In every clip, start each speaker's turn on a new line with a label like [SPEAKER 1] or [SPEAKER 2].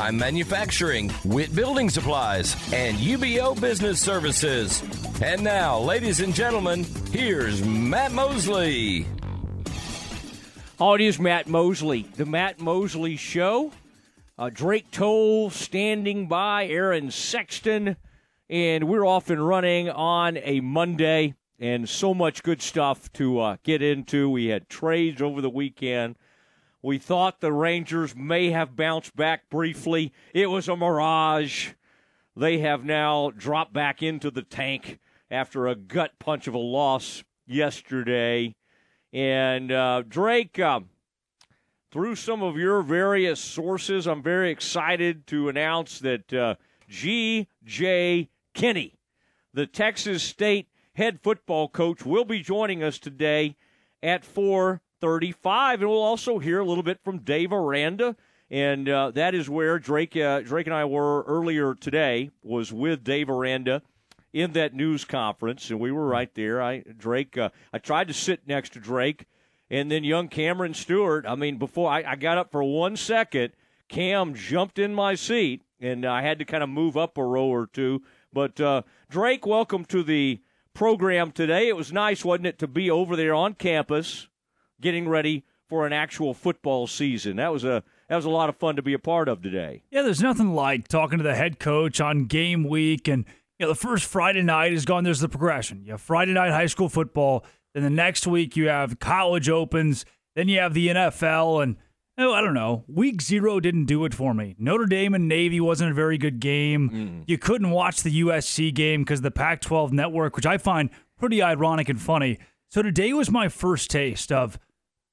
[SPEAKER 1] Time Manufacturing, Witt Building Supplies, and UBEO Business Services. And now, ladies and gentlemen, here's Matt Mosley.
[SPEAKER 2] Oh, it is Matt Mosley, the Matt Mosley Show. Uh, Drake Toll standing by, Aaron Sexton, and we're off and running on a Monday, and so much good stuff to uh, get into. We had trades over the weekend. We thought the Rangers may have bounced back briefly. It was a mirage. They have now dropped back into the tank after a gut punch of a loss yesterday. And uh, Drake, uh, through some of your various sources, I'm very excited to announce that uh, G.J. Kinne, the Texas State head football coach, will be joining us today at 4 35. And we'll also hear a little bit from Dave Aranda. And uh, that is where Drake, uh, Drake and I were earlier today, was with Dave Aranda in that news conference. And we were right there. I Drake, uh, I tried to sit next to Drake. And then young Cameron Stewart, I mean, before I, I got up for one second, Cam jumped in my seat, and I had to kind of move up a row or two. But uh, Drake, welcome to the program today. It was nice, wasn't it, to be over there on campus getting ready for an actual football season. That was a that was a lot of fun to be a part of today.
[SPEAKER 3] Yeah, there's nothing like talking to the head coach on game week and you know, the first Friday night is gone. There's the progression. You have Friday night high school football. Then the next week you have college opens. Then you have the NFL. And oh, I don't know. Week zero didn't do it for me. Notre Dame and Navy wasn't a very good game. Mm. You couldn't watch the USC game because the Pac 12 network, which I find pretty ironic and funny. So today was my first taste of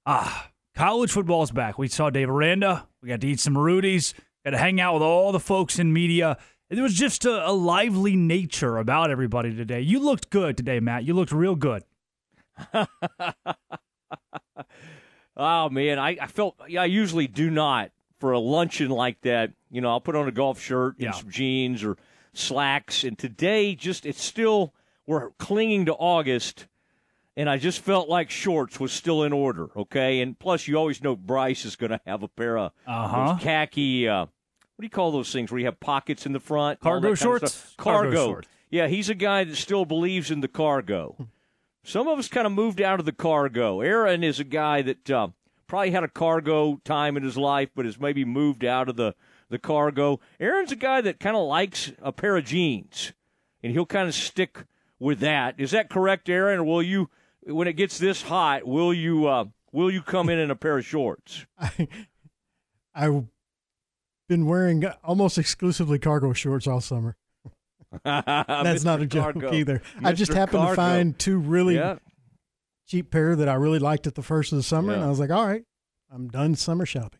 [SPEAKER 3] Ah, college football is back. We saw Dave Aranda. We got to eat some Rudy's. Got to hang out with all the folks in media. There was just a, a lively nature about everybody today. You looked good today, Matt. You looked real good.
[SPEAKER 2] oh man, I, I felt I usually do not for a luncheon like that. You know, I'll put on a golf shirt and yeah. some jeans or slacks. And today, just it's still we're clinging to August and I just felt like shorts was still in order. Okay, and plus you always know Bryce is going to have a pair of uh-huh. khaki. Uh, what do you call those things where you have pockets in the front?
[SPEAKER 3] Cargo shorts.
[SPEAKER 2] Cargo.
[SPEAKER 3] cargo shorts.
[SPEAKER 2] Yeah, he's a guy that still believes in the cargo. Some of us kind of moved out of the cargo. Aaron is a guy that uh, probably had a cargo time in his life, but has maybe moved out of the the cargo. Aaron's a guy that kind of likes a pair of jeans, and he'll kind of stick with that. Is that correct, Aaron? Or will you when it gets this hot, will you uh, will you come in in a pair of shorts?
[SPEAKER 4] I, I've been wearing almost exclusively cargo shorts all summer. That's not a joke cargo. either. Mr. I just happened cargo. to find two really yeah. cheap pair that I really liked at the first of the summer, yeah. and I was like, all right, I'm done summer shopping.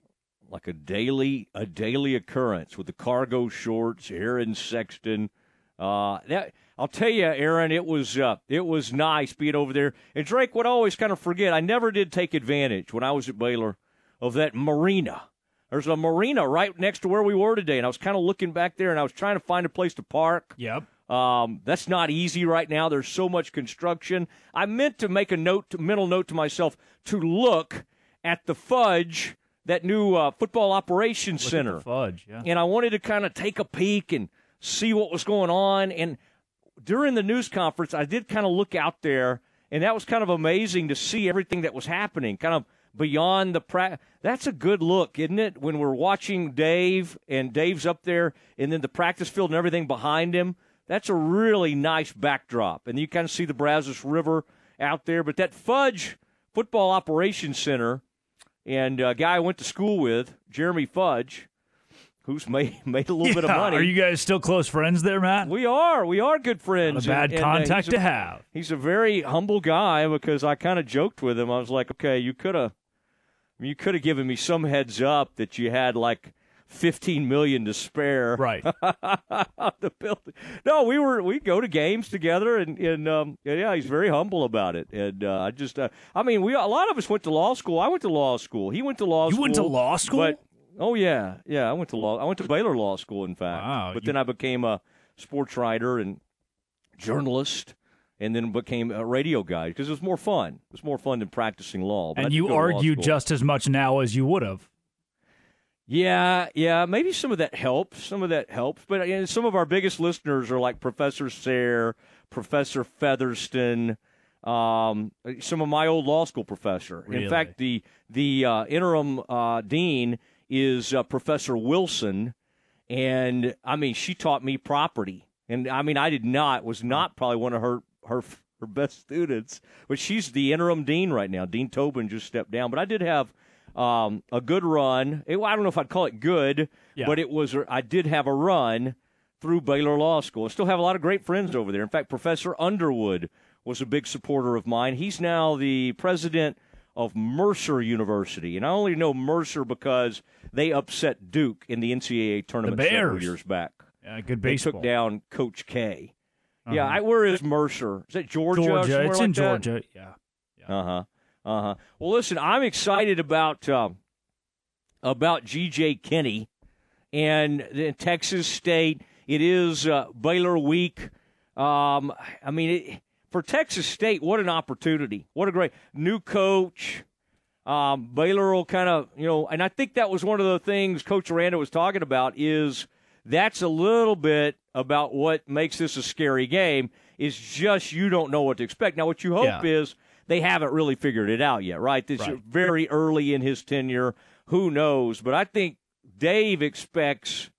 [SPEAKER 2] Like a daily a daily occurrence with the cargo shorts, Aaron Sexton. Uh, that I'll tell you, Aaron, it was uh, it was nice being over there. And Drake would always kind of forget. I never did take advantage when I was at Baylor of that marina. There's a marina right next to where we were today, and I was kind of looking back there, and I was trying to find a place to park.
[SPEAKER 3] Yep.
[SPEAKER 2] Um, that's not easy right now. There's so much construction. I meant to make a note, mental note to myself, to look at the Fudge, that new uh, football operations
[SPEAKER 3] look
[SPEAKER 2] center.
[SPEAKER 3] Fudge, yeah.
[SPEAKER 2] And I wanted to kind of take a peek and see what was going on. And during the news conference, I did kind of look out there, and that was kind of amazing to see everything that was happening, kind of beyond the pra- That's a good look, isn't it? When we're watching Dave and Dave's up there, and then the practice field and everything behind him. That's a really nice backdrop, and you kind of see the Brazos River out there. But that Fudge Football Operations Center, and a guy I went to school with, Jeremy Fudge, who's made made a little yeah, bit of money.
[SPEAKER 3] Are you guys still close friends there, Matt?
[SPEAKER 2] We are. We are good friends.
[SPEAKER 3] Not a bad and, contact
[SPEAKER 2] and, uh,
[SPEAKER 3] to have.
[SPEAKER 2] He's a very humble guy because I kind of joked with him. I was like, okay, you could have, you could have given me some heads up that you had like fifteen million to spare.
[SPEAKER 3] Right.
[SPEAKER 2] the building. No, we were we go to games together, and and um, yeah, he's very humble about it. And uh, I just, uh, I mean, we a lot of us went to law school. I went to law school. He went to law.
[SPEAKER 3] You
[SPEAKER 2] school.
[SPEAKER 3] You went to law school.
[SPEAKER 2] But, oh yeah, yeah. I went to law. I went to Baylor Law School, in fact.
[SPEAKER 3] Wow,
[SPEAKER 2] but
[SPEAKER 3] you-
[SPEAKER 2] then I became a sports writer and journalist. And then became a radio guy because it was more fun. It was more fun than practicing law.
[SPEAKER 3] And you
[SPEAKER 2] go to law
[SPEAKER 3] argue just as much now as you would have.
[SPEAKER 2] Yeah, yeah, maybe some of that helps. Some of that helps. But you know, some of our biggest listeners are like Professor Sayre, Professor Featherston, um, some of my old law school professor.
[SPEAKER 3] Really?
[SPEAKER 2] In fact, the the uh, interim uh, dean is uh, Professor Wilson, and I mean, she taught me property, and I mean, I did not was not probably one of her her her best students, but she's the interim dean right now. Dean Toben just stepped down, but I did have um, a good run. It, I don't know if I'd call it good,
[SPEAKER 3] Yeah.
[SPEAKER 2] but it was. I did have a run through Baylor Law School. I still have a lot of great friends over there. In fact, Professor Underwood was a big supporter of mine. He's now the president of Mercer University, and I only know Mercer because they upset Duke in the NCAA tournament several years back.
[SPEAKER 3] Yeah, good baseball.
[SPEAKER 2] They took down Coach K. Yeah,
[SPEAKER 3] Uh-huh.
[SPEAKER 2] I, where is Mercer? Is that Georgia? or
[SPEAKER 3] Georgia. It's
[SPEAKER 2] like
[SPEAKER 3] in
[SPEAKER 2] that?
[SPEAKER 3] Georgia. Yeah.
[SPEAKER 2] Uh huh. Uh huh. Well, listen, I'm excited about um, about G.J. Kinne and the Texas State. It is uh, Baylor week. Um, I mean, it, for Texas State, what an opportunity! What a great new coach. Um, Baylor will kind of, you know, and I think that was one of the things Coach Aranda was talking about is that's a little bit about what makes this a scary game is just you don't know what to expect. Now, what you hope
[SPEAKER 3] Yeah.
[SPEAKER 2] is they haven't really figured it out yet, right? This
[SPEAKER 3] Right.
[SPEAKER 2] is very early in his tenure. Who knows? But I think Dave expects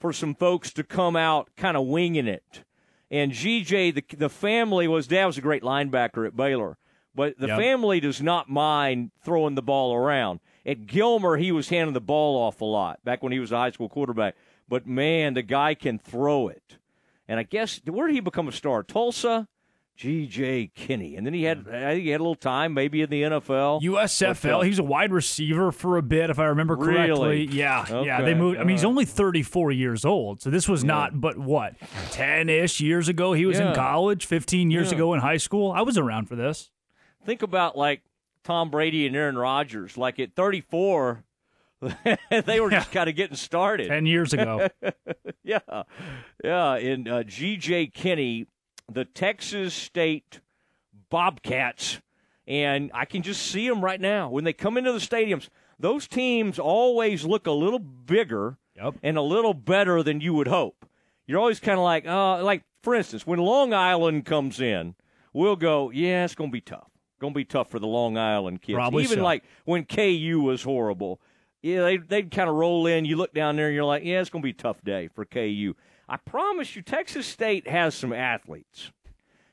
[SPEAKER 2] for some folks to come out kind of winging it. And GJ, the the family was dad was a great linebacker at Baylor, but the
[SPEAKER 3] Yep.
[SPEAKER 2] family does not mind throwing the ball around. At Gilmer, he was handing the ball off a lot back when he was a high school quarterback. But man, the guy can throw it. And I guess where did he become a star? Tulsa, G.J. Kinne, and then he had I think he had a little time maybe in the NFL.
[SPEAKER 3] USFL.
[SPEAKER 2] Uh,
[SPEAKER 3] a wide receiver for a bit, if I remember correctly.
[SPEAKER 2] Really?
[SPEAKER 3] Yeah, yeah. They moved. I mean, he's only 34 years old, so this was not. But what, 10 ish years ago? He was
[SPEAKER 2] Yeah.
[SPEAKER 3] in college. 15 years
[SPEAKER 2] Yeah.
[SPEAKER 3] ago in high school. I was around for this.
[SPEAKER 2] think about like Tom Brady and Aaron Rodgers. Like at 34, they were just kind of getting started.
[SPEAKER 3] 10 years ago.
[SPEAKER 2] yeah, yeah. And uh, G.J. Kinne, the Texas State Bobcats, and I can just see them right now when they come into the stadiums. Those teams always look a little bigger
[SPEAKER 3] Yep.
[SPEAKER 2] and a little better than you would hope. You're always kind of like, uh, like for instance, when Long Island comes in, we'll go, yeah, it's going to be tough. Going to be tough for the Long Island kids.
[SPEAKER 3] Probably
[SPEAKER 2] Even
[SPEAKER 3] so.
[SPEAKER 2] like when KU was horrible, yeah, they they'd kind of roll in. You look down there and you're like, yeah, it's going to be a tough day for KU. I promise you, Texas State has some athletes,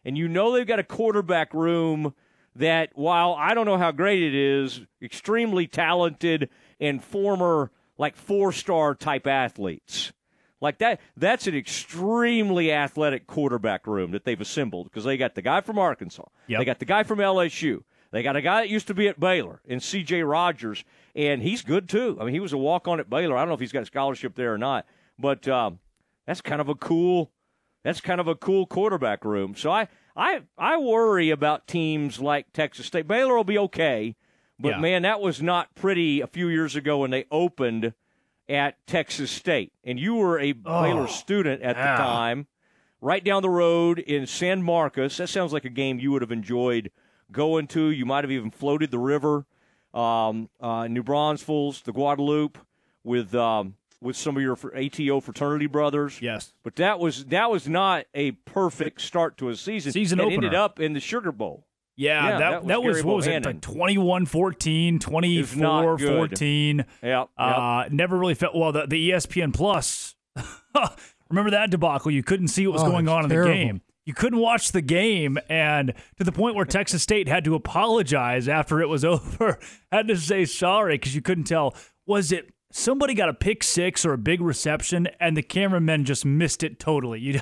[SPEAKER 2] and you know they've got a quarterback room that, while I don't know how great it is, extremely talented and former like four star type athletes. Like that, that's an extremely athletic quarterback room that they've assembled because they got the guy from Arkansas,
[SPEAKER 3] Yep.
[SPEAKER 2] they got the guy from LSU, they got a guy that used to be at Baylor and C.J. Rogers, and he's good too. I mean, he was a walk on at Baylor. I don't know if he's got a scholarship there or not, but um, that's kind of a cool, that's kind of a cool quarterback room. So I, I, I worry about teams like Texas State. Baylor will be okay, but
[SPEAKER 3] Yeah.
[SPEAKER 2] man, that was not pretty a few years ago when they opened at Texas State, and you were a Baylor student at the time, right down the road in San Marcos. That sounds like a game you would have enjoyed going to. You might have even floated the river, um, uh, New Braunfels, the Guadalupe, with um, with some of your ATO fraternity brothers.
[SPEAKER 3] yes.
[SPEAKER 2] But that was that was not a perfect start to a season.
[SPEAKER 3] Season
[SPEAKER 2] it
[SPEAKER 3] opener.
[SPEAKER 2] ended up in the Sugar Bowl.
[SPEAKER 3] Yeah,
[SPEAKER 2] Yeah,
[SPEAKER 3] that,
[SPEAKER 2] that was
[SPEAKER 3] that was, what was it,
[SPEAKER 2] Bohanon.
[SPEAKER 3] like 21 14, 24
[SPEAKER 2] good.
[SPEAKER 3] 14.
[SPEAKER 2] Yep.
[SPEAKER 3] Uh, never really felt well. The, the ESPN Plus, remember that debacle? You couldn't see what was
[SPEAKER 4] Oh,
[SPEAKER 3] going
[SPEAKER 4] it's
[SPEAKER 3] on in
[SPEAKER 4] terrible.
[SPEAKER 3] the game. You couldn't watch the game, and to the point where Texas State had to apologize after it was over. had to say sorry because you couldn't tell. Was it somebody got a pick six or a big reception, and the cameramen just missed it totally? You'd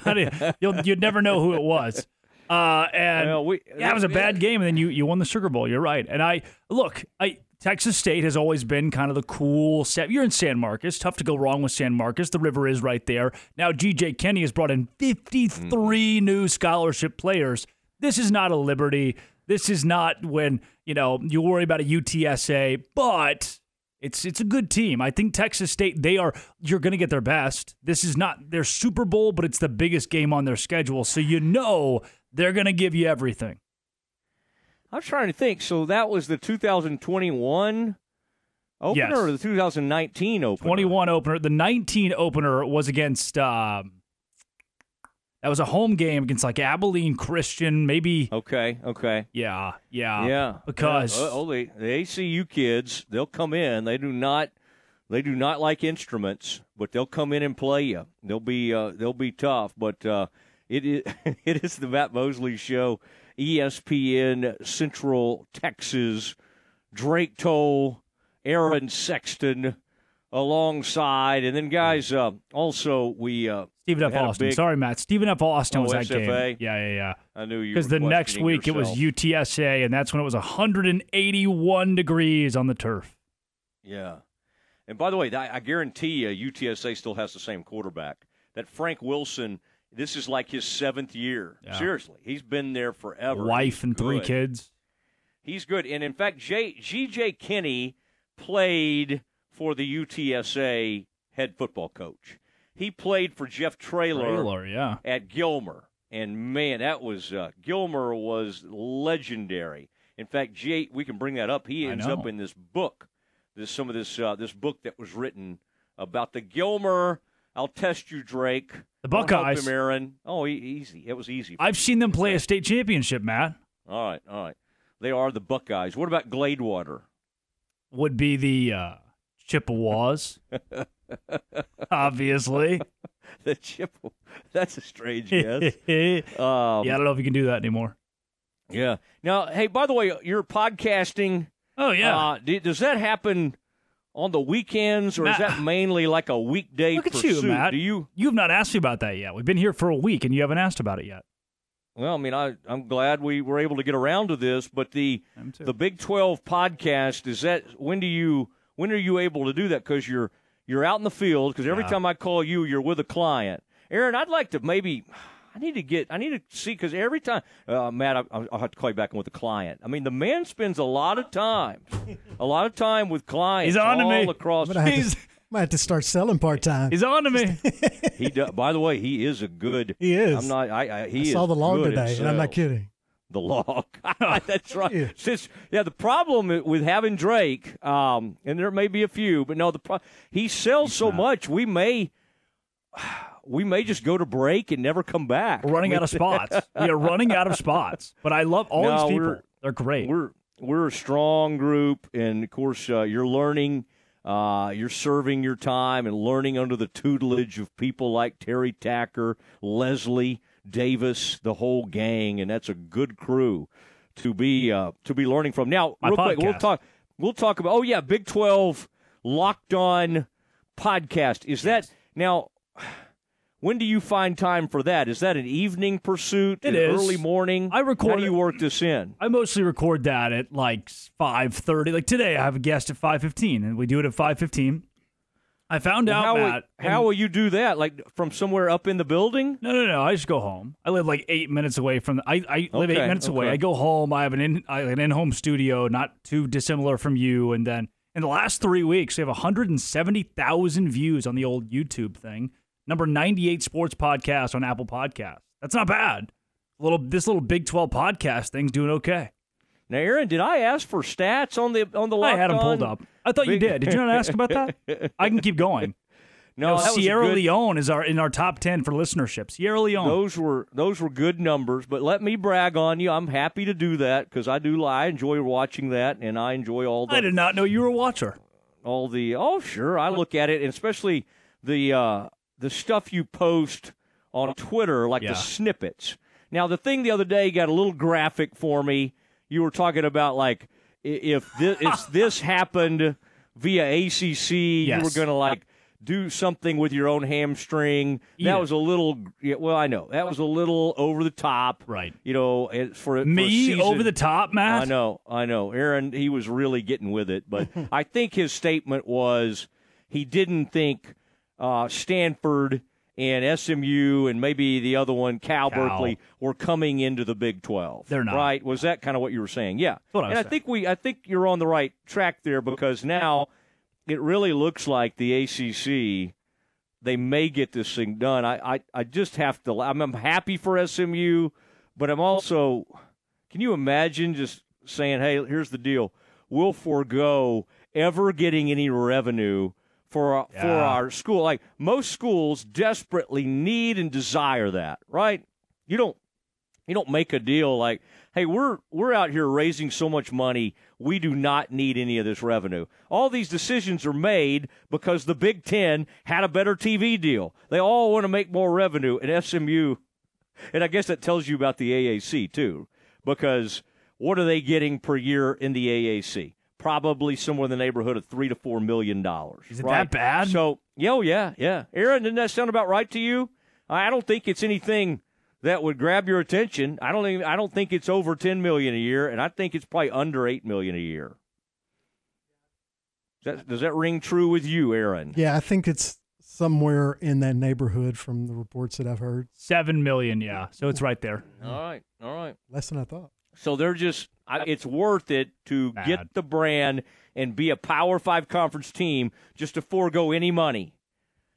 [SPEAKER 3] you'll, you'd never know who it was. Uh, and well, we, yeah, it was a bad game, and then you you won the Sugar Bowl. You're right. And I look, I Texas State has always been kind of the cool set. You're in San Marcos. Tough to go wrong with San Marcos. The river is right there. Now, GJ Kinne has brought in 53 mm. new scholarship players. This is not a Liberty. This is not when, you know, you worry about a UTSA, but it's it's a good team. I think Texas State they are you're going to get their best. This is not their Super Bowl, but it's the biggest game on their schedule, so you know they're going to give you everything.
[SPEAKER 2] I'm trying to think. So that was the 2021 opener yes. or the 2019 opener?
[SPEAKER 3] 21 opener. The 19 opener was against. Um, that was a home game against like Abilene Christian, maybe.
[SPEAKER 2] Okay, okay.
[SPEAKER 3] Yeah, yeah,
[SPEAKER 2] yeah.
[SPEAKER 3] Because
[SPEAKER 2] yeah. Oh, the, the ACU kids, they'll come in. They do not, they do not like instruments, but they'll come in and play you. They'll be, uh, they'll be tough. But uh, it is, it is the Matt Mosley show. ESPN Central Texas, Drake Toll, Aaron Sexton alongside. And then, guys, uh, also we. Uh,
[SPEAKER 3] Stephen F. Austin. Big... Sorry, Matt. Stephen F. Austin
[SPEAKER 2] oh,
[SPEAKER 3] was that
[SPEAKER 2] SFA?
[SPEAKER 3] game. Yeah, yeah, yeah.
[SPEAKER 2] I knew you
[SPEAKER 3] because the next week
[SPEAKER 2] yourself.
[SPEAKER 3] it was UTSA, and that's when it was 181 degrees on the turf.
[SPEAKER 2] Yeah, and by the way, I guarantee you, UTSA still has the same quarterback. That Frank Wilson this is like his seventh year. Yeah. Seriously, he's been there forever.
[SPEAKER 3] Wife and three kids.
[SPEAKER 2] He's good, and in fact, J- G.J. Kinne played for the UTSA head football coach. He played for Jeff Traylor,
[SPEAKER 3] Traylor yeah.
[SPEAKER 2] at Gilmer, and man, that was uh, Gilmer was legendary. In fact, Jay, we can bring that up. He ends up in this book, this some of this uh, this book that was written about the Gilmer I'll test you, Drake.
[SPEAKER 3] The Buckeyes.
[SPEAKER 2] Him, Aaron. Oh, easy. It was easy.
[SPEAKER 3] I've seen them play a state championship, Matt.
[SPEAKER 2] All right, all right. They are the Buckeyes. What about Gladewater?
[SPEAKER 3] Would be the uh, Chippewas, obviously.
[SPEAKER 2] the Chippewa. That's a strange guess. um,
[SPEAKER 3] yeah, I don't know if you can do that anymore.
[SPEAKER 2] Yeah. Now, hey, by the way, you're podcasting.
[SPEAKER 3] Oh yeah. Uh,
[SPEAKER 2] does that happen on the weekends, or Matt, is that mainly like a weekday
[SPEAKER 3] look
[SPEAKER 2] pursuit?
[SPEAKER 3] At you, Matt.
[SPEAKER 2] Do you?
[SPEAKER 3] You have not asked me about that yet. We've been here for a week, and you haven't asked about it yet.
[SPEAKER 2] Well, I mean, I, I'm glad we were able to get around to this, but the the Big Twelve podcast is that when do you when are you able to do that? Because you're you're out in the field. Because every yeah. time I call you, you're with a client. Aaron, I'd like to maybe I need to get, I need to see, because every time, uh, Matt, I, will have to call you back with a client. I mean, the man spends a lot of time, a lot of time with clients
[SPEAKER 3] He's on
[SPEAKER 2] all
[SPEAKER 3] to me.
[SPEAKER 2] across.
[SPEAKER 4] But I have, to, might have to start selling part time.
[SPEAKER 3] He's on to me.
[SPEAKER 2] he does, by the way, he is a good.
[SPEAKER 4] He is.
[SPEAKER 2] I'm not. I, I he
[SPEAKER 4] I saw the log today, and I'm not kidding.
[SPEAKER 2] The log. That's right. Yeah. Since, yeah, the problem with having Drake, um, and there may be a few, but no, the pro- he sells He's so not. much. We may we may just go to break and never come back.
[SPEAKER 3] We're running out of spots. we are running out of spots. But I love all no, these people. They're great.
[SPEAKER 2] We're we're a strong group, and of course, uh, you're learning. Uh, you're serving your time and learning under the tutelage of people like Terry Tacker, Leslie Davis, the whole gang, and that's a good crew to be uh, to be learning from. Now,
[SPEAKER 3] My
[SPEAKER 2] real
[SPEAKER 3] podcast.
[SPEAKER 2] quick, we'll talk. We'll talk about. Oh yeah, Big Twelve Locked On podcast. Is that now? When do you find time for that? Is that an evening pursuit?
[SPEAKER 3] It is
[SPEAKER 2] early morning.
[SPEAKER 3] I record.
[SPEAKER 2] How do you work this in?
[SPEAKER 3] I mostly record that at like five thirty. Like today, I have a guest at five fifteen, and we do it at five fifteen. I found
[SPEAKER 2] well,
[SPEAKER 3] out
[SPEAKER 2] how
[SPEAKER 3] Matt.
[SPEAKER 2] Will, how will you do that? Like from somewhere up in the building?
[SPEAKER 3] No, no, no. I just go home. I live like eight minutes away from. The, I I live
[SPEAKER 2] okay,
[SPEAKER 3] eight minutes
[SPEAKER 2] okay.
[SPEAKER 3] away. I go home. I have an in I have an in home studio, not too dissimilar from you. And then in the last three weeks, we have one hundred and seventy thousand views on the old YouTube thing number 98 sports podcast on Apple Podcasts. That's not bad. A little this little Big 12 podcast thing's doing okay.
[SPEAKER 2] Now, Aaron, did I ask for stats on the on the?
[SPEAKER 3] I had them pulled up. I thought you did. Did you not ask about that? I can keep going.
[SPEAKER 2] No,
[SPEAKER 3] Sierra
[SPEAKER 2] good...
[SPEAKER 3] Leone is our in our top ten for listenership. Sierra Leone.
[SPEAKER 2] Those were those were good numbers, but let me brag on you. I'm happy to do that because I do. I enjoy watching that, and I enjoy all. the...
[SPEAKER 3] I did not know you were a watcher.
[SPEAKER 2] All the oh sure, I look at it, and especially the uh, the stuff you post on Twitter, like
[SPEAKER 3] yeah.
[SPEAKER 2] the snippets. Now, the thing the other day got a little graphic for me. You were talking about like if this, if this happened via ACC,
[SPEAKER 3] yes.
[SPEAKER 2] you were going to like do something with your own hamstring. Eat that it. was a little. Yeah, Well, I know that was a little over the top.
[SPEAKER 3] Right.
[SPEAKER 2] You know, for
[SPEAKER 3] me
[SPEAKER 2] for
[SPEAKER 3] over the top, Matt.
[SPEAKER 2] I know. I know. Aaron, he was really getting with it, but I think his statement was he didn't think uh, Stanford and SMU and maybe the other one, Cal, Cal, Berkeley, were coming into the Big Twelve.
[SPEAKER 3] They're not.
[SPEAKER 2] Right? Was that kind of what you were saying? Yeah.
[SPEAKER 3] I
[SPEAKER 2] and
[SPEAKER 3] I
[SPEAKER 2] think we, I think you're on the right track there because now it really looks like the ACC. They may get this thing done. I, I, I just have to. I'm, I'm happy for SMU, but I'm also. Can you imagine just saying, "Hey, here's the deal. We'll forego ever getting any revenue." For our, yeah. for our school. Like most schools desperately need and desire that, right? You don't you don't make a deal like, "Hey, we're we're out here raising so much money, we do not need any of this revenue." All these decisions are made because the Big 10 had a better TV deal. They all want to make more revenue and SMU and I guess that tells you about the AAC too because what are they getting per year in the AAC? Probably somewhere in the neighborhood of three to four million dollars.
[SPEAKER 3] Is it
[SPEAKER 2] right?
[SPEAKER 3] that bad?
[SPEAKER 2] So, yeah, oh, yeah, yeah. Aaron, didn't that sound about right to you? I don't think it's anything that would grab your attention. I don't even, I don't think it's over ten million a year, and I think it's probably under eight million a year. Does that, does that ring true with you, Aaron?
[SPEAKER 4] Yeah, I think it's somewhere in that neighborhood from the reports that I've heard.
[SPEAKER 3] Seven million, yeah. So it's right there.
[SPEAKER 2] All right, all right.
[SPEAKER 4] Less than I thought.
[SPEAKER 2] So they're just it's worth it to Bad. get the brand and be a Power Five conference team just to forego any money.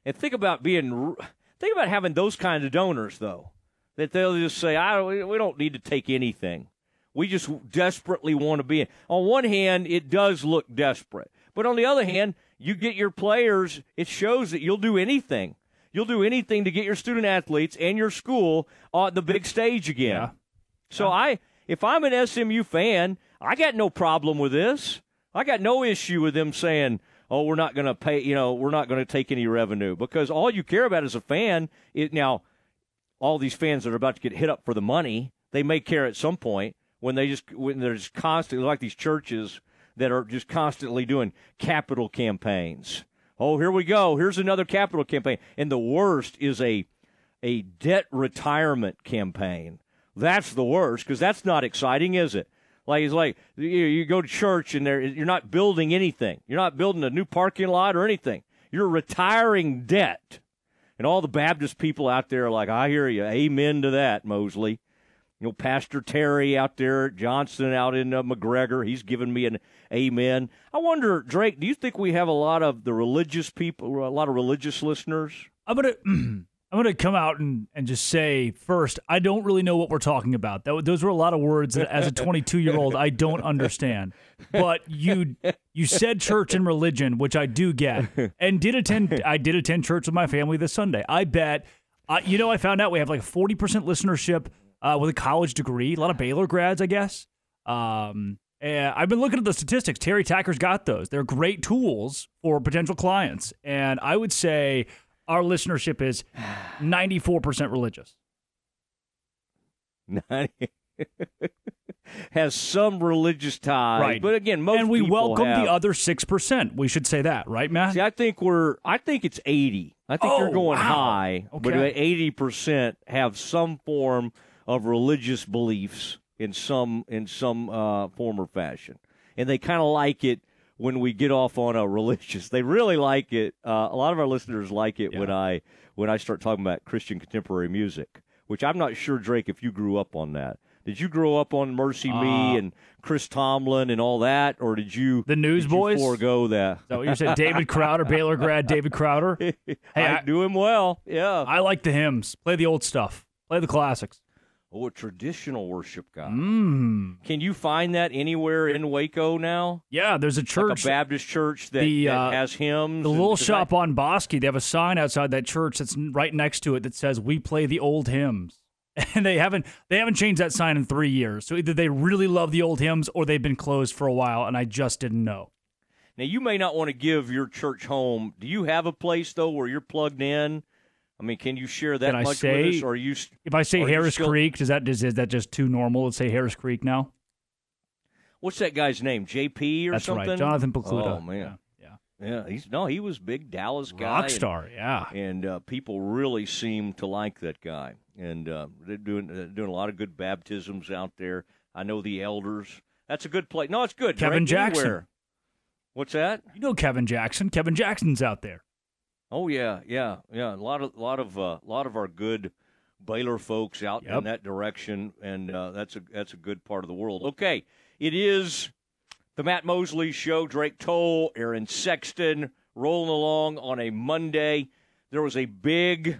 [SPEAKER 2] And think about being think about having those kinds of donors though, that they'll just say, "I we don't need to take anything. We just desperately want to be." In. On one hand, it does look desperate, but on the other hand, you get your players. It shows that you'll do anything. You'll do anything to get your student athletes and your school on the big stage again. Yeah. So yeah. I if I'm an SMU fan, I got no problem with this. I got no issue with them saying, "Oh, we're not going to pay. You know, we're not going to take any revenue," because all you care about as a fan now. All these fans that are about to get hit up for the money, they may care at some point when they just when there's constantly like these churches that are just constantly doing capital campaigns. Oh, here we go. Here's another capital campaign, and the worst is a a debt retirement campaign that's the worst because that's not exciting, is it? Like it's like you, go to church and there you're not building anything. You're not building a new parking lot or anything. You're retiring debt. And all the Baptist people out there are like, I hear you. Amen to that, Mosley. You know, Pastor Terry out there Johnson out in uh, McGregor, he's given me an amen. I wonder, Drake, do you think we have a lot of the religious people, a lot of religious listeners?
[SPEAKER 3] I'm gonna I'm going to come out and, and just say first, I don't really know what we're talking about. That, those were a lot of words that, as a 22 year old, I don't understand. But you you said church and religion, which I do get, and did attend. I did attend church with my family this Sunday. I bet. Uh, you know, I found out we have like 40% listenership uh, with a college degree. A lot of Baylor grads, I guess. Um, and I've been looking at the statistics. Terry Tacker's got those. They're great tools for potential clients, and I would say our listenership is 94% religious.
[SPEAKER 2] has some religious tie,
[SPEAKER 3] right?
[SPEAKER 2] But again, most
[SPEAKER 3] and we welcome
[SPEAKER 2] have.
[SPEAKER 3] the other six percent. We should say that, right, Matt?
[SPEAKER 2] See, I think we're. I think it's eighty. I think
[SPEAKER 3] oh,
[SPEAKER 2] you're going
[SPEAKER 3] wow.
[SPEAKER 2] high,
[SPEAKER 3] okay.
[SPEAKER 2] but eighty percent have some form of religious beliefs in some in some uh, form or fashion, and they kind of like it when we get off on a religious. They really like it. Uh, a lot of our listeners like it yeah. when I when I start talking about Christian contemporary music, which I'm not sure, Drake, if you grew up on that. Did you grow up on Mercy uh, Me and Chris Tomlin and all that, or did you
[SPEAKER 3] the Newsboys
[SPEAKER 2] forego that?
[SPEAKER 3] Is that what you said? David Crowder, Baylor grad, David Crowder.
[SPEAKER 2] hey, I, I do him well. Yeah,
[SPEAKER 3] I like the hymns. Play the old stuff. Play the classics.
[SPEAKER 2] Oh, a traditional worship guy.
[SPEAKER 3] Mm.
[SPEAKER 2] Can you find that anywhere in Waco now?
[SPEAKER 3] Yeah, there's a church,
[SPEAKER 2] like a Baptist church that, the, uh, that has hymns.
[SPEAKER 3] The little shop I... on Bosque, they have a sign outside that church that's right next to it that says "We play the old hymns." And they haven't they haven't changed that sign in three years. So either they really love the old hymns or they've been closed for a while, and I just didn't know.
[SPEAKER 2] Now you may not want to give your church home. Do you have a place though where you're plugged in? I mean, can you share that
[SPEAKER 3] can
[SPEAKER 2] much
[SPEAKER 3] say,
[SPEAKER 2] with us? Or you,
[SPEAKER 3] if I say Harris
[SPEAKER 2] still,
[SPEAKER 3] Creek, does that is, is that just too normal to say Harris Creek now?
[SPEAKER 2] What's that guy's name? JP or
[SPEAKER 3] That's
[SPEAKER 2] something?
[SPEAKER 3] right, Jonathan Pokluda.
[SPEAKER 2] Oh man,
[SPEAKER 3] yeah.
[SPEAKER 2] yeah. He's no, he was big Dallas guy,
[SPEAKER 3] rock star.
[SPEAKER 2] And,
[SPEAKER 3] yeah,
[SPEAKER 2] and uh, people really seem to like that guy, and uh, they're doing they're doing a lot of good baptisms out there. I know the elders. That's a good play. No, it's good.
[SPEAKER 3] Kevin Jackson.
[SPEAKER 2] Anywhere. What's that?
[SPEAKER 3] You know Kevin Jackson. Kevin Jackson's out there.
[SPEAKER 2] Oh yeah, yeah, yeah. A lot of, lot of, uh, lot of our good Baylor folks out yep. in that direction, and uh, that's a that's a good part of the world. Okay, it is the Matt Mosley Show. Drake Toll, Aaron Sexton, rolling along on a Monday. There was a big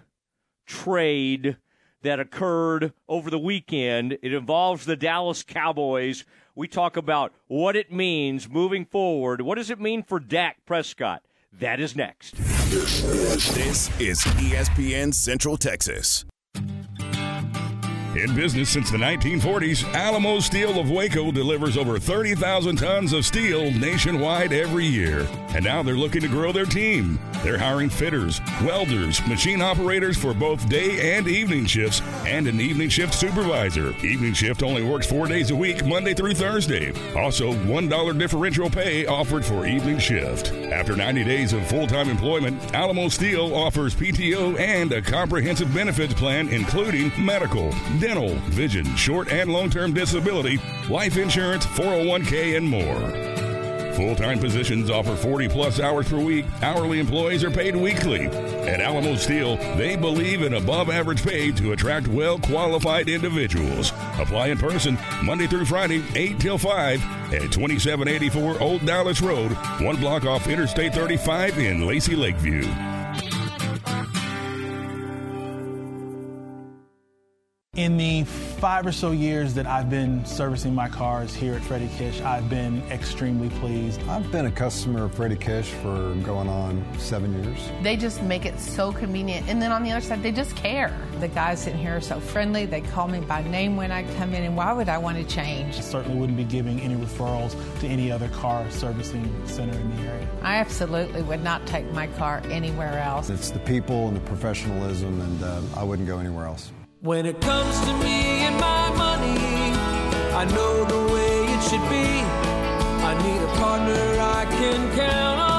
[SPEAKER 2] trade that occurred over the weekend. It involves the Dallas Cowboys. We talk about what it means moving forward. What does it mean for Dak Prescott? That is next.
[SPEAKER 5] This is ESPN Central Texas.
[SPEAKER 6] In business since the 1940s, Alamo Steel of Waco delivers over 30,000 tons of steel nationwide every year. And now they're looking to grow their team. They're hiring fitters, welders, machine operators for both day and evening shifts, and an evening shift supervisor. Evening shift only works four days a week, Monday through Thursday. Also, $1 differential pay offered for evening shift. After 90 days of full time employment, Alamo Steel offers PTO and a comprehensive benefits plan, including medical dental, vision, short and long term disability, life insurance, 401k, and more. Full time positions offer 40 plus hours per week. Hourly employees are paid weekly. At Alamo Steel, they believe in above average pay to attract well qualified individuals. Apply in person Monday through Friday, 8 till 5 at 2784 Old Dallas Road, one block off Interstate 35 in Lacy Lakeview.
[SPEAKER 7] Five or so years that I've been servicing my cars here at Freddie Kish, I've been extremely pleased.
[SPEAKER 8] I've been a customer of Freddie Kish for going on seven years.
[SPEAKER 9] They just make it so convenient. And then on the other side, they just care. The guys in here are so friendly. They call me by name when I come in, and why would I want to change?
[SPEAKER 7] I certainly wouldn't be giving any referrals to any other car servicing center in the area.
[SPEAKER 9] I absolutely would not take my car anywhere else.
[SPEAKER 8] It's the people and the professionalism, and uh, I wouldn't go anywhere else.
[SPEAKER 10] When it comes to me and my money, I know the way it should be. I need a partner I can count on.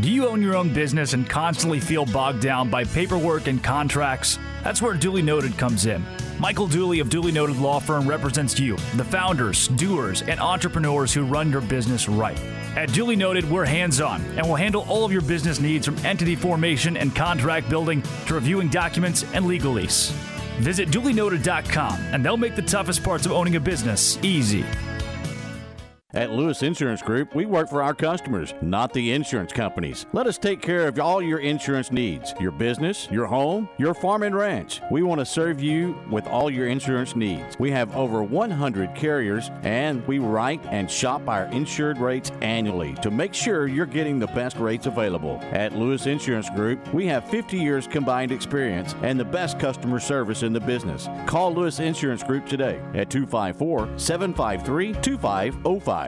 [SPEAKER 3] Do you own your own business and constantly feel bogged down by paperwork and contracts? That's where Duly Noted comes in. Michael Dooley of Duly Noted Law Firm represents you, the founders, doers, and entrepreneurs who run your business right. At Duly Noted, we're hands on and will handle all of your business needs from entity formation and contract building to reviewing documents and legalese. Visit dulynoted.com and they'll make the toughest parts of owning a business easy.
[SPEAKER 11] At Lewis Insurance Group, we work for our customers, not the insurance companies. Let us take care of all your insurance needs your business, your home, your farm and ranch. We want to serve you with all your insurance needs. We have over 100 carriers, and we write and shop our insured rates annually to make sure you're getting the best rates available. At Lewis Insurance Group, we have 50 years combined experience and the best customer service in the business. Call Lewis Insurance Group today at 254 753 2505.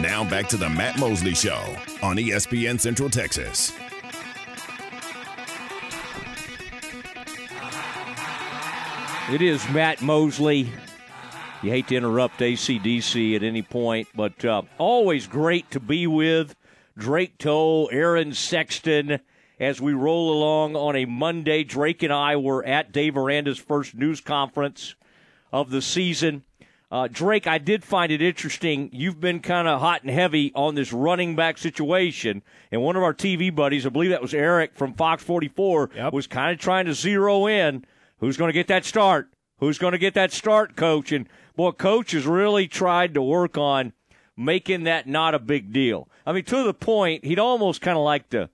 [SPEAKER 5] Now back to the Matt Mosley Show on ESPN Central Texas.
[SPEAKER 2] It is Matt Mosley. You hate to interrupt ACDC at any point, but uh, always great to be with Drake Toll, Aaron Sexton, as we roll along on a Monday. Drake and I were at Dave Aranda's first news conference of the season. Uh, Drake, I did find it interesting. You've been kind of hot and heavy on this running back situation, and one of our TV buddies, I believe that was Eric from Fox 44, yep. was kind of trying to zero in who's going to get that start. Who's going to get that start, coach? And boy, coach has really tried to work on making that not a big deal. I mean, to the point, he'd almost kind of like to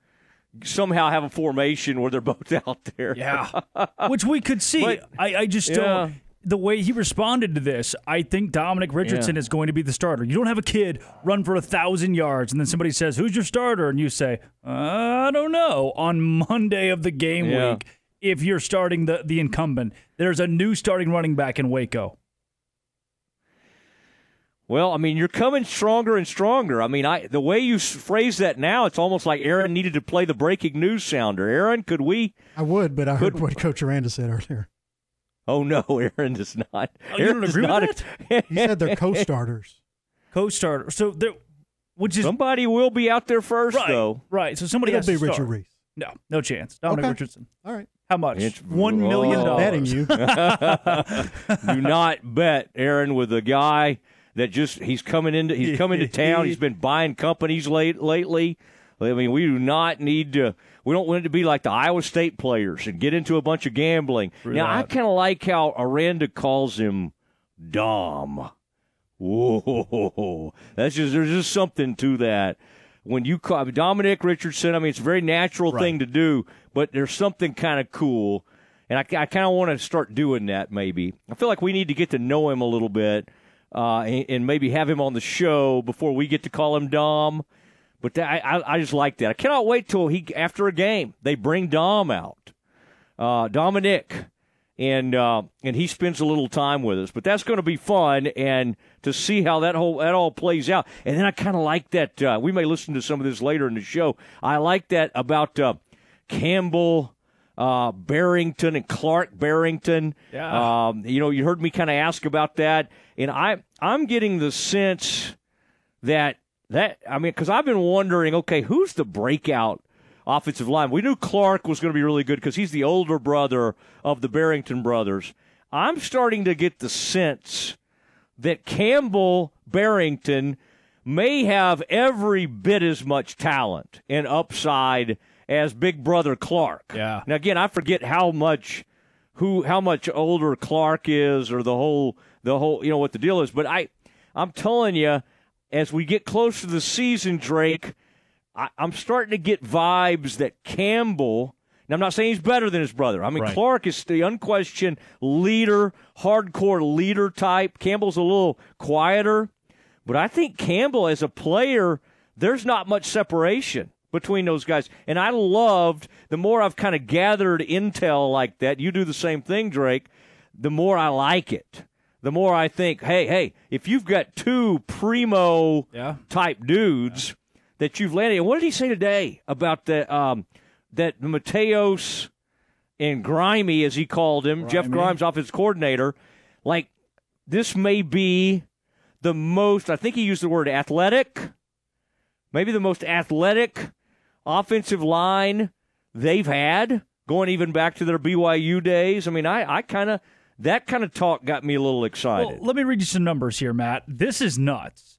[SPEAKER 2] somehow have a formation where they're both out there.
[SPEAKER 3] Yeah, which we could see. But, I, I just don't the way he responded to this, I think Dominic Richardson yeah. is going to be the starter. You don't have a kid run for a thousand yards and then somebody says, "Who's your starter?" and you say, "I don't know." On Monday of the game yeah. week, if you're starting the the incumbent, there's a new starting running back in Waco.
[SPEAKER 2] Well, I mean, you're coming stronger and stronger. I mean, I the way you phrase that now, it's almost like Aaron needed to play the breaking news sounder. Aaron, could we?
[SPEAKER 4] I would, but I could, heard what Coach Aranda said earlier.
[SPEAKER 2] Oh no, Aaron does not.
[SPEAKER 3] Oh, Aaron does not.
[SPEAKER 4] he said they're co-starters.
[SPEAKER 3] Co-starter. So there, which is
[SPEAKER 2] somebody will be out there first,
[SPEAKER 3] right,
[SPEAKER 2] though.
[SPEAKER 3] Right. So somebody
[SPEAKER 4] It'll
[SPEAKER 3] has
[SPEAKER 4] be
[SPEAKER 3] to
[SPEAKER 4] Richard
[SPEAKER 3] start.
[SPEAKER 4] Reese.
[SPEAKER 3] No, no chance. Dominic okay. Richardson.
[SPEAKER 4] All right.
[SPEAKER 3] How much? It's, One million dollars.
[SPEAKER 4] Betting you.
[SPEAKER 2] Do not bet, Aaron, with a guy that just he's coming into he's coming to town. He's been buying companies late lately. I mean, we do not need to. We don't want it to be like the Iowa State players and get into a bunch of gambling. now, I kind of like how Aranda calls him Dom. Whoa, that's just there's just something to that. When you call Dominic Richardson, I mean, it's a very natural right. thing to do, but there's something kind of cool, and I, I kind of want to start doing that. Maybe I feel like we need to get to know him a little bit, uh, and, and maybe have him on the show before we get to call him Dom but that, I, I just like that. I cannot wait till he after a game they bring Dom out, uh, Dominic, and uh, and he spends a little time with us. But that's going to be fun and to see how that whole that all plays out. And then I kind of like that. Uh, we may listen to some of this later in the show. I like that about uh, Campbell. Uh, Barrington and Clark Barrington.
[SPEAKER 3] Yeah.
[SPEAKER 2] Um, you know, you heard me kind of ask about that, and I I'm getting the sense that that I mean, because I've been wondering, okay, who's the breakout offensive line? We knew Clark was going to be really good because he's the older brother of the Barrington brothers. I'm starting to get the sense that Campbell Barrington may have every bit as much talent and upside as Big Brother Clark.
[SPEAKER 3] Yeah.
[SPEAKER 2] Now again, I forget how much who how much older Clark is or the whole the whole you know what the deal is, but I I'm telling you as we get close to the season, Drake, I, am starting to get vibes that Campbell. Now, I'm not saying he's better than his brother. I mean, right. Clark is the unquestioned leader, hardcore leader type. Campbell's a little quieter, but I think Campbell, as a player, there's not much separation between those guys. And I loved the more I've kind of gathered intel like that. You do the same thing, Drake. The more I like it the more I think, hey, hey, if you've got two primo
[SPEAKER 3] yeah.
[SPEAKER 2] type dudes yeah. that you've landed, and what did he say today about the um, that Mateos and Grimy, as he called him, Grimy. Jeff Grimes, offensive coordinator, like this may be the most. I think he used the word athletic, maybe the most athletic offensive line they've had, going even back to their BYU days. I mean, I, I kind of that kind of talk got me a little excited.
[SPEAKER 3] Well, let me read you some numbers here, Matt. This is nuts.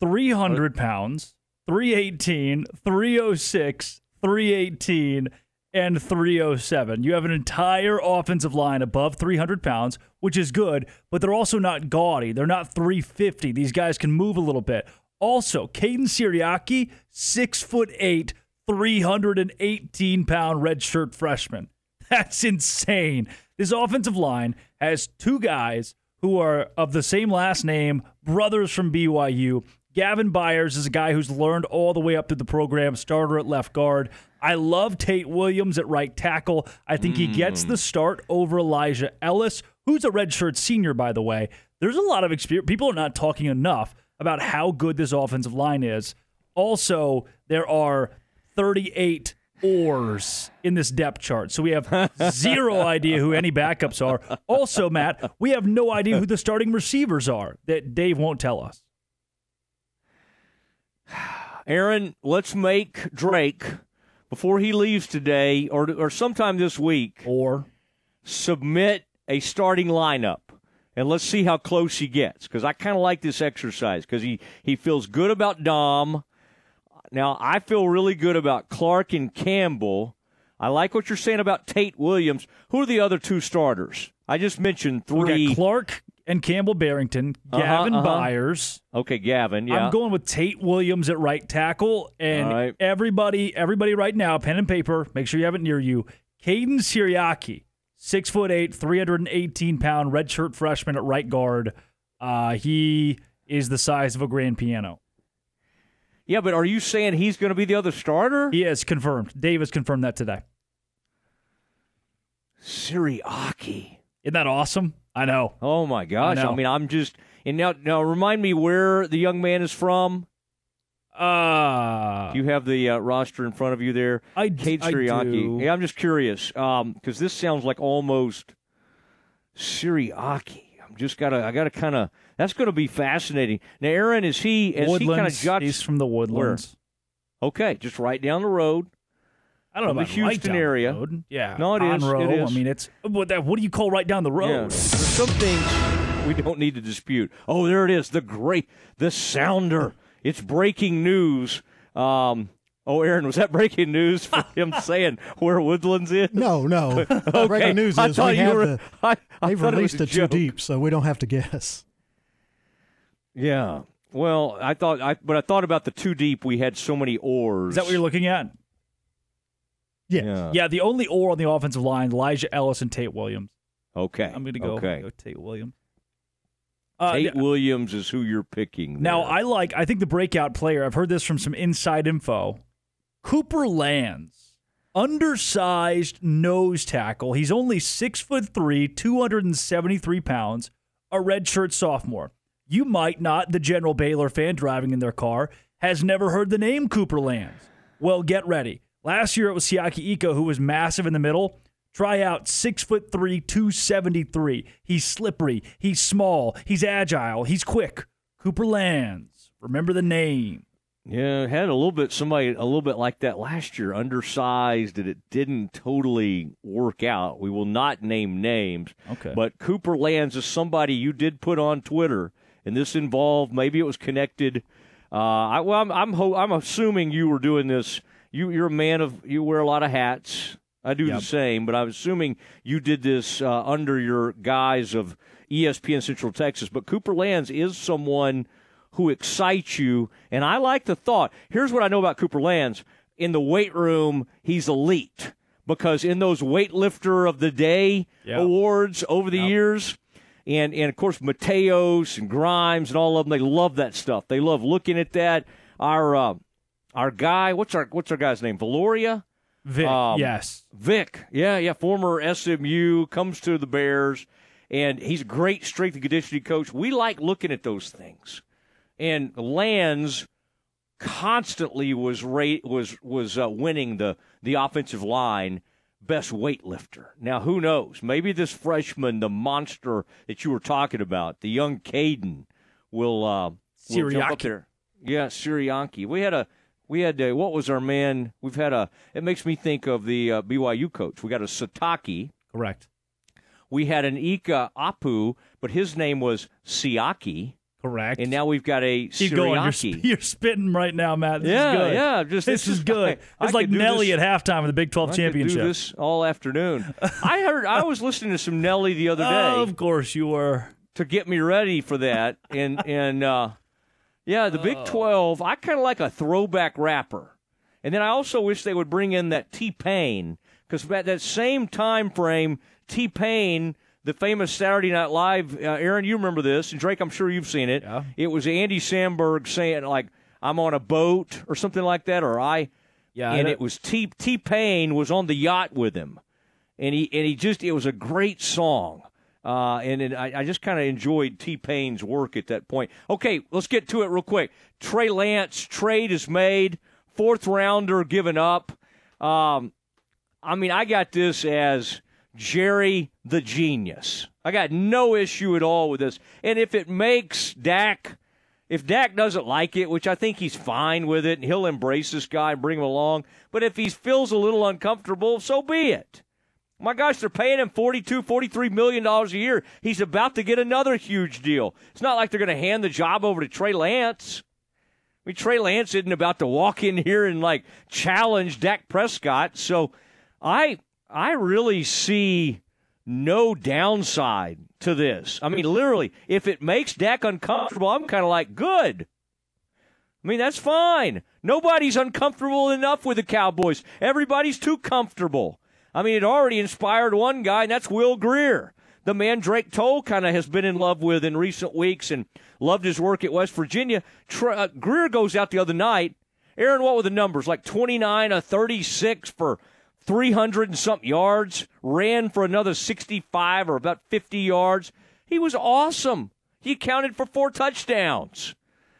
[SPEAKER 3] 300 pounds, 318, 306, 318, and 307. You have an entire offensive line above 300 pounds, which is good, but they're also not gaudy. They're not 350. These guys can move a little bit. Also, Caden Siriaki, six foot eight, 318 pound redshirt freshman. That's insane. This offensive line has two guys who are of the same last name, brothers from BYU. Gavin Byers is a guy who's learned all the way up through the program, starter at left guard. I love Tate Williams at right tackle. I think mm. he gets the start over Elijah Ellis, who's a redshirt senior, by the way. There's a lot of experience. People are not talking enough about how good this offensive line is. Also, there are 38 oars in this depth chart. So we have zero idea who any backups are. Also, Matt, we have no idea who the starting receivers are that Dave won't tell us.
[SPEAKER 2] Aaron, let's make Drake before he leaves today or or sometime this week
[SPEAKER 3] or
[SPEAKER 2] submit a starting lineup and let's see how close he gets because I kind of like this exercise because he, he feels good about Dom. Now, I feel really good about Clark and Campbell. I like what you're saying about Tate Williams. Who are the other two starters? I just mentioned three.
[SPEAKER 3] Clark and Campbell Barrington, uh-huh, Gavin uh-huh, uh-huh. Byers.
[SPEAKER 2] Okay, Gavin. Yeah,
[SPEAKER 3] I'm going with Tate Williams at right tackle, and right. everybody, everybody, right now, pen and paper. Make sure you have it near you. Caden Siriaki, six foot eight, 318 pound redshirt freshman at right guard. Uh, he is the size of a grand piano.
[SPEAKER 2] Yeah, but are you saying he's going to be the other starter?
[SPEAKER 3] He is confirmed. Dave has confirmed that today.
[SPEAKER 2] Siriaki.
[SPEAKER 3] Isn't that awesome? I know.
[SPEAKER 2] Oh my gosh! I, I, mean, I'm just and now now remind me where the young man is from.
[SPEAKER 3] Uh,
[SPEAKER 2] do you have the uh, roster in front of you there?
[SPEAKER 3] I, Kate Siriaki.
[SPEAKER 2] I do. I'm just curious because um, this sounds like almost Siriaki. I'm just gotta I gotta kind of that's going to be fascinating. Now, Aaron, is he is
[SPEAKER 3] Woodlands,
[SPEAKER 2] he kind of
[SPEAKER 3] jots? He's from the Woodlands.
[SPEAKER 2] Where? Okay, just right down the road.
[SPEAKER 3] I don't know about
[SPEAKER 2] the Houston
[SPEAKER 3] right
[SPEAKER 2] area.
[SPEAKER 3] Road. Yeah,
[SPEAKER 2] no, it is.
[SPEAKER 3] Row.
[SPEAKER 2] It is.
[SPEAKER 3] I mean, it's what, that, what do you call right down the road? Yeah.
[SPEAKER 2] There's some things we don't need to dispute. Oh, there it is. The great, the sounder. It's breaking news. Um, Oh, Aaron, was that breaking news for him saying where Woodlands is?
[SPEAKER 4] No, no.
[SPEAKER 2] okay.
[SPEAKER 4] Breaking news is we have
[SPEAKER 2] were,
[SPEAKER 4] the,
[SPEAKER 2] I, I
[SPEAKER 4] they've released it, it too deep, so we don't have to guess.
[SPEAKER 2] Yeah. Well, I thought, I, but I thought about the too deep. We had so many oars.
[SPEAKER 3] Is that what you're looking at?
[SPEAKER 4] Yes.
[SPEAKER 3] Yeah. Yeah. The only oar on the offensive line, Elijah Ellis and Tate Williams.
[SPEAKER 2] Okay.
[SPEAKER 3] I'm going to go,
[SPEAKER 2] okay.
[SPEAKER 3] go Tate Williams.
[SPEAKER 2] Uh, Tate Williams is who you're picking. There.
[SPEAKER 3] Now, I like. I think the breakout player. I've heard this from some inside info. Cooper Lands, undersized nose tackle. He's only six foot three, 273 pounds. A redshirt sophomore. You might not, the general Baylor fan driving in their car, has never heard the name Cooper Lands. Well, get ready. Last year it was Siaki Ika who was massive in the middle. Try out six foot three, 273. He's slippery. He's small. He's agile. He's quick. Cooper Lands. Remember the name.
[SPEAKER 2] Yeah, had a little bit somebody a little bit like that last year, undersized, and it didn't totally work out. We will not name names.
[SPEAKER 3] Okay.
[SPEAKER 2] But Cooper Lands is somebody you did put on Twitter and this involved maybe it was connected. Uh, I, well, I'm I'm, ho- I'm assuming you were doing this. You you're a man of you wear a lot of hats. I do yep. the same, but I'm assuming you did this uh, under your guise of ESPN Central Texas. But Cooper Lands is someone who excites you, and I like the thought. Here's what I know about Cooper Lands: in the weight room, he's elite because in those weightlifter of the day yep. awards over the yep. years and and of course Mateos and Grimes and all of them. They love that stuff. They love looking at that. Our uh, our guy, what's our what's our guy's name? Viloria.
[SPEAKER 3] Vic. Um, yes.
[SPEAKER 2] Vic. Yeah, yeah. Former SMU comes to the Bears, and he's a great strength and conditioning coach. We like looking at those things. And Lands constantly was rate was was uh, winning the the offensive line best weightlifter. Now, who knows? Maybe this freshman, the monster that you were talking about, the young Caden, will, uh, will jump up there. Yeah, Sirianki. We had a we had a, what was our man? We've had a. It makes me think of the uh, BYU coach. We got a Sitake.
[SPEAKER 3] Correct.
[SPEAKER 2] We had an Ika Apu, but his name was Siaki.
[SPEAKER 3] Correct.
[SPEAKER 2] And now we've got a
[SPEAKER 3] Keep going. You're, sp- you're, spitting right now, Matt. This
[SPEAKER 2] yeah,
[SPEAKER 3] is good.
[SPEAKER 2] yeah. Just
[SPEAKER 3] this, this is good. I, it's I like Nelly
[SPEAKER 2] this,
[SPEAKER 3] at halftime of the Big 12
[SPEAKER 2] I
[SPEAKER 3] championship.
[SPEAKER 2] This all afternoon. I heard. I was listening to some Nelly the other day.
[SPEAKER 3] Oh, of course you were.
[SPEAKER 2] To get me ready for that, and and uh, yeah, the Big 12. I kind of like a throwback rapper. And then I also wish they would bring in that T Pain because at that same time frame, T Pain, the famous Saturday Night Live, uh, Aaron, you remember this, and Drake, I'm sure you've seen it.
[SPEAKER 3] Yeah.
[SPEAKER 2] It was Andy Samberg saying like, "I'm on a boat" or something like that, or I.
[SPEAKER 3] Yeah,
[SPEAKER 2] and it was T T Pain was on the yacht with him, and he and he just it was a great song. Uh, and it, I, I, just kind of enjoyed T Pain's work at that point. Okay, let's get to it real quick. Trey Lance trade is made, fourth rounder given up. Um, I mean, I got this as Jerry the genius. I got no issue at all with this. And if it makes Dak, if Dak doesn't like it, which I think he's fine with it, and he'll embrace this guy and bring him along. But if he feels a little uncomfortable, so be it. My gosh, they're paying him $42, 43 million dollars a year. He's about to get another huge deal. It's not like they're going to hand the job over to Trey Lance. I mean, Trey Lance isn't about to walk in here and like challenge Dak Prescott. So I I really see no downside to this. I mean, literally, if it makes Dak uncomfortable, I'm kind of like, good. I mean, that's fine. Nobody's uncomfortable enough with the Cowboys. Everybody's too comfortable. I mean, it already inspired one guy, and that's Will Grier, The man Drake Toll kind of has been in love with in recent weeks and loved his work at West Virginia. uh, Grier goes out the other night. Aaron, what were the numbers? Like 29 a 36 for 300 and something yards, ran for another 65 or about 50 yards. He was awesome. He accounted for four touchdowns.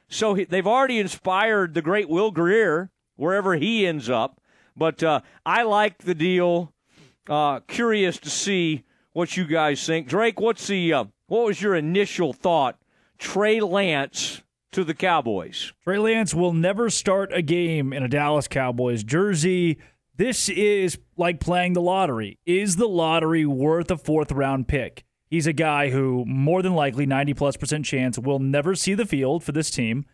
[SPEAKER 2] So he, they've already inspired the great Will Grier wherever he ends up. But uh, I like the deal. Uh, curious to see what you guys think. Drake, what's the uh, what was your initial thought? Trey Lance to the Cowboys.
[SPEAKER 3] Trey Lance will never start a game in a Dallas Cowboys jersey. This is like playing the lottery. Is the lottery worth a fourth round pick? He's a guy who, more than likely, 90 plus percent chance, will never see the field for this team.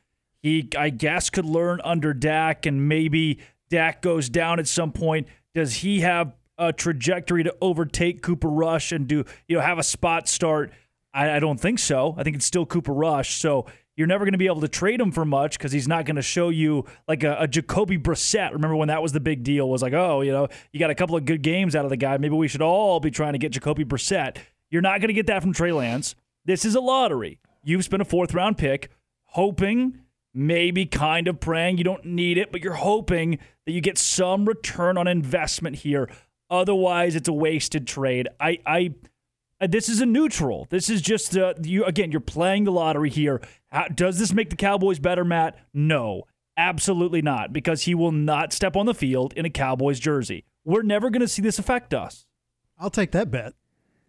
[SPEAKER 3] He, I guess, could learn under Dak, and maybe Dak goes down at some point. Does he have a trajectory to overtake Cooper Rush and do you know have a spot start? I, I don't think so. I think it's still Cooper Rush. So you're never going to be able to trade him for much because he's not going to show you like a, a Jacoby Brissett. Remember when that was the big deal? Was like, oh, you know, you got a couple of good games out of the guy. Maybe we should all be trying to get Jacoby Brissett. You're not going to get that from Trey Lance. This is a lottery. You've spent a fourth round pick, hoping, maybe kind of praying you don't need it, but you're hoping that you get some return on investment here. Otherwise, it's a wasted trade. I, I, this is a neutral. This is just uh, you again. You're playing the lottery here. How, does this make the Cowboys better, Matt? No, absolutely not. Because he will not step on the field in a Cowboys jersey. We're never going to see this affect us.
[SPEAKER 4] I'll take that bet.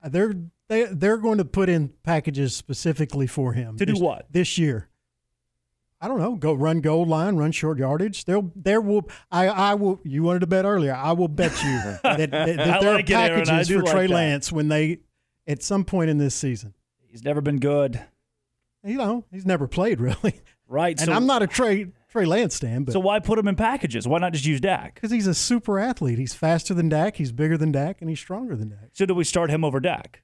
[SPEAKER 4] Uh, they're they they're going to put in packages specifically for him
[SPEAKER 3] to
[SPEAKER 4] this,
[SPEAKER 3] do what
[SPEAKER 4] this year. I don't know. Go run goal line, run short yardage. There, there will. I, I will. You wanted to bet earlier. I will bet you that, that, that there
[SPEAKER 3] like
[SPEAKER 4] are packages
[SPEAKER 3] it,
[SPEAKER 4] for
[SPEAKER 3] like
[SPEAKER 4] Trey. Lance when they, at some point in this season.
[SPEAKER 3] He's never been good.
[SPEAKER 4] You know, he's never played really.
[SPEAKER 3] Right.
[SPEAKER 4] And
[SPEAKER 3] so,
[SPEAKER 4] I'm not a Trey Trey Lance stan, but
[SPEAKER 3] so why put him in packages? Why not just use Dak?
[SPEAKER 4] because he's a super athlete. He's faster than Dak. He's bigger than Dak, and he's stronger than Dak.
[SPEAKER 3] So do we start him over Dak?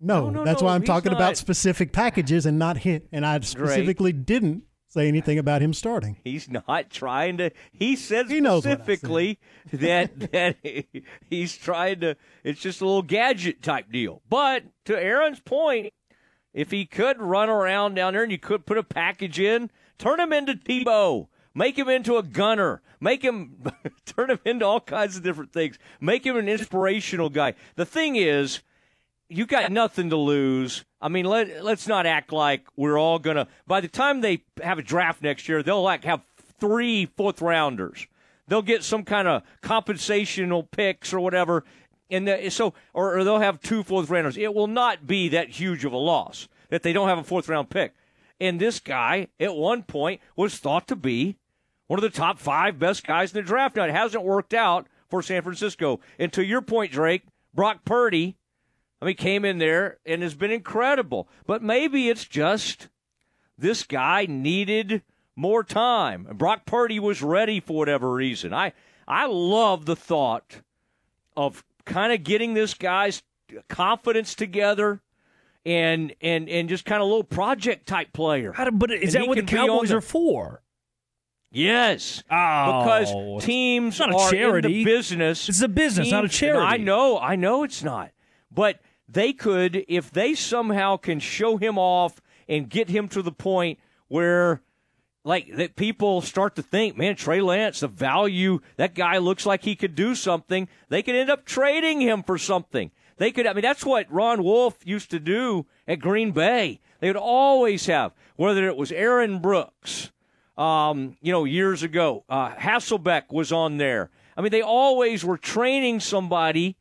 [SPEAKER 4] No,
[SPEAKER 2] No, no,
[SPEAKER 4] that's
[SPEAKER 2] no,
[SPEAKER 4] why I'm talking
[SPEAKER 2] not.
[SPEAKER 4] about specific packages and not hit. And I specifically didn't say anything about him starting.
[SPEAKER 2] He's not trying to. He said
[SPEAKER 4] He
[SPEAKER 2] specifically that that he's trying to. It's just a little gadget type deal. But to Aaron's point, if he could run around down there and you could put a package in, turn him into Tebow, make him into a gunner, make him turn him into all kinds of different things, make him an inspirational guy. The thing is you got nothing to lose. I mean, let let's not act like we're all gonna. By the time they have a draft next year, they'll like have three fourth rounders. They'll get some kind of compensational picks or whatever, and the, so or, or they'll have two fourth rounders. It will not be that huge of a loss that they don't have a fourth round pick. And this guy, at one point, was thought to be one of the top five best guys in the draft. Now it hasn't worked out for San Francisco. And to your point, Drake, Brock Purdy. I mean, came in there and has been incredible. But maybe it's just this guy needed more time. Brock Purdy was ready for whatever reason. I I love the thought of kind of getting this guy's confidence together and and and just kind of a little project type player.
[SPEAKER 3] Do, but is
[SPEAKER 2] And
[SPEAKER 3] that what the
[SPEAKER 2] can be on
[SPEAKER 3] Cowboys
[SPEAKER 2] the-
[SPEAKER 3] are for?
[SPEAKER 2] Yes.
[SPEAKER 3] Oh,
[SPEAKER 2] because teams
[SPEAKER 3] not a
[SPEAKER 2] are
[SPEAKER 3] charity.
[SPEAKER 2] in the business.
[SPEAKER 3] It's a business, not a charity.
[SPEAKER 2] I know, I know it's not. But they could, if they somehow can show him off and get him to the point where, like, that people start to think, man, Trey Lance, the value, that guy looks like he could do something. They could end up trading him for something. They could, I mean, that's what Ron Wolf used to do at Green Bay. They would always have, whether it was Aaron Brooks, um, you know, years ago. Uh, Hasselbeck was on there. I mean, they always were training somebody,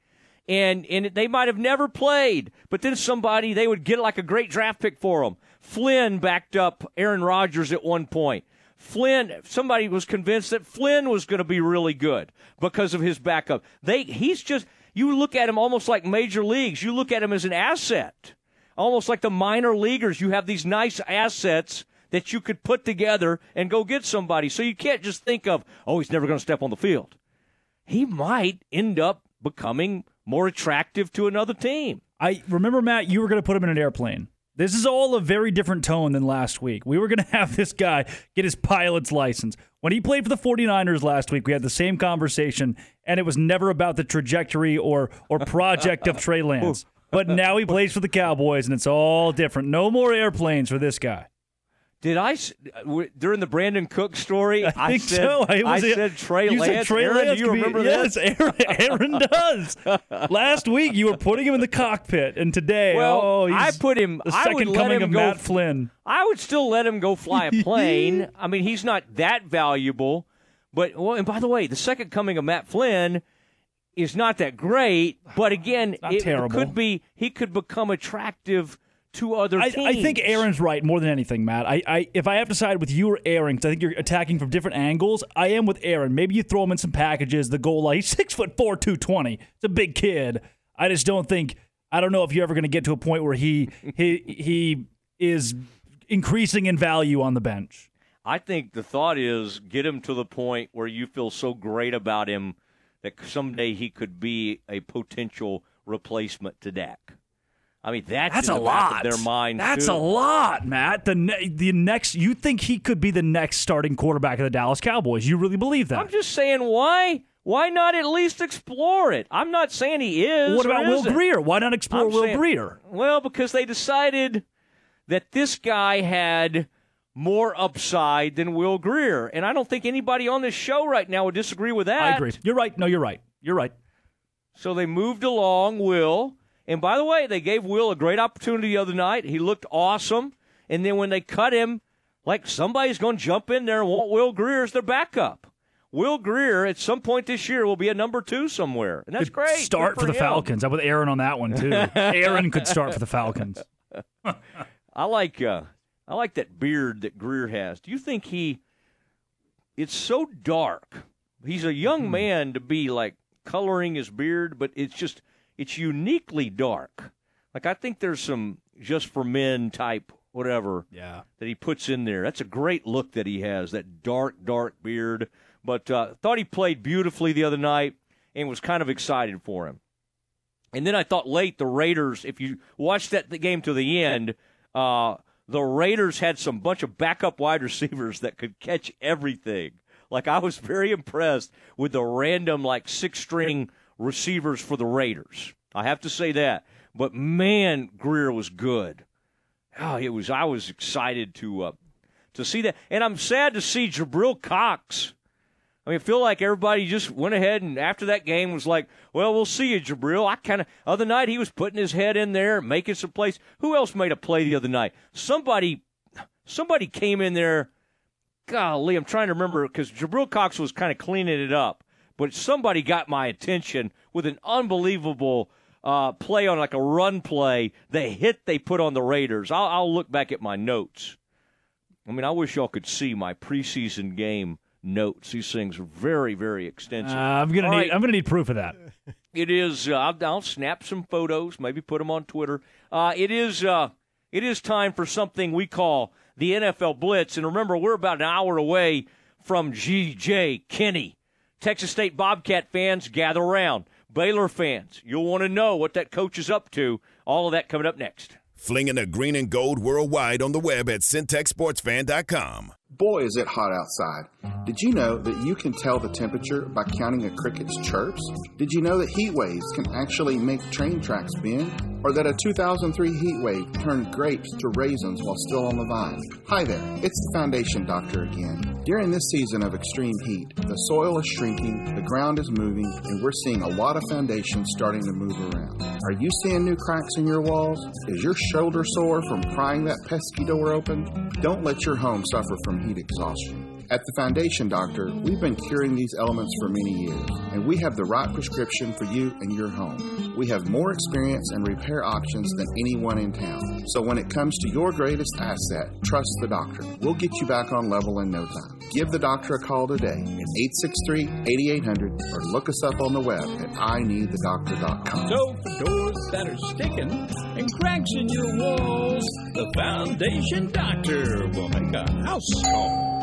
[SPEAKER 2] and and they might have never played, but then somebody they would get like a great draft pick for them. Flynn backed up Aaron Rodgers at one point. Flynn, somebody was convinced that Flynn was going to be really good because of his backup. They, he's just, you look at him almost like major leagues. You look at him as an asset, almost like the minor leaguers. You have these nice assets that you could put together and go get somebody. So you can't just think of, oh, he's never going to step on the field. He might end up becoming more attractive to another team.
[SPEAKER 3] I remember, Matt, you were going to put him in an airplane. This is all a very different tone than last week. We were going to have this guy get his pilot's license. When he played for the 49ers last week, we had the same conversation, and it was never about the trajectory or, or project of Trey Lance. But now he plays for the Cowboys, and it's all different. No more airplanes for this guy.
[SPEAKER 2] Did I uh, during the Brandon Cook story?
[SPEAKER 3] I think
[SPEAKER 2] said,
[SPEAKER 3] so.
[SPEAKER 2] I, said Trey
[SPEAKER 3] you
[SPEAKER 2] Lance.
[SPEAKER 3] Said Trey
[SPEAKER 2] Aaron,
[SPEAKER 3] Lance
[SPEAKER 2] do you
[SPEAKER 3] could be-
[SPEAKER 2] remember
[SPEAKER 3] yes,
[SPEAKER 2] this?
[SPEAKER 3] Aaron, Aaron does. Last week you were putting him in the cockpit, and today,
[SPEAKER 2] Well,
[SPEAKER 3] oh,
[SPEAKER 2] I put him.
[SPEAKER 3] the
[SPEAKER 2] I would
[SPEAKER 3] coming of
[SPEAKER 2] go,
[SPEAKER 3] Matt Flynn.
[SPEAKER 2] I would still let him go fly a plane. I mean, he's not that valuable. But well, and by the way, the second coming of Matt Flynn is not that great. But again,
[SPEAKER 3] not
[SPEAKER 2] it
[SPEAKER 3] terrible.
[SPEAKER 2] could be. He could become attractive to other
[SPEAKER 3] I,
[SPEAKER 2] teams.
[SPEAKER 3] I think Aaron's right more than anything, Matt. I, I if I have to side with you or Aaron, 'cause I think you're attacking from different angles. I am with Aaron. Maybe you throw him in some packages. The goal line. He's six foot four, two twenty. It's a big kid. I just don't think. I don't know if you're ever going to get to a point where he he he is increasing in value on the bench.
[SPEAKER 2] I think the thought is get him to the point where you feel so great about him that someday he could be a potential replacement to Dak. I mean, that's,
[SPEAKER 3] That's a lot.
[SPEAKER 2] their mind.
[SPEAKER 3] That's
[SPEAKER 2] too.
[SPEAKER 3] a lot, Matt. The ne- the next, you think he could be the next starting quarterback of the Dallas Cowboys? You really believe that?
[SPEAKER 2] I'm just saying, why? Why not at least explore it? I'm not saying he is.
[SPEAKER 3] what about Will
[SPEAKER 2] isn't.
[SPEAKER 3] Grier? Why not explore
[SPEAKER 2] I'm
[SPEAKER 3] Will
[SPEAKER 2] saying-
[SPEAKER 3] Grier?
[SPEAKER 2] Well, because they decided that this guy had more upside than Will Grier, and I don't think anybody on this show right now would disagree with that.
[SPEAKER 3] I agree. You're right. No, you're right. You're right.
[SPEAKER 2] So they moved along Will. And by the way, they gave Will a great opportunity the other night. He looked awesome. And then when they cut him, like somebody's going to jump in there and want Will Grier as their backup. Will Grier at some point this year will be a number two somewhere. And that's
[SPEAKER 3] Could
[SPEAKER 2] great.
[SPEAKER 3] Start for the
[SPEAKER 2] him.
[SPEAKER 3] Falcons. I'm with Aaron on that one too. Aaron could start for the Falcons.
[SPEAKER 2] I like uh, I like that beard that Grier has. Do you think he? It's so dark. He's a young man to be like coloring his beard, but it's just it's uniquely dark. Like I think there's some just for men type whatever
[SPEAKER 3] Yeah.
[SPEAKER 2] that he puts in there. That's a great look that he has. That dark dark beard. But uh, thought he played beautifully the other night and was kind of excited for him. And then I thought late the Raiders, if you watched that the game to the end, uh, the Raiders had some bunch of backup wide receivers that could catch everything. Like I was very impressed with the random like six string receivers for the Raiders. I have to say that. But man, Grier was good. Oh, it was. I was excited to uh, to see that, and I'm sad to see Jabril Cox. I mean, I feel like everybody just went ahead and after that game was like, "Well, we'll see you, Jabril." I kind of other night he was putting his head in there, making some plays. Who else made a play the other night? Somebody, somebody came in there. Golly, I'm trying to remember because Jabril Cox was kind of cleaning it up, but somebody got my attention with an unbelievable uh, play on like a run play. The hit they put on the Raiders. I'll, I'll look back at my notes. I mean, I wish y'all could see my preseason game notes. These things are very, very
[SPEAKER 3] Uh,
[SPEAKER 2] extensive.
[SPEAKER 3] I'm gonna
[SPEAKER 2] All
[SPEAKER 3] need.
[SPEAKER 2] right.
[SPEAKER 3] I'm gonna need proof of that.
[SPEAKER 2] It is. Uh, I'll, I'll snap some photos, maybe put them on Twitter. Uh, it is. Uh, it is time for something we call the NFL Blitz. And remember, we're about an hour away from G.J. Kinne. Texas State Bobcat fans, gather around. Baylor fans, you'll want to know what that coach is up to. All of that coming up next.
[SPEAKER 5] Flinging the green and gold worldwide on the web at syntechsportsfan.com.
[SPEAKER 12] Boy, is it hot outside. Did you know that you can tell the temperature by counting a cricket's chirps? Did you know that heat waves can actually make train tracks bend? Or that a 2003 heat wave turned grapes to raisins while still on the vine? Hi there, it's the Foundation Doctor again. During this season of extreme heat, the soil is shrinking, the ground is moving, and we're seeing a lot of foundations starting to move around. Are you seeing new cracks in your walls? Is your shoulder sore from prying that pesky door open? Don't let your home suffer from heat exhaustion. At the Foundation Doctor, we've been curing these elements for many years, and we have the right prescription for you and your home. We have more experience and repair options than anyone in town. So when it comes to your greatest asset, trust the doctor. We'll get you back on level in no time. Give the doctor a call today at 863-8800 or look us up on the web at ineedthedoctor.com.
[SPEAKER 13] So for doors that are sticking and cracks in your walls, the Foundation Doctor will make a house call.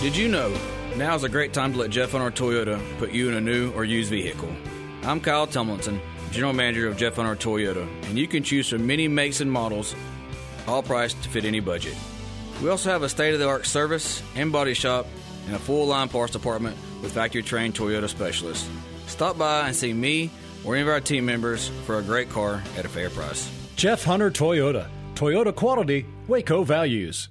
[SPEAKER 14] Did you know now's a great time to let Jeff Hunter Toyota put you in a new or used vehicle? I'm Kyle Tumlinson, General Manager of Jeff Hunter Toyota, and you can choose from many makes and models, all priced to fit any budget. We also have a state of the art service and body shop and a full line parts department with factory trained Toyota specialists. Stop by and see me or any of our team members for a great car at a fair price.
[SPEAKER 15] Jeff Hunter Toyota. Toyota quality, Waco values.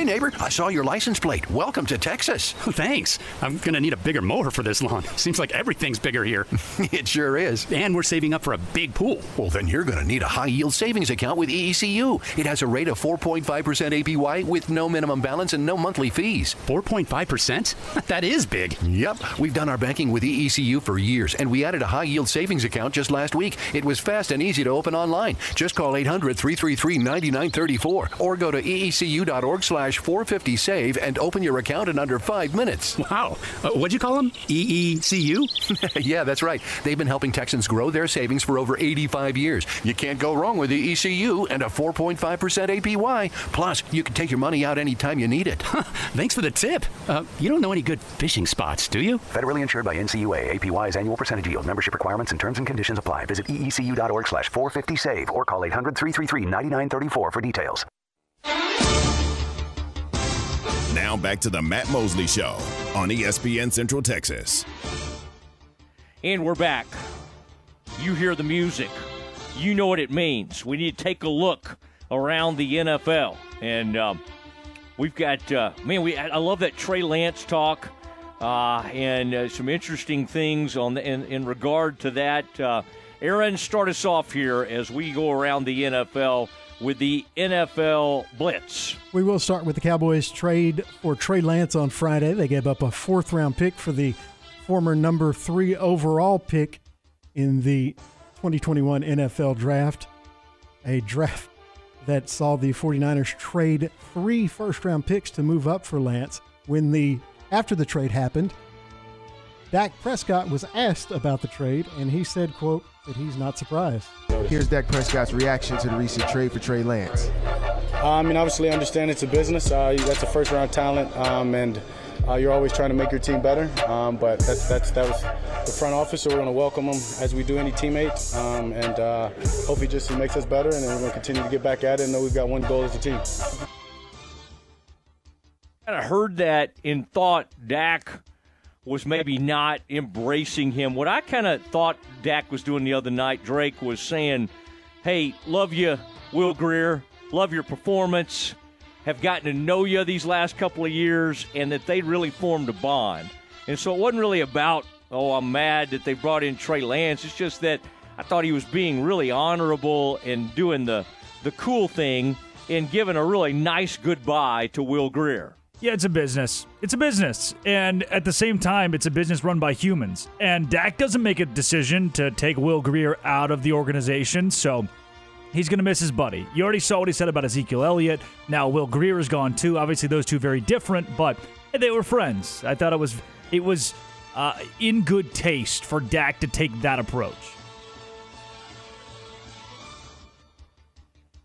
[SPEAKER 16] Hey, neighbor, I saw your license plate. Welcome to Texas.
[SPEAKER 17] Thanks. I'm going to need a bigger mower for this lawn. Seems like everything's bigger here.
[SPEAKER 16] it sure is.
[SPEAKER 17] And we're saving up for a big pool.
[SPEAKER 16] Well, then you're going to need a high yield savings account with EECU. It has a rate of 4.5% APY with no minimum balance and no monthly fees.
[SPEAKER 17] 4.5%? That is big.
[SPEAKER 16] Yep. We've done our banking with EECU for years, and we added a high yield savings account just last week. It was fast and easy to open online. Just call 800 333 9934 or go to eecu.org slash 450 save and open your account in under five minutes.
[SPEAKER 17] Wow. Uh, what'd you call them? EECU?
[SPEAKER 16] yeah, that's right. They've been helping Texans grow their savings for over 85 years. You can't go wrong with the ECU and a 4.5% APY. Plus, you can take your money out anytime you need it.
[SPEAKER 17] Thanks for the tip. Uh, you don't know any good fishing spots, do you?
[SPEAKER 18] Federally insured by NCUA. APY is annual percentage yield. Membership requirements and terms and conditions apply. Visit eecu.org slash 450 save or call 800 333 9934 for details.
[SPEAKER 5] Now back to the Matt Mosley Show on ESPN Central Texas.
[SPEAKER 2] And we're back. You hear the music. You know what it means. We need to take a look around the NFL. And um, we've got, uh, man, we I love that Trey Lance talk uh, and uh, some interesting things on the, in, in regard to that. Uh, Aaron, start us off here as we go around the NFL with the NFL Blitz.
[SPEAKER 4] We will start with the Cowboys trade for Trey Lance on Friday. They gave up a fourth round pick for the former number three overall pick in the 2021 NFL draft. A draft that saw the 49ers trade three first round picks to move up for Lance. When the after the trade happened, Dak Prescott was asked about the trade and he said, quote, that he's not surprised.
[SPEAKER 19] Here's Dak Prescott's reaction to the recent trade for Trey Lance.
[SPEAKER 20] Uh, I mean, obviously, I understand it's a business. Uh, that's a first round talent, um, and uh, you're always trying to make your team better. Um, but that's, that's, that was the front office, so we're going to welcome him as we do any teammate, um, and uh, hope he just makes us better, and then we're going to continue to get back at it and know we've got one goal as a team.
[SPEAKER 2] Kind of heard that and thought Dak was maybe not embracing him. What I kind of thought Dak was doing the other night, Drake was saying, Hey, love you, Will Grier. love your performance, have gotten to know you these last couple of years, and that they really formed a bond. And so it wasn't really about, oh, I'm mad that they brought in Trey Lance. It's just that I thought he was being really honorable and doing the, the cool thing and giving a really nice goodbye to Will Grier.
[SPEAKER 3] Yeah, it's a business. It's a business. And at the same time, it's a business run by humans. And Dak doesn't make a decision to take Will Grier out of the organization, so he's going to miss his buddy. You already saw what he said about Ezekiel Elliott. Now Will Grier is gone too. Obviously, those two very different, but they were friends. I thought it was it was uh, in good taste for Dak to take that approach.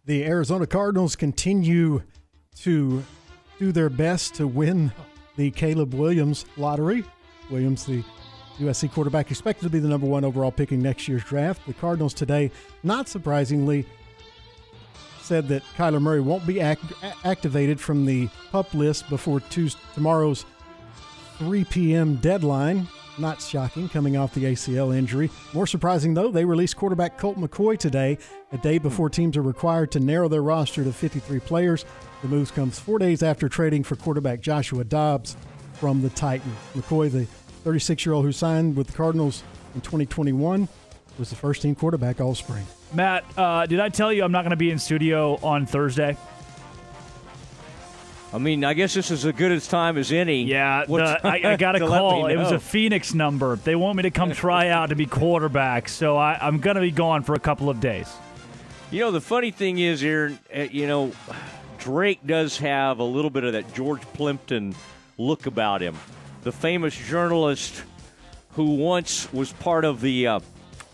[SPEAKER 4] The Arizona Cardinals continue to do their best to win the Caleb Williams lottery. Williams, the USC quarterback, expected to be the number one overall pick in next year's draft. The Cardinals today, not surprisingly, said that Kyler Murray won't be act- activated from the pup list before Tuesday, tomorrow's 3 p.m. deadline. Not shocking, coming off the ACL injury. More surprising, though, they released quarterback Colt McCoy today, a day before teams are required to narrow their roster to 53 players. The move comes four days after trading for quarterback Joshua Dobbs from the Titans. McCoy, the 36-year-old who signed with the Cardinals in 2021, was the first team quarterback all spring.
[SPEAKER 3] Matt, uh, did I tell you I'm not going to be in studio on Thursday?
[SPEAKER 2] I mean, I guess this is as good as time as any.
[SPEAKER 3] Yeah, the, I, I, got a call. It was a Phoenix number. They want me to come try out to be quarterback, so I, I'm going to be gone for a couple of days.
[SPEAKER 2] You know, the funny thing is, Aaron, uh, you know, Drake does have a little bit of that George Plimpton look about him. The famous journalist who once was part of the uh,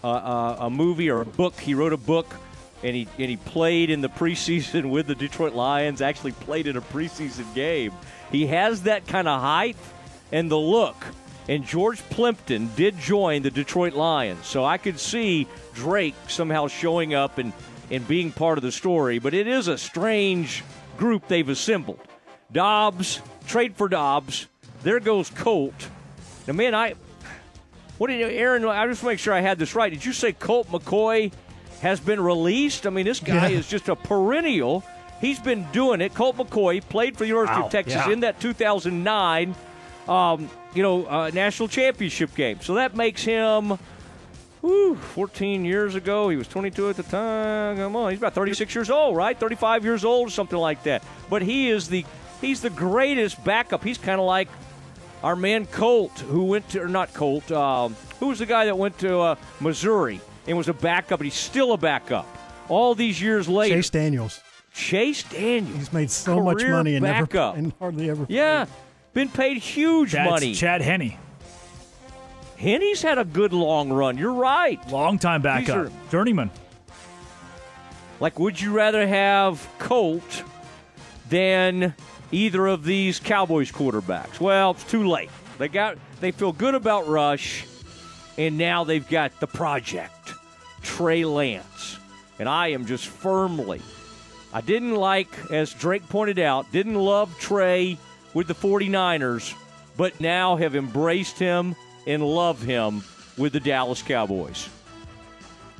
[SPEAKER 2] uh, uh a movie or a book. He wrote a book and he and he played in the preseason with the Detroit Lions. Actually, played in a preseason game. He has that kind of height and the look. And George Plimpton did join the Detroit Lions, so I could see Drake somehow showing up and and being part of the story. But it is a strange group they've assembled. Dobbs, trade for Dobbs. There goes Colt. Now, man, I. What did you, Aaron? I just want to make sure I had this right. Did you say Colt McCoy has been released. I mean, this guy yeah. is just a perennial. He's been doing it. Colt McCoy played for the University wow. of Texas yeah. in that 2009, um, you know, uh, national championship game. So that makes him, whew, 14 years ago. He was 22 at the time. Come on, he's about 36 years old, right? 35 years old, something like that. But he is the he's the greatest backup. He's kind of like our man Colt, who went to or not Colt. Um, who was the guy that went to uh, Missouri? And was a backup, but he's still a backup. All these years later.
[SPEAKER 4] Chase Daniels.
[SPEAKER 2] Chase Daniels.
[SPEAKER 4] He's made so much money and backup. never and hardly ever.
[SPEAKER 2] Yeah, been paid huge
[SPEAKER 3] That's
[SPEAKER 2] money.
[SPEAKER 3] Chad Henne.
[SPEAKER 2] Henne's had a good long run. You're right.
[SPEAKER 3] Long time backup. Are, Journeyman.
[SPEAKER 2] Like, would you rather have Colt than either of these Cowboys quarterbacks? Well, it's too late. They got they feel good about Rush, and now they've got the project. Trey Lance. And I am just firmly, I didn't like, as Drake pointed out, didn't love Trey with the 49ers, but now have embraced him and love him with the Dallas Cowboys.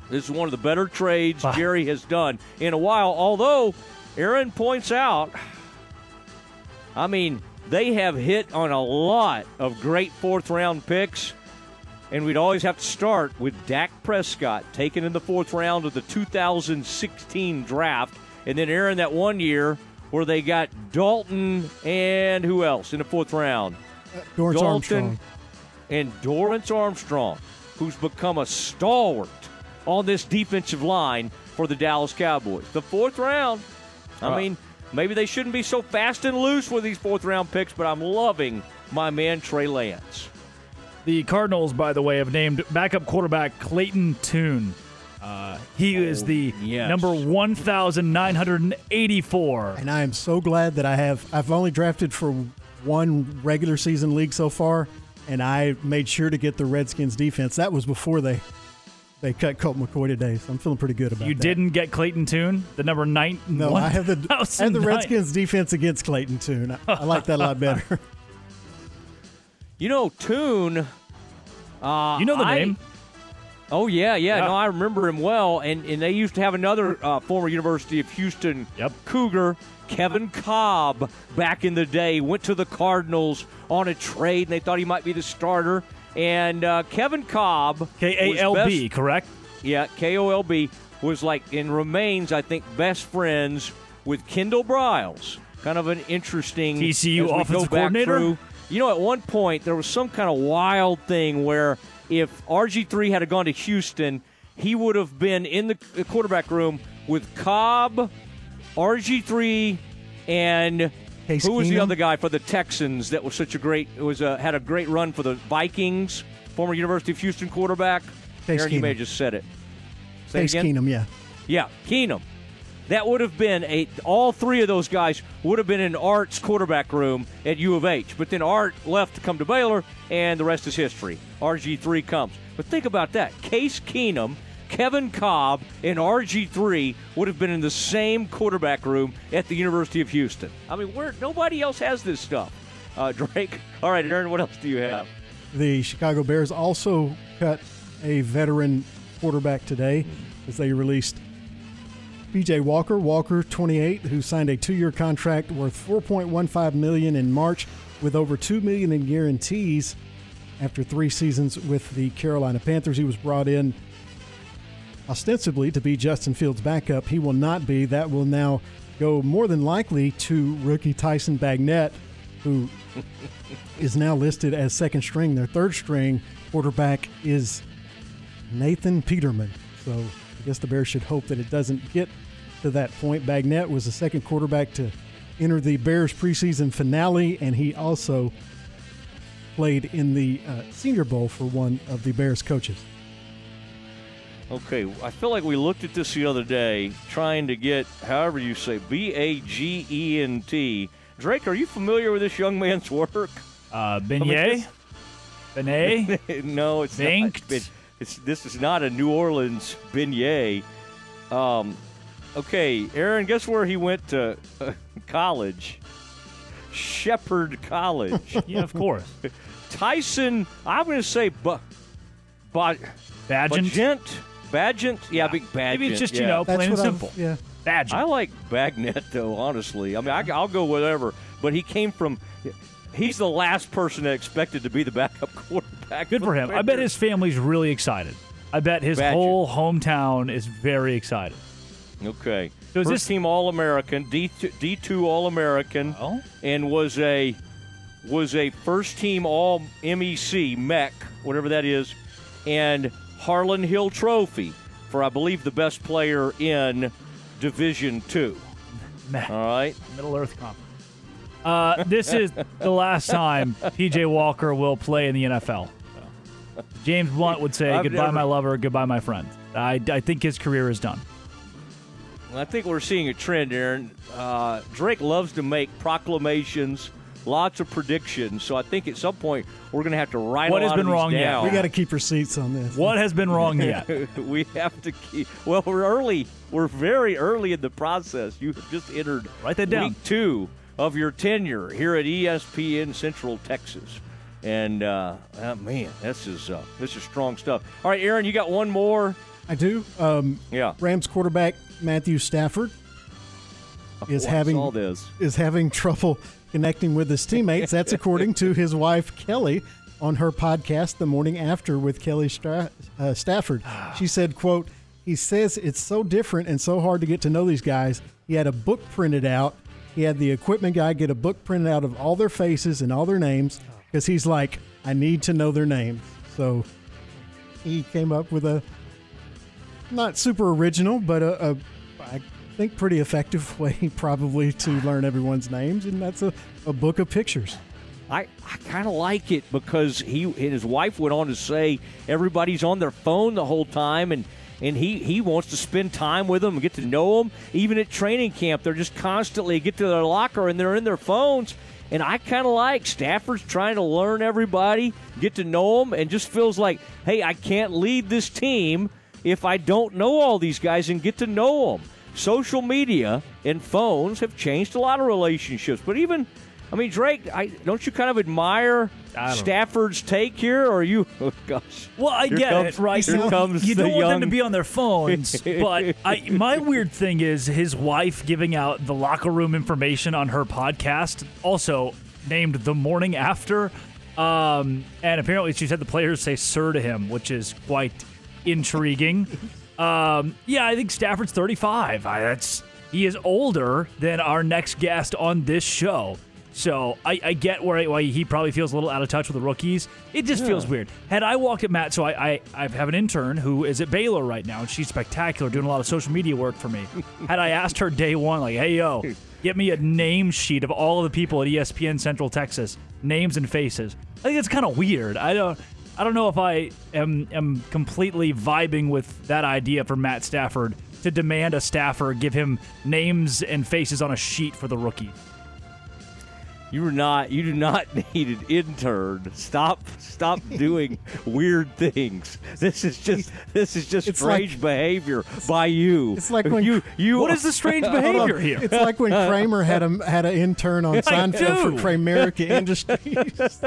[SPEAKER 2] This is one of the better trades Jerry has done in a while, although Aaron points out, I mean, they have hit on a lot of great fourth round picks and we'd always have to start with Dak Prescott, taken in the fourth round of the 2016 draft. And then Aaron, that one year where they got Dalton and who else in the fourth round?
[SPEAKER 4] Uh, Dorance
[SPEAKER 2] Dalton
[SPEAKER 4] Armstrong.
[SPEAKER 2] and Dorance Armstrong, who's become a stalwart on this defensive line for the Dallas Cowboys. The fourth round. I
[SPEAKER 3] Uh,
[SPEAKER 2] mean, maybe they shouldn't be so fast and loose with these fourth round picks, but I'm loving my man Trey Lance.
[SPEAKER 3] The Cardinals, by the way, have named backup quarterback Clayton Tune. Uh, he is the
[SPEAKER 2] yes.
[SPEAKER 3] number 1,984.
[SPEAKER 4] And I am so glad that I have. I've only drafted for one regular season league so far, and I made sure to get the Redskins defense. That was before they they cut Colt McCoy today, so I'm feeling pretty good about that.
[SPEAKER 3] You
[SPEAKER 4] that.
[SPEAKER 3] didn't get Clayton Tune, the number nine.
[SPEAKER 4] No, I have the I have the Redskins defense against Clayton Toon. I, I like that a lot better.
[SPEAKER 2] You know, Tune. Uh,
[SPEAKER 3] You know the
[SPEAKER 2] I-
[SPEAKER 3] name?
[SPEAKER 2] Oh yeah, yeah,
[SPEAKER 3] Yeah.
[SPEAKER 2] No, I remember him well. And and they used to have another uh, former University of Houston Cougar, Kevin Kolb, back in the day. Went to the Cardinals on a trade, and they thought he might be the starter. And uh, Kevin Kolb,
[SPEAKER 3] K A L B, correct?
[SPEAKER 2] Yeah, K O L B was like and remains, I think, best friends with Kendall Briles. Kind of an interesting
[SPEAKER 3] TCU
[SPEAKER 2] as we go
[SPEAKER 3] offensive coordinator?
[SPEAKER 2] through- you know, at one point there was some kind of wild thing where if RG3 had gone to Houston, he would have been in the quarterback room with Kolb, RG3, and
[SPEAKER 4] Case
[SPEAKER 2] who was the other guy for the Texans that was such a great was a, had a great run for the Vikings, former University of Houston quarterback.
[SPEAKER 4] Case
[SPEAKER 2] Aaron, you may have just said it. Say it
[SPEAKER 4] Case
[SPEAKER 2] again?
[SPEAKER 4] Keenum, yeah.
[SPEAKER 2] Yeah, Keenum. That would have been a. All three of those guys would have been in Art's quarterback room at U of H. But then Art left to come to Baylor, and the rest is history. RG three comes. But think about that: Case Keenum, Kevin Kolb, and RG three would have been in the same quarterback room at the University of Houston. I mean, where nobody else has this stuff. Uh, Drake. All right, Aaron. What else do you have?
[SPEAKER 4] The Chicago Bears also cut a veteran quarterback today as they released PJ Walker, Walker 28, who signed a 2-year contract worth 4.15 million in March with over 2 million in guarantees after 3 seasons with the Carolina Panthers. He was brought in ostensibly to be Justin Fields' backup. He will not be. That will now go more than likely to rookie Tyson Bagent, who is now listed as second string. Their third string quarterback is Nathan Peterman. So I guess the Bears should hope that it doesn't get to that point. Bagent was the second quarterback to enter the Bears preseason finale, and he also played in the uh, Senior Bowl for one of the Bears coaches.
[SPEAKER 2] Okay, I feel like we looked at this the other day, trying to get, however you say, B A G E N T. Drake, are you familiar with this young man's work?
[SPEAKER 3] Uh,
[SPEAKER 2] I mean,
[SPEAKER 3] Beignet?
[SPEAKER 2] no, it's
[SPEAKER 3] Banked?
[SPEAKER 2] not. It- It's, this is not a New Orleans beignet. Um, okay, Aaron, guess where he went to uh, college? Shepherd College.
[SPEAKER 3] yeah, of course.
[SPEAKER 2] Tyson, I'm going to say, bu- bu-
[SPEAKER 3] Badgent?
[SPEAKER 2] Badgent? Badgent? Yeah, big Badgent.
[SPEAKER 3] Maybe it's just, you
[SPEAKER 2] yeah.
[SPEAKER 3] know, plain and simple.
[SPEAKER 4] Yeah.
[SPEAKER 3] Badgent.
[SPEAKER 2] I like Bagnet though, honestly. I mean, I, I'll go whatever. But he came from. He's the last person that expected to be the backup quarterback.
[SPEAKER 3] Good for him. I bet his family's really excited. I bet his
[SPEAKER 2] Badger.
[SPEAKER 3] whole hometown is very excited.
[SPEAKER 2] Okay.
[SPEAKER 3] So is
[SPEAKER 2] First
[SPEAKER 3] this-
[SPEAKER 2] team All American, D D two All American, and was a was a first team All MEC MEC, whatever that is, and Harlan Hill Trophy for I believe the best player in Division two. All right.
[SPEAKER 3] Middle Earth Conference. Uh, this is the last time PJ Walker will play in the NFL. James Blunt would say,
[SPEAKER 2] I've
[SPEAKER 3] "Goodbye,
[SPEAKER 2] never-
[SPEAKER 3] my lover. Goodbye, my friend." I, I think his career is done.
[SPEAKER 2] I think we're seeing a trend, Aaron. Uh, Drake loves to make proclamations, lots of predictions. So I think at some point we're going to have to write
[SPEAKER 3] What
[SPEAKER 2] a
[SPEAKER 3] has
[SPEAKER 2] lot
[SPEAKER 3] been
[SPEAKER 2] of these
[SPEAKER 3] wrong yet?
[SPEAKER 2] down.
[SPEAKER 4] We got to keep receipts on this.
[SPEAKER 3] What has been wrong yet?
[SPEAKER 2] we have to keep. Well, we're early. We're very early in the process. You have just entered
[SPEAKER 3] Write that down.
[SPEAKER 2] week two of your tenure here at ESPN Central Texas. And uh, ah, man, this is uh, this is strong stuff. All right, Aaron, you got one more.
[SPEAKER 4] I do. Um,
[SPEAKER 2] Yeah.
[SPEAKER 4] Rams quarterback Matthew Stafford is
[SPEAKER 2] Oh, I
[SPEAKER 4] having is having trouble connecting with his teammates. That's according to his wife Kelly. on her podcast the morning after with Kelly Stra- uh, Stafford. She said, "quote He says it's so different and so hard to get to know these guys. He had a book printed out. He had the equipment guy get a book printed out of all their faces and all their names because he's like, I need to know their names. So he came up with a not super original, but a, a I think pretty effective way probably to learn everyone's names, and that's a, a book of pictures.
[SPEAKER 2] I, I kind of like it because he and his wife went on to say everybody's on their phone the whole time and and he, he wants to spend time with them and get to know them. Even at training camp, they're just constantly get to their locker and they're in their phones. And I kind of like Stafford's trying to learn everybody, get to know them, and just feels like, hey, I can't lead this team if I don't know all these guys and get to know them. Social media and phones have changed a lot of relationships, but even I mean, Drake, I, don't you kind of admire Stafford's take here, or you? Oh gosh.
[SPEAKER 3] Well, I
[SPEAKER 2] Here
[SPEAKER 3] get
[SPEAKER 2] comes-
[SPEAKER 3] it, right?
[SPEAKER 2] here
[SPEAKER 3] You-
[SPEAKER 2] comes
[SPEAKER 3] you don't want them to be on their phones, but I, my weird thing is his wife giving out the locker room information on her podcast, also named the morning after, um, and apparently she said the players say "sir" to him, which is quite intriguing. um, yeah, I think Stafford's 35. I, that's he is older than our next guest on this show. So I, I get where why he probably feels a little out of touch with the rookies. It just
[SPEAKER 2] Yeah.
[SPEAKER 3] feels weird. Had I walked at Matt, so I, I I have an intern who is at Baylor right now, and she's spectacular, doing a lot of social media work for me. Had I asked her day one, like, "Hey yo, get me a name sheet of all of the people at ESPN Central Texas, names and faces," I think it's kind of weird. I don't. I don't know if I am am completely vibing with that idea for Matt Stafford to demand a staffer give him names and faces on a sheet for the rookies.
[SPEAKER 2] You are not. You do not need an intern. Stop. Stop doing weird things. This is just. This is just
[SPEAKER 4] It's
[SPEAKER 2] strange
[SPEAKER 4] like-
[SPEAKER 2] behavior by you.
[SPEAKER 4] It's like when
[SPEAKER 2] you. You.
[SPEAKER 3] What is the strange behavior here?
[SPEAKER 4] It's like when Kramer had a had an intern on
[SPEAKER 3] I
[SPEAKER 4] Seinfeld
[SPEAKER 3] do.
[SPEAKER 4] for Kramerica Industries.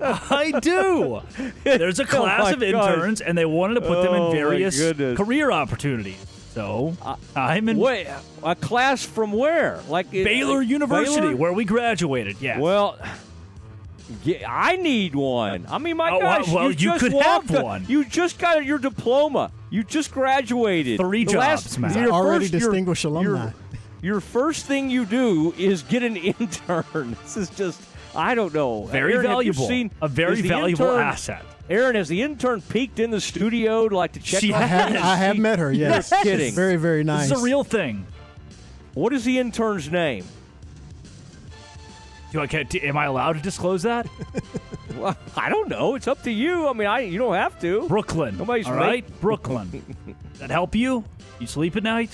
[SPEAKER 3] I do. There's a
[SPEAKER 2] Oh
[SPEAKER 3] class
[SPEAKER 2] my
[SPEAKER 3] of
[SPEAKER 2] gosh.
[SPEAKER 3] interns, and they wanted to put them
[SPEAKER 2] Oh
[SPEAKER 3] in various career opportunities. So uh, I'm in
[SPEAKER 2] Wait, a class from where? Like uh,
[SPEAKER 3] Baylor
[SPEAKER 2] like
[SPEAKER 3] University,
[SPEAKER 2] Baylor?
[SPEAKER 3] where we graduated. Yeah.
[SPEAKER 2] Well, yeah, I need one. I mean, my
[SPEAKER 3] Oh,
[SPEAKER 2] gosh,
[SPEAKER 3] well,
[SPEAKER 2] you,
[SPEAKER 3] you
[SPEAKER 2] just
[SPEAKER 3] could have
[SPEAKER 2] walked-
[SPEAKER 3] one.
[SPEAKER 2] You just got your diploma. You just graduated.
[SPEAKER 3] Three
[SPEAKER 2] The
[SPEAKER 3] jobs, Matt.
[SPEAKER 2] your
[SPEAKER 4] Already
[SPEAKER 2] first- your-
[SPEAKER 4] distinguished
[SPEAKER 2] your-
[SPEAKER 4] alumni.
[SPEAKER 2] Your, first thing you do is get an intern. This is just. I don't know.
[SPEAKER 3] Very
[SPEAKER 2] Aaron, you
[SPEAKER 3] valuable.
[SPEAKER 2] seen-
[SPEAKER 3] A very valuable
[SPEAKER 2] intern-
[SPEAKER 3] asset.
[SPEAKER 2] Aaron, has the intern peeked in the studio to like to check?
[SPEAKER 3] She
[SPEAKER 2] on
[SPEAKER 4] I have,
[SPEAKER 3] Yes.
[SPEAKER 4] I have met her. Yes,
[SPEAKER 2] You're kidding.
[SPEAKER 4] She's very very nice.
[SPEAKER 3] This is a real thing.
[SPEAKER 2] What is the intern's name?
[SPEAKER 3] Do I, can, am I allowed to disclose that?
[SPEAKER 2] Well, I don't know. It's up to you. I mean, I you don't have to.
[SPEAKER 3] Brooklyn.
[SPEAKER 2] Nobody's
[SPEAKER 3] all
[SPEAKER 2] make-
[SPEAKER 3] right, Brooklyn. that help you? You sleep at night?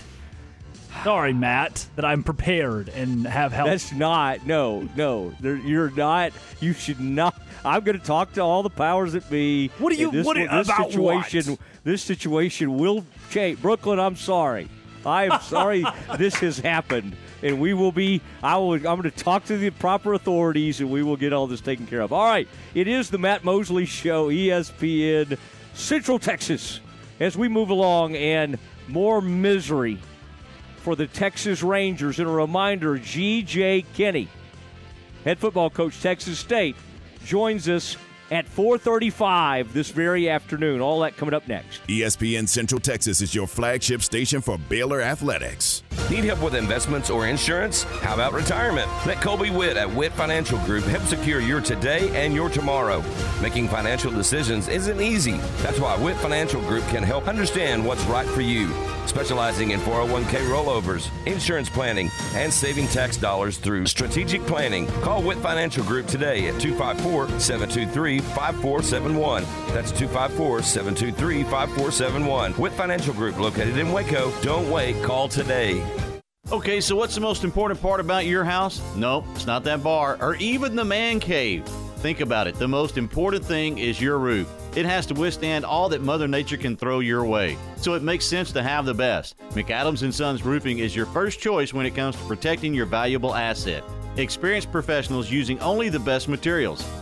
[SPEAKER 3] Sorry, Matt, that I'm prepared and have help.
[SPEAKER 2] That's not. No, no. There, you're not. You should not. I'm going to talk to all the powers that be.
[SPEAKER 3] What do you-
[SPEAKER 2] This,
[SPEAKER 3] what do-
[SPEAKER 2] this
[SPEAKER 3] about
[SPEAKER 2] situation?
[SPEAKER 3] what?
[SPEAKER 2] This situation will change. Brooklyn, I'm sorry. I am sorry this has happened, and we will be. I will. I'm going to talk to the proper authorities, and we will get all this taken care of. All right. It is the Matt Mosley Show, ESPN, Central Texas. As we move along, and more misery for the Texas Rangers. And a reminder G.J. Kinne, head football coach, Texas State, joins us at 4:35 this very afternoon. All that coming up next.
[SPEAKER 5] ESPN Central Texas is your flagship station for Baylor Athletics.
[SPEAKER 1] Need help with investments or insurance? How about retirement? Let Colby Witt at Witt Financial Group help secure your today and your tomorrow. Making financial decisions isn't easy. That's why Witt Financial Group can help understand what's right for you. Specializing in 401k rollovers, insurance planning, and saving tax dollars through strategic planning. Call Witt Financial Group today at 254 723 5471. That's 254 723 5471. Witt Financial Group located in Waco. Don't wait, call today.
[SPEAKER 11] Okay, so what's the most important part about your house? Nope, it's not that bar or even the man cave. Think about it. The most important thing is your roof. It has to withstand all that Mother Nature can throw your way. So it makes sense to have the best. McAdams and Sons Roofing is your first choice when it comes to protecting your valuable asset. Experienced professionals using only the best materials.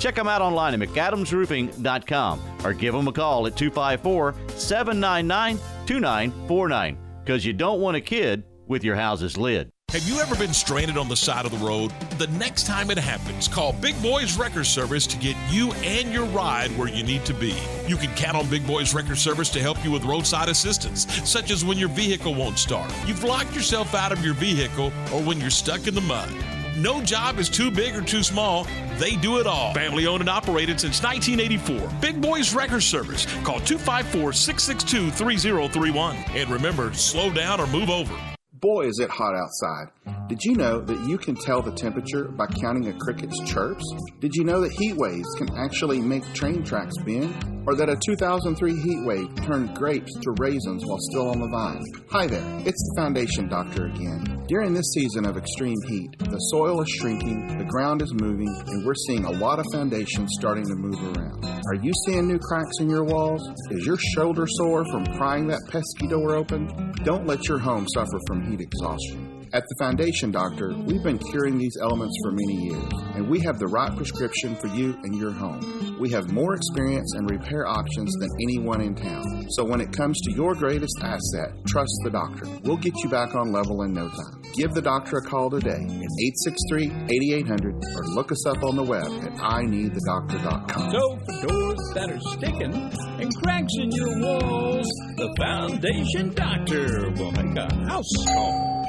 [SPEAKER 11] Check them out online at McAdamsRoofing.com or give them a call at 254 799 2949 because you don't want a kid with your house's lid.
[SPEAKER 21] Have you ever been stranded on the side of the road? The next time it happens, call Big Boys Record Service to get you and your ride where you need to be. You can count on Big Boys Record Service to help you with roadside assistance, such as when your vehicle won't start, you've locked yourself out of your vehicle, or when you're stuck in the mud. No job is too big or too small. They do it all. Family owned and operated since 1984. Big Boys Record Service. Call 254 662 3031. And remember, slow down or move over.
[SPEAKER 12] Boy, is it hot outside. Did you know that you can tell the temperature by counting a cricket's chirps? Did you know that heat waves can actually make train tracks bend? Or that a 2003 heat wave turned grapes to raisins while still on the vine? Hi there, it's the Foundation Doctor again. During this season of extreme heat, the soil is shrinking, the ground is moving, and we're seeing a lot of foundations starting to move around. Are you seeing new cracks in your walls? Is your shoulder sore from prying that pesky door open? Don't let your home suffer from heat exhaustion. At the Foundation Doctor, we've been curing these elements for many years, and we have the right prescription for you and your home. We have more experience and repair options than anyone in town. So when it comes to your greatest asset, trust the doctor. We'll get you back on level in no time. Give the doctor a call today at 863-8800 or look us up on the web at ineedthedoctor.com.
[SPEAKER 13] So for doors that are sticking and cracks in your walls, the Foundation Doctor will make a house call.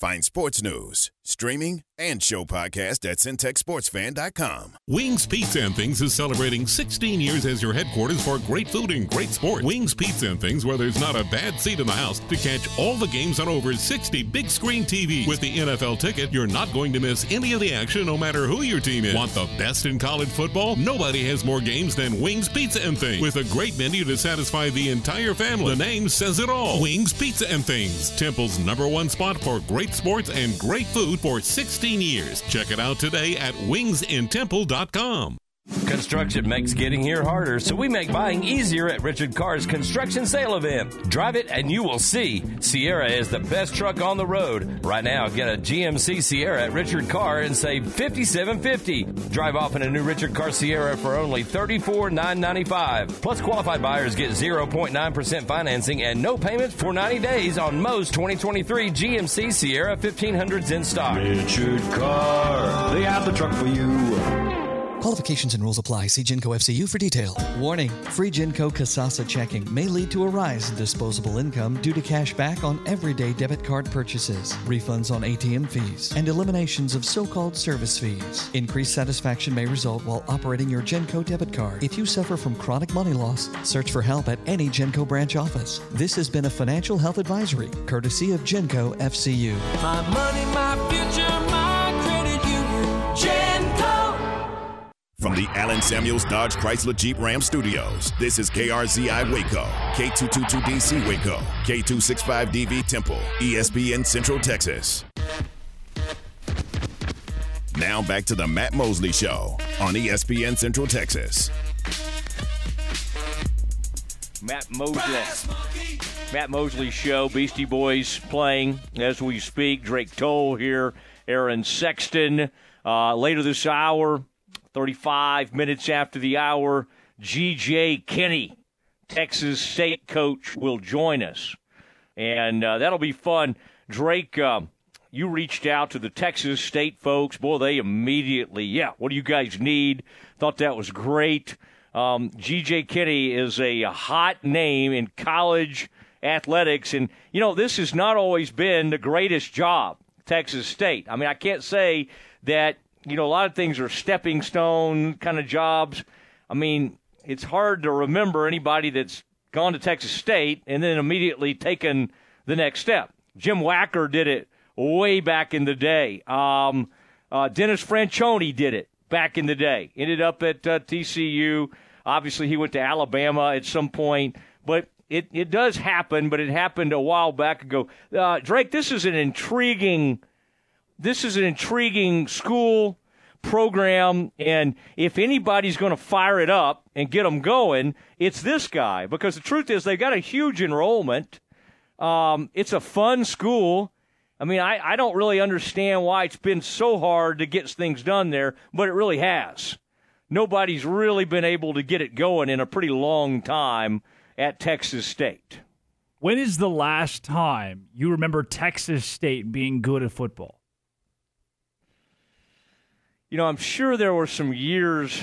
[SPEAKER 5] Find sports news, streaming, and show podcast at centexsportsfan.com.
[SPEAKER 21] Wings Pizza and Things is celebrating 16 years as your headquarters for great food and great sport. Wings Pizza and Things, where there's not a bad seat in the house to catch all the games on over 60 big screen TVs. With the NFL ticket, you're not going to miss any of the action no matter who your team is. Want the best in college football? Nobody has more games than Wings Pizza and Things. With a great menu to satisfy the entire family. The name says it all. Wings Pizza and Things. Temple's number one spot for great sports and great food for 16 years. Check it out today at wingsintemple.com.
[SPEAKER 1] Construction makes getting here harder, so we make buying easier at Richard Carr's construction sale event. Drive it and you will see. Sierra is the best truck on the road. Right now, get a GMC Sierra at Richard Carr and save $57.50. Drive off in a new Richard Carr Sierra for only $34,995. Plus, qualified buyers get 0.9% financing and no payments for 90 days on most 2023 GMC Sierra 1500s in stock.
[SPEAKER 22] Richard Carr, they have the truck for you.
[SPEAKER 23] Qualifications and rules apply. See Genco FCU for detail. Warning free Genco Kasasa checking may lead to a rise in disposable income due to cash back on everyday debit card purchases, refunds on ATM fees, and eliminations of so called service fees. Increased satisfaction may result while operating your Genco debit card. If you suffer from chronic money loss, search for help at any Genco branch office. This has been a financial health advisory courtesy of Genco FCU.
[SPEAKER 10] My money, my future,
[SPEAKER 5] From the Allen Samuels Dodge Chrysler Jeep Ram Studios, this is KRZI Waco, K222DC Waco, K265DV Temple, ESPN Central Texas. Now back to the Matt Mosley Show on ESPN Central Texas.
[SPEAKER 2] Matt Mosley. Matt Mosley Show. Beastie Boys playing as we speak. Drake Toll here. Aaron Sexton. Uh, later this hour, 35 minutes after the hour, G.J. Kinne, Texas State coach, will join us. And uh, that'll be fun. Drake, uh, you reached out to the Texas State folks. Boy, they immediately, yeah, what do you guys need? Thought that was great. Um, G.J. Kinne is a hot name in college athletics. And, you know, this has not always been the greatest job, Texas State. I mean, I can't say that, you know, a lot of things are stepping stone kind of jobs. I mean, it's hard to remember anybody that's gone to Texas State and then immediately taken the next step. Jim Wacker did it way back in the day. Um, uh, Dennis Franchione did it back in the day. Ended up at uh, TCU. Obviously, he went to Alabama at some point, but it, it does happen, but it happened a while back ago. Uh, Drake, this is an intriguing this is an intriguing school program, and if anybody's going to fire it up and get them going, it's this guy because the truth is they've got a huge enrollment. Um, it's a fun school. I mean, I, I don't really understand why it's been so hard to get things done there, but it really has. Nobody's really been able to get it going in a pretty long time at Texas State.
[SPEAKER 3] When is the last time you remember Texas State being good at football?
[SPEAKER 2] You know, I'm sure there were some years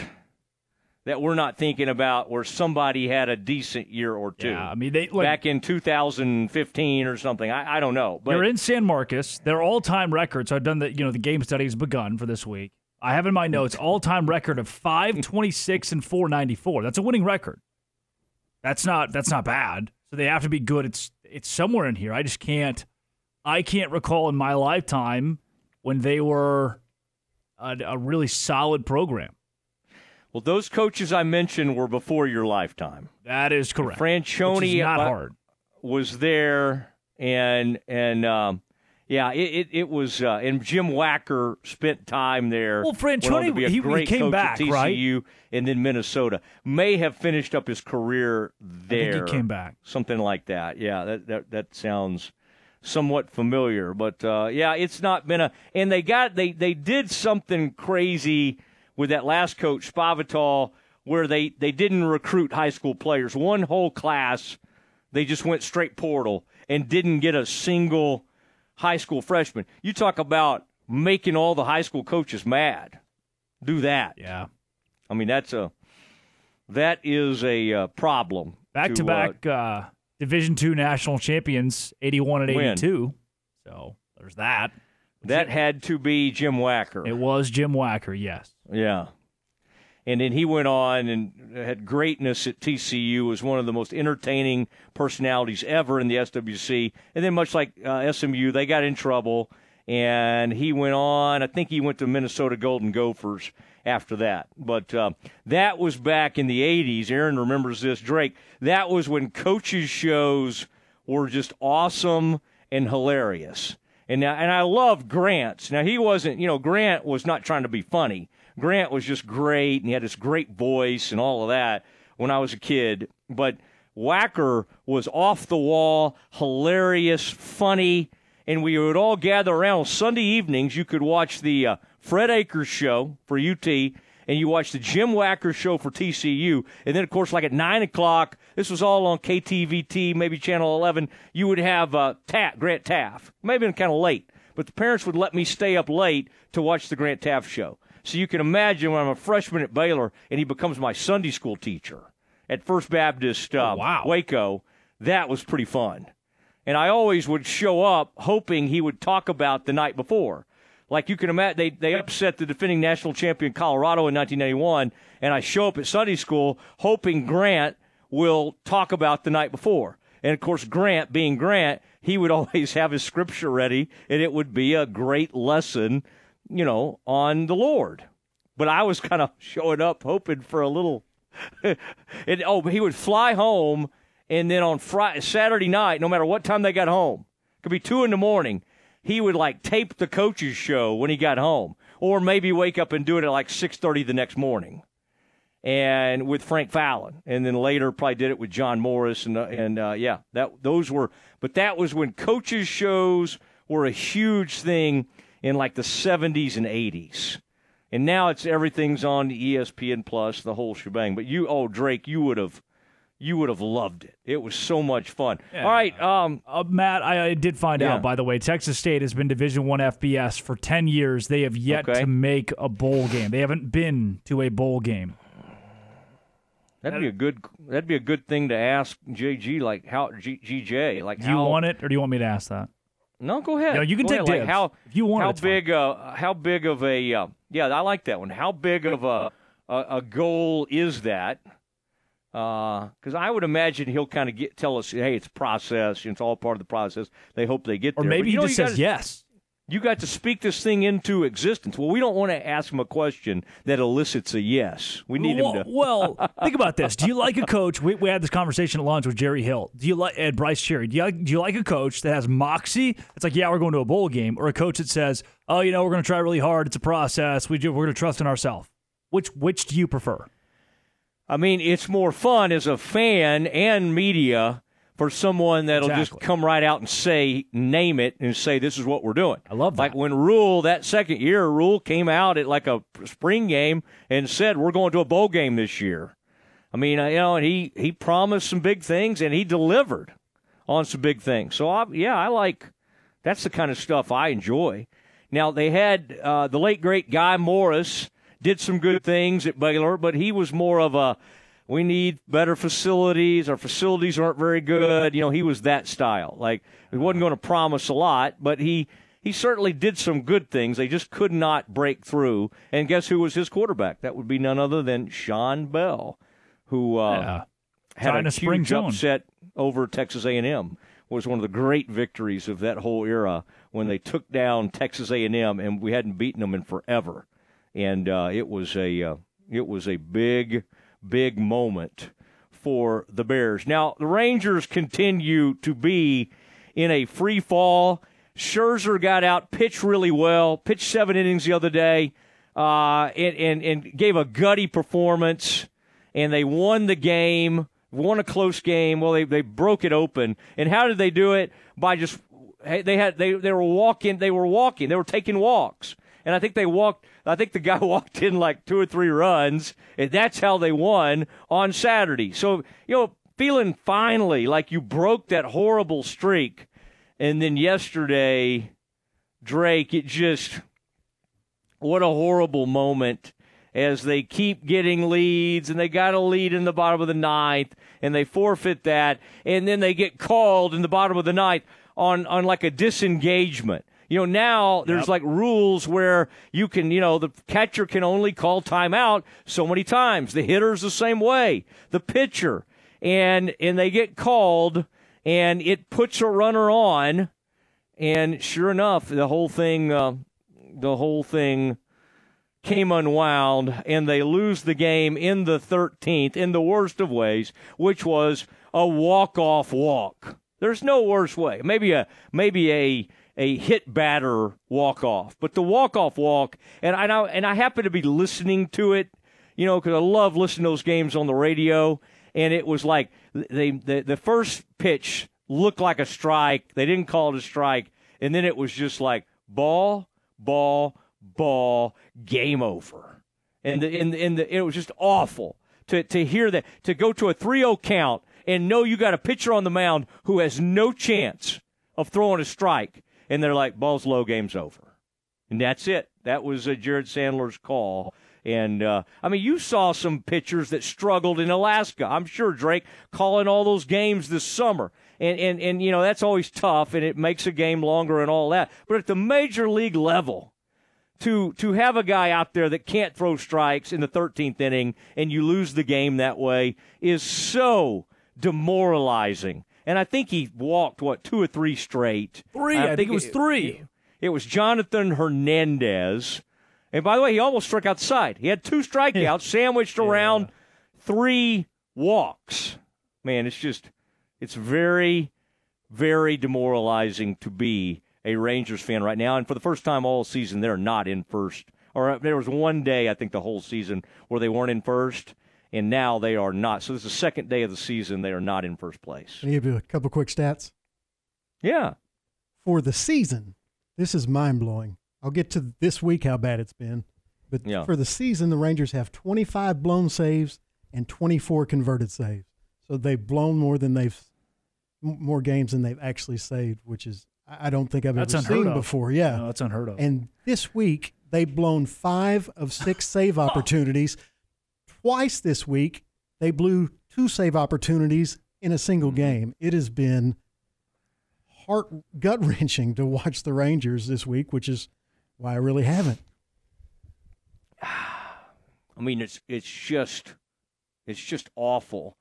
[SPEAKER 2] that we're not thinking about where somebody had a decent year or two.
[SPEAKER 3] Yeah, I mean, they like,
[SPEAKER 2] back in 2015 or something. I, I don't know.
[SPEAKER 3] But they're in San Marcos. Their all-time record. So I've done the you know the game study has begun for this week. I have in my notes all-time record of 526 and 494. That's a winning record. That's not that's not bad. So they have to be good. It's it's somewhere in here. I just can't I can't recall in my lifetime when they were a, a really solid program.
[SPEAKER 2] Well, those coaches I mentioned were before your lifetime.
[SPEAKER 3] That is correct.
[SPEAKER 2] Franchione
[SPEAKER 3] not hard.
[SPEAKER 2] was there, and and um, yeah, it it, it was. Uh, and Jim Wacker spent time there.
[SPEAKER 3] Well, Franchione he, he, came back
[SPEAKER 2] TCU,
[SPEAKER 3] right,
[SPEAKER 2] and then Minnesota may have finished up his career there.
[SPEAKER 3] he came back,
[SPEAKER 2] something like that. Yeah, that that that sounds somewhat familiar. But uh, yeah, it's not been a. And they got they they did something crazy with that last coach Spavital, where they they didn't recruit high school players. One whole class, they just went straight portal and didn't get a single high school freshman. You talk about making all the high school coaches mad. Do that.
[SPEAKER 3] Yeah.
[SPEAKER 2] I mean that's a that is a uh, problem.
[SPEAKER 3] Back to, back. Uh, Division two national champions, eighty-one and eighty-two. So there's that.
[SPEAKER 2] That had to be Jim Wacker.
[SPEAKER 3] It was Jim Wacker, yes.
[SPEAKER 2] Yeah. And then he went on and had greatness at TCU, was one of the most entertaining personalities ever in the SWC. And then, much like uh, SMU, they got in trouble, and he went on. I think he went to Minnesota Golden Gophers after that. But uh, that was back in the 80s. Aaron remembers this. Drake, that was when coaches' shows were just awesome and hilarious. And now, and I love Grant's. Now he wasn't, you know, Grant was not trying to be funny. Grant was just great, and he had this great voice and all of that when I was a kid. But Wacker was off the wall, hilarious, funny, and we would all gather around Sunday evenings. You could watch the uh, Fred Akers show for UT, and you watch the Jim Wacker show for TCU. And then, of course, like at 9 o'clock, this was all on KTVT, maybe Channel 11, you would have uh, Taft, Grant Teaff. Maybe kind of late, but the parents would let me stay up late to watch the Grant Teaff show. So you can imagine when I'm a freshman at Baylor and he becomes my Sunday school teacher at First Baptist uh,
[SPEAKER 3] oh, wow.
[SPEAKER 2] Waco, that was pretty fun. And I always would show up hoping he would talk about the night before. Like you can imagine, they, they upset the defending national champion Colorado in 1991, and I show up at Sunday school hoping Grant will talk about the night before. And of course, Grant, being Grant, he would always have his scripture ready, and it would be a great lesson, you know, on the Lord. But I was kind of showing up hoping for a little. and oh, but he would fly home, and then on Friday, Saturday night, no matter what time they got home, could be two in the morning he would like tape the coach's show when he got home, or maybe wake up and do it at like six thirty the next morning, and with Frank Fallon, and then later probably did it with John Morris, and uh, and uh, yeah, that those were, but that was when coaches shows were a huge thing in like the seventies and eighties. And now it's everything's on ESPN Plus, the whole shebang. But you, oh Drake, you would have you would have loved it. It was so much fun. Yeah. All right, um,
[SPEAKER 3] uh, Matt, I, I, did find yeah. out by the way. Texas State has been Division One FBS for ten years. They have yet
[SPEAKER 2] okay.
[SPEAKER 3] to make a bowl game. They haven't been to a bowl game.
[SPEAKER 2] That'd be a good. That'd be a good thing to ask JG. Like how G, GJ. Like
[SPEAKER 3] do
[SPEAKER 2] how,
[SPEAKER 3] you want it, or do you want me to ask that?
[SPEAKER 2] No, go ahead.
[SPEAKER 3] No, you can
[SPEAKER 2] go
[SPEAKER 3] take
[SPEAKER 2] ahead.
[SPEAKER 3] Like
[SPEAKER 2] how
[SPEAKER 3] if you want. It.
[SPEAKER 2] How big? Uh, how big of a? Uh, yeah, I like that one. How big of a a, a goal is that? Because uh, I would imagine he'll kind of get tell us, hey, it's process, it's all part of the process. They hope they get
[SPEAKER 3] or
[SPEAKER 2] there.
[SPEAKER 3] Or
[SPEAKER 2] maybe
[SPEAKER 3] he
[SPEAKER 2] know,
[SPEAKER 3] just says
[SPEAKER 2] gotta,
[SPEAKER 3] yes.
[SPEAKER 2] You got to speak this thing into existence. Well, we don't want to ask him a question that elicits a yes. We need
[SPEAKER 3] well,
[SPEAKER 2] him to.
[SPEAKER 3] well, think about this. Do you like a coach? We, we had this conversation at lunch with Jerry Hill. Do you like Ed Bryce Cherry? Do you like, do you like a coach that has moxie? It's like, yeah, we're going to a bowl game, or a coach that says, oh, you know, we're going to try really hard. It's a process. We do, we're going to trust in ourselves. Which which do you prefer?
[SPEAKER 2] I mean, it's more fun as a fan and media for someone that'll
[SPEAKER 3] exactly.
[SPEAKER 2] just come right out and say, name it, and say, this is what we're doing.
[SPEAKER 3] I love that.
[SPEAKER 2] Like when Rhule, that second year, Rhule came out at like a spring game and said, we're going to a bowl game this year. I mean, you know, and he, he promised some big things and he delivered on some big things. So, I, yeah, I like that's the kind of stuff I enjoy. Now, they had uh, the late, great Guy Morriss did some good things at Baylor, but he was more of a we need better facilities. Our facilities aren't very good. You know, he was that style. Like he wasn't going to promise a lot, but he he certainly did some good things. They just could not break through. And guess who was his quarterback? That would be none other than Shawn Bell, who uh,
[SPEAKER 3] yeah.
[SPEAKER 2] had
[SPEAKER 3] Trying
[SPEAKER 2] a
[SPEAKER 3] spring
[SPEAKER 2] huge upset over Texas A&M. Was one of the great victories of that whole era when they took down Texas A&M, and we hadn't beaten them in forever. And uh, it was a uh, it was a big big moment for the Bears. Now, the Rangers continue to be in a free fall. Scherzer got out, pitched really well, pitched seven innings the other day, uh, and, and, and gave a gutty performance, and they won the game, won a close game. Well, they, they broke it open. And how did they do it? By just they had they, they were walking they were walking they were taking walks and I think they walked. I think the guy walked in like two or three runs, and that's how they won on Saturday. So you know, feeling finally like you broke that horrible streak, and then yesterday, Drake, it just what a horrible moment as they keep getting leads and they got a lead in the bottom of the ninth and they forfeit that and then they get called in the bottom of the ninth on on like a disengagement you know, now there's
[SPEAKER 3] Yep.
[SPEAKER 2] like rules where you can, you know, the catcher can only call timeout so many times. The hitter's the same way. The pitcher. And and they get called and it puts a runner on and sure enough, the whole thing uh, the whole thing came unwound and they lose the game in the 13th in the worst of ways, which was a walk-off walk. There's no worse way. Maybe a maybe a a hit batter walk off, but the walk off walk, and I and I happen to be listening to it, you know, because I love listening to those games on the radio, and it was like they the the first pitch looked like a strike, they didn't call it a strike, and then it was just like ball, ball, ball, game over, and the, and and the, it was just awful to to hear that to go to a 3-0 count and know you got a pitcher on the mound who has no chance of throwing a strike, and they're like, ball's low, game's over. And that's it. That was uh, Jared Sandler's call. And, uh, I mean, you saw some pitchers that struggled in Alaska. I'm sure, Drake, calling all those games this summer. And, and, and, you know, that's always tough, and it makes a game longer and all that. But at the major league level, to to have a guy out there that can't throw strikes in the 13th inning and you lose the game that way is so demoralizing. And I think he walked what two or three straight.
[SPEAKER 3] Three, I think it was three.
[SPEAKER 2] It, was Jonathan Hernandez. And by the way, he almost struck out the side. He had two strikeouts sandwiched around three walks. Man, it's just it's very very demoralizing to be a Rangers fan right now. And for the first time all season, they're not in first. Or uh, there was one day, I think, the whole season where they weren't in first, and now they are not. So this is the second day of the season they are not in first place.
[SPEAKER 4] Can I give you a couple quick stats?
[SPEAKER 2] Yeah.
[SPEAKER 4] For the season, this is mind blowing. I'll get to this week how bad it's been. But
[SPEAKER 2] Yeah.
[SPEAKER 4] for the season, the Rangers have 25 blown saves and 24 converted saves. So they've blown more than they've more games than they've actually saved, which is I I don't think I've
[SPEAKER 3] That's
[SPEAKER 4] ever seen
[SPEAKER 3] of.
[SPEAKER 4] before. Yeah,
[SPEAKER 3] No, that's unheard of.
[SPEAKER 4] And this week they've blown five of six save opportunities. Twice this week they blew two save opportunities in a single mm-hmm. game. It has been heart gut wrenching to watch the Rangers this week, which is why I really haven't.
[SPEAKER 2] I mean, it's it's just it's just awful,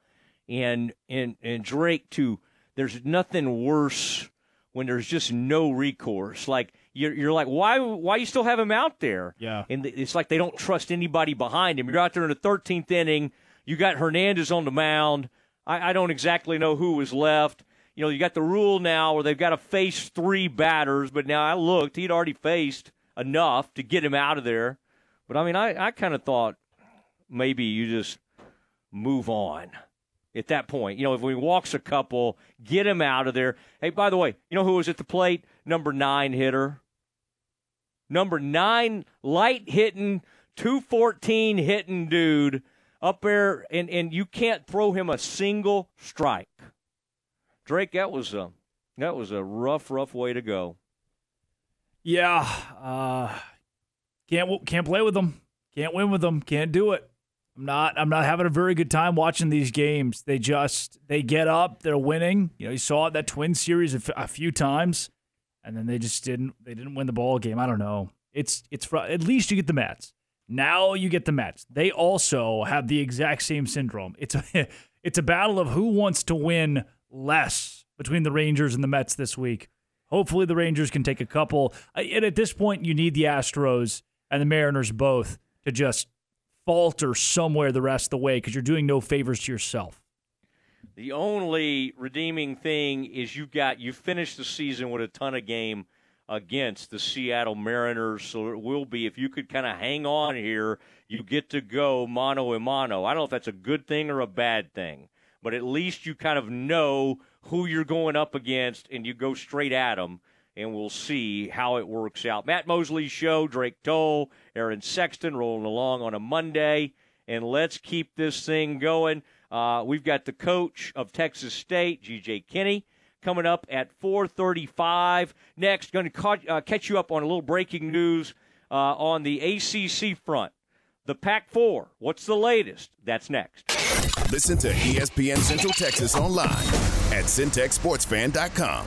[SPEAKER 2] and and and Drake too. There's nothing worse when there's just no recourse. Like you're, you're like, why why you still have him out there?
[SPEAKER 3] Yeah,
[SPEAKER 2] and it's like they don't trust anybody behind him. You're out there in the 13th inning. You got Hernandez on the mound. I, I don't exactly know who was left. You know, you got the rule now where they've got to face three batters, but now I looked, he'd already faced enough to get him out of there. But I mean, I, I kind of thought maybe you just move on at that point. You know, if he walks a couple, get him out of there. Hey, by the way, you know who was at the plate? Number nine hitter. Number nine, light hitting, 214 hitting dude up there, and, and you can't throw him a single strike. Drake, that was a, that was a rough, rough way to go.
[SPEAKER 3] Yeah. Uh, can't, can't play with them. Can't win with them. Can't do it. I'm not I'm not having a very good time watching these games. They just they get up, they're winning. You know, you saw that twin series a, f- a few times, and then they just didn't they didn't win the ball game. I don't know. It's it's fr- at least you get the Mets. Now you get the Mets. They also have the exact same syndrome. It's a it's a battle of who wants to win less between the Rangers and the Mets this week. Hopefully the Rangers can take a couple. And at this point, you need the Astros and the Mariners both to just falter somewhere the rest of the way because you're doing no favors to yourself.
[SPEAKER 2] The only redeeming thing is you got you finished the season with a ton of game against the Seattle Mariners, so it will be if you could kind of hang on here, you get to go mano a mano. I don't know if that's a good thing or a bad thing, but at least you kind of know who you're going up against and you go straight at them and we'll see how it works out. Matt Mosley show, Drake Toll, Aaron Sexton rolling along on a Monday, and let's keep this thing going. Uh, we've got the coach of Texas State, G.J. Kinne, coming up at 4:35. Next, going to ca- uh, catch you up on a little breaking news uh, on the ACC front. The Pac-4. What's the latest? That's next.
[SPEAKER 5] Listen to ESPN Central Texas online at centexsportsfan.com.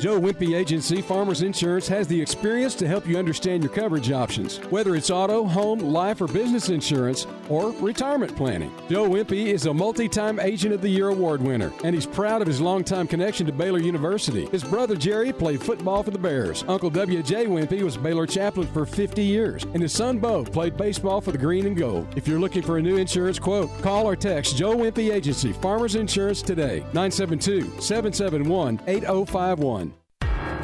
[SPEAKER 24] Joe Wimpy Agency Farmers Insurance has the experience to help you understand your coverage options, whether it's auto, home, life, or business insurance, or retirement planning. Joe Wimpy is a multi time Agent of the Year award winner, and he's proud of his longtime connection to Baylor University. His brother Jerry played football for the Bears. Uncle W.J. Wimpy was Baylor chaplain for 50 years, and his son Bo played baseball for the Green and Gold. If you're looking for a new insurance quote, call or text Joe Wimpy Agency Farmers Insurance today, 972 771 8051.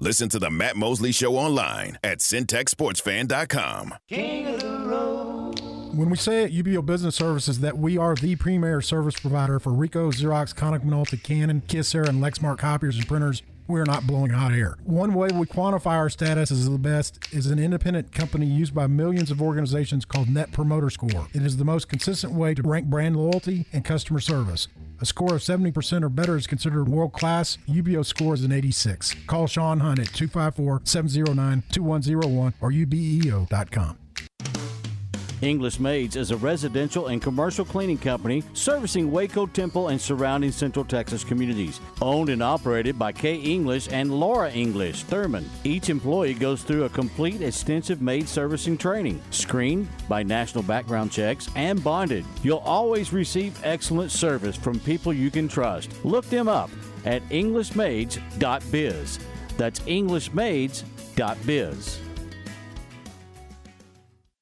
[SPEAKER 5] Listen to the Matt Mosley Show online at centexsportsfan.com.
[SPEAKER 4] King of the road. When we say at UBEO Business Services that we are the premier service provider for Ricoh, Xerox, Konica Minolta, Canon, Kyocera, and Lexmark copiers and printers, we're not blowing hot air. One way we quantify our status as the best is an independent company used by millions of organizations called Net Promoter Score. It is the most consistent way to rank brand loyalty and customer service. A score of 70% or better is considered world class. UBEO score is an 86. Call Sean Hunt at 254 709 2101 or ubeo.com.
[SPEAKER 11] English Maids is a residential and commercial cleaning company servicing Waco, Temple, and surrounding Central Texas communities. Owned and operated by Kay English and Laura English, Thurman. Each employee goes through a complete extensive maid servicing training, screened by national background checks, and bonded. You'll always receive excellent service from people you can trust. Look them up at EnglishMaids.biz. That's EnglishMaids.biz.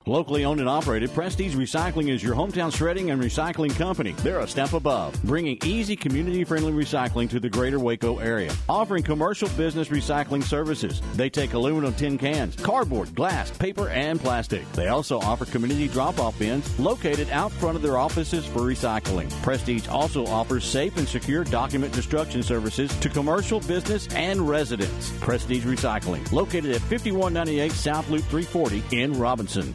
[SPEAKER 11] Locally owned and operated, Prestige Recycling is your hometown shredding and recycling company. They're a step above, bringing easy, community friendly recycling to the greater Waco area, offering commercial business recycling services. They take aluminum tin cans, cardboard, glass, paper, and plastic. They also offer community drop off bins located out front of their offices for recycling. Prestige also offers safe and secure document destruction services to commercial, business, and residents. Prestige Recycling, located at 5198 South Loop 340 in Robinson.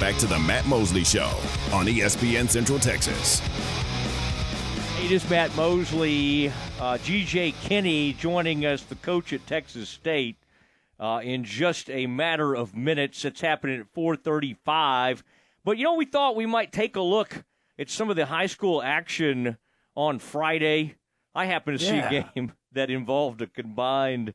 [SPEAKER 5] back to the Matt Mosley Show on ESPN Central Texas.
[SPEAKER 2] Hey, this is Matt Mosley. Uh, GJ Kinne joining us, the coach at Texas State, uh, in just a matter of minutes. It's happening at 4:35. But you know, we thought we might take a look at some of the high school action on Friday. I happened to yeah. see a game that involved a combined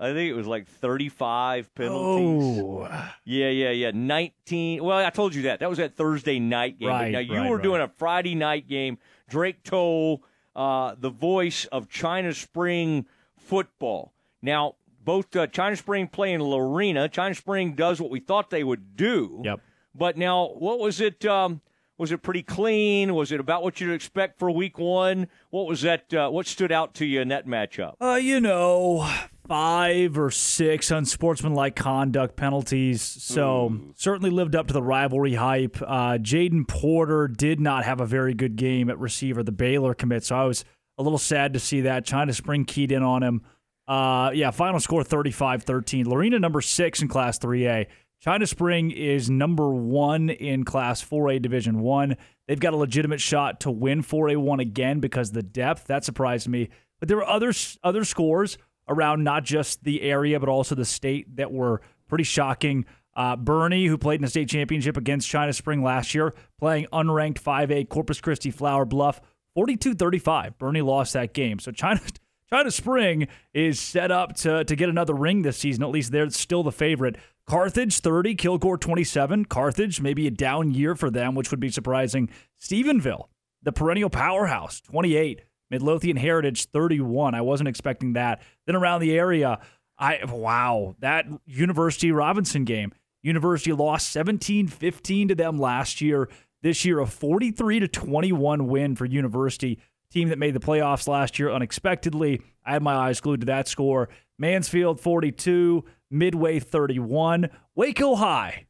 [SPEAKER 2] I think it was like 35 penalties. Oh. Yeah, yeah, yeah. 19. Well, I told you that. That was that Thursday night game.
[SPEAKER 3] Right,
[SPEAKER 2] now, you
[SPEAKER 3] right,
[SPEAKER 2] were
[SPEAKER 3] right.
[SPEAKER 2] doing a Friday night game. Drake Toll, uh, the voice of China Spring football. Now, both uh, China Spring play in Lorena. China Spring does what we thought they would do.
[SPEAKER 3] Yep.
[SPEAKER 2] But now, what was it? Um, was it pretty clean? Was it about what you'd expect for week one? What was that? Uh, what stood out to you in that matchup?
[SPEAKER 3] Uh, you know, five or six unsportsmanlike conduct penalties. So
[SPEAKER 2] Ooh.
[SPEAKER 3] certainly lived up to the rivalry hype. Uh, Jaden Porter did not have a very good game at receiver, the Baylor commit. So I was a little sad to see that. China Spring keyed in on him. Uh, yeah, final score 35 13. Lorena, number six in Class 3A. China Spring is number one in Class 4A Division One. They've got a legitimate shot to win 4A1 again because the depth that surprised me. But there were other other scores around not just the area but also the state that were pretty shocking. Uh, Boerne, who played in the state championship against China Spring last year, playing unranked 5A Corpus Christi Flower Bluff, 42-35. Boerne lost that game. So China China Spring is set up to, to get another ring this season. At least they're still the favorite. Carthage 30, Kilgore 27. Carthage, maybe a down year for them, which would be surprising. Stephenville, the perennial powerhouse, 28. Midlothian Heritage 31. I wasn't expecting that. Then around the area, I wow, that University Robinson game. University lost 17-15 to them last year. This year a 43 to 21 win for University, team that made the playoffs last year unexpectedly. I had my eyes glued to that score. Mansfield 42, Midway 31, Waco High.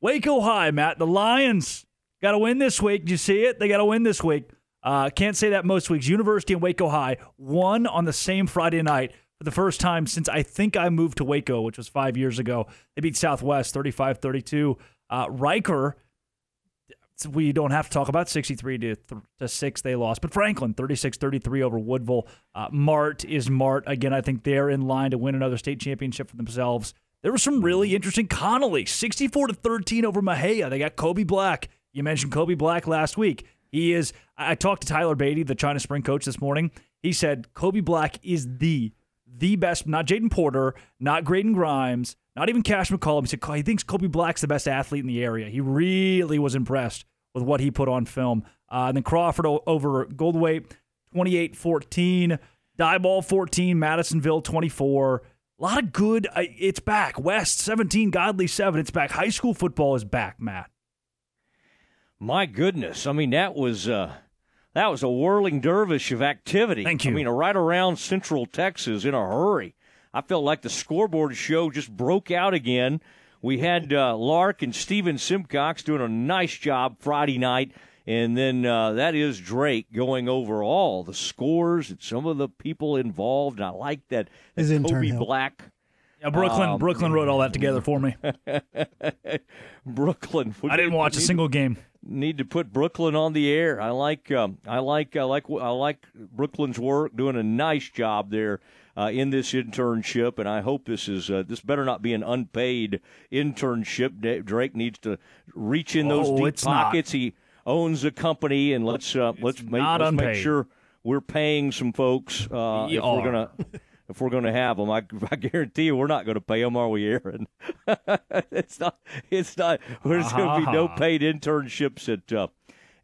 [SPEAKER 3] Waco High, Matt. The Lions got to win this week. Did you see it? They got to win this week. Uh, can't say that most weeks. University and Waco High won on the same Friday night for the first time since I think I moved to Waco, which was five years ago. They beat Southwest 35 32. Uh, Riker, we don't have to talk about 63 to, to 6 they lost, but Franklin 36 33 over Woodville. Uh, Mart is Mart. Again, I think they're in line to win another state championship for themselves. There was some really interesting Connally 64 to 13 over Mexia. They got Kobe Black. You mentioned Kobe Black last week. He is. I talked to Tyler Beatty, the China Spring coach, this morning. He said Kobe Black is the the best. Not Jaden Porter, not Graydon Grimes, not even Cash McCollum. He said he thinks Kobe Black's the best athlete in the area. He really was impressed with what he put on film. Uh, and then Crawford over Goldthwaite, 28-14. Diboll 14, Madisonville 24. A lot of good. Uh, it's back. West 17, Godley 7. It's back. High school football is back, Matt.
[SPEAKER 2] My goodness. I mean, that was uh, that was a whirling dervish of activity.
[SPEAKER 3] Thank you.
[SPEAKER 2] I mean, right around Central Texas in a hurry. I felt like the scoreboard show just broke out again we had uh, Lark and Steven Simcox doing a nice job Friday night. And then uh, that is Drake going over all the scores and some of the people involved. And I like that.
[SPEAKER 4] His
[SPEAKER 2] Kobe Black.
[SPEAKER 3] Yeah, Brooklyn. Um, Brooklyn wrote all that together for me.
[SPEAKER 2] Brooklyn.
[SPEAKER 3] I didn't watch a single game.
[SPEAKER 2] Need to put Brooklyn on the air. I like. Um, I like. I like. I like Brooklyn's work. Doing a nice job there uh, in this internship, and I hope this is uh, this better not be an unpaid internship. Drake needs to reach in those
[SPEAKER 3] oh,
[SPEAKER 2] deep pockets.
[SPEAKER 3] Not.
[SPEAKER 2] He owns a company, and let's uh, let's make let's make sure we're paying some folks uh, if we're gonna. if we're going to have them. I, I guarantee you, we're not going to pay them, are we, Aaron? it's not. It's not. There's going to be no paid internships at uh,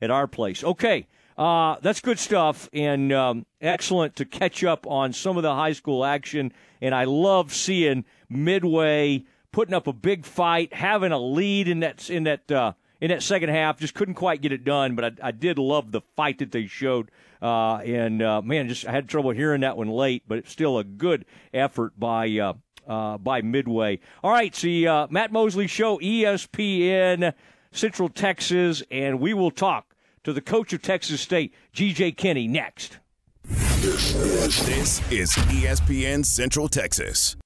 [SPEAKER 2] at our place. Okay, uh, that's good stuff and um, excellent to catch up on some of the high school action. And I love seeing Midway putting up a big fight, having a lead in that in that uh, in that second half. Just couldn't quite get it done, but I, I did love the fight that they showed. Uh, and uh, man, just I had trouble hearing that one late, but it's still a good effort by uh, uh, by Midway. All right, see uh, Matt Mosley Show, ESPN Central Texas, and we will talk to the coach of Texas State, G.J. Kinne, next.
[SPEAKER 5] This is ESPN Central Texas.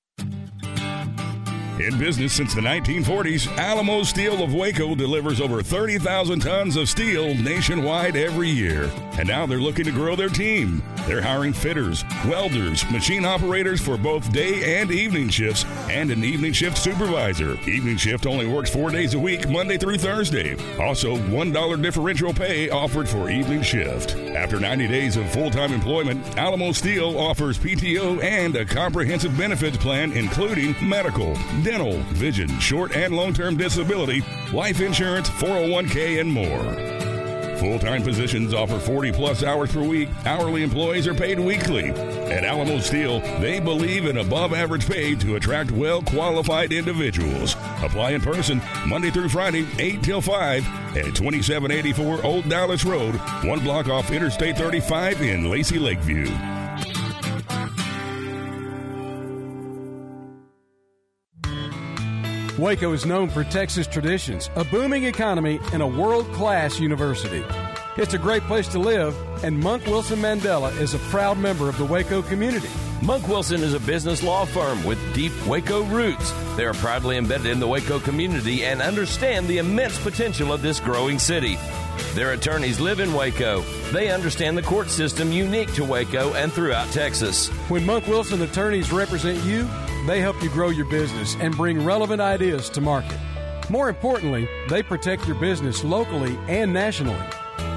[SPEAKER 6] In business since the 1940s, Alamo Steel of Waco delivers over 30,000 tons of steel nationwide every year. And now they're looking to grow their team. They're hiring fitters, welders, machine operators for both day and evening shifts, and an evening shift supervisor. Evening shift only works four days a week, Monday through Thursday. Also, $1 differential pay offered for evening shift. After 90 days of full time employment, Alamo Steel offers PTO and a comprehensive benefits plan, including medical dental, vision, short and long term disability, life insurance, 401k, and more. Full time positions offer 40 plus hours per week. Hourly employees are paid weekly. At Alamo Steel, they believe in above average pay to attract well qualified individuals. Apply in person Monday through Friday, 8 till 5 at 2784 Old Dallas Road, one block off Interstate 35 in Lacy Lakeview.
[SPEAKER 24] Waco is known for Texas traditions, a booming economy, and a world class university. It's a great place to live, and Munck Wilson Mandala is a proud member of the Waco community.
[SPEAKER 1] Munck Wilson is a business law firm with deep Waco roots. They are proudly embedded in the Waco community and understand the immense potential of this growing city. Their attorneys live in Waco. They understand the court system unique to Waco and throughout Texas.
[SPEAKER 24] When Munck Wilson attorneys represent you, they help you grow your business and bring relevant ideas to market. More importantly, they protect your business locally and nationally.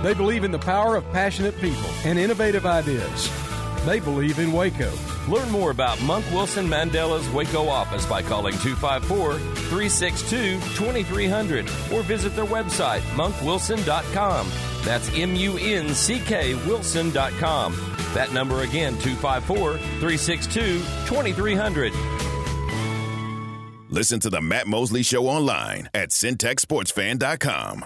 [SPEAKER 24] They believe in the power of passionate people and innovative ideas. They believe in Waco.
[SPEAKER 1] Learn more about Munck Wilson Mandala's Waco office by calling 254 362 2300 or visit their website, munckwilson.com. That's M U N C K Wilson.com. That number again, 254 362 2300.
[SPEAKER 5] Listen to the Matt Mosley Show online at centexsportsfan.com.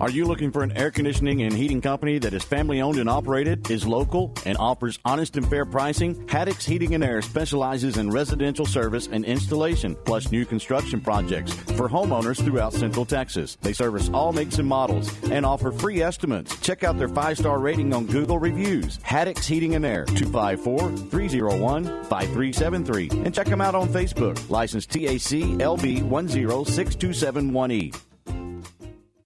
[SPEAKER 11] Are you looking for an air conditioning and heating company that is family owned and operated, is local, and offers honest and fair pricing? Haddix Heating and Air specializes in residential service and installation, plus new construction projects for homeowners throughout Central Texas. They service all makes and models and offer free estimates. Check out their five star rating on Google Reviews. Haddix Heating and Air, 254 301 5373. And check them out on Facebook. License TAC LB 1062718.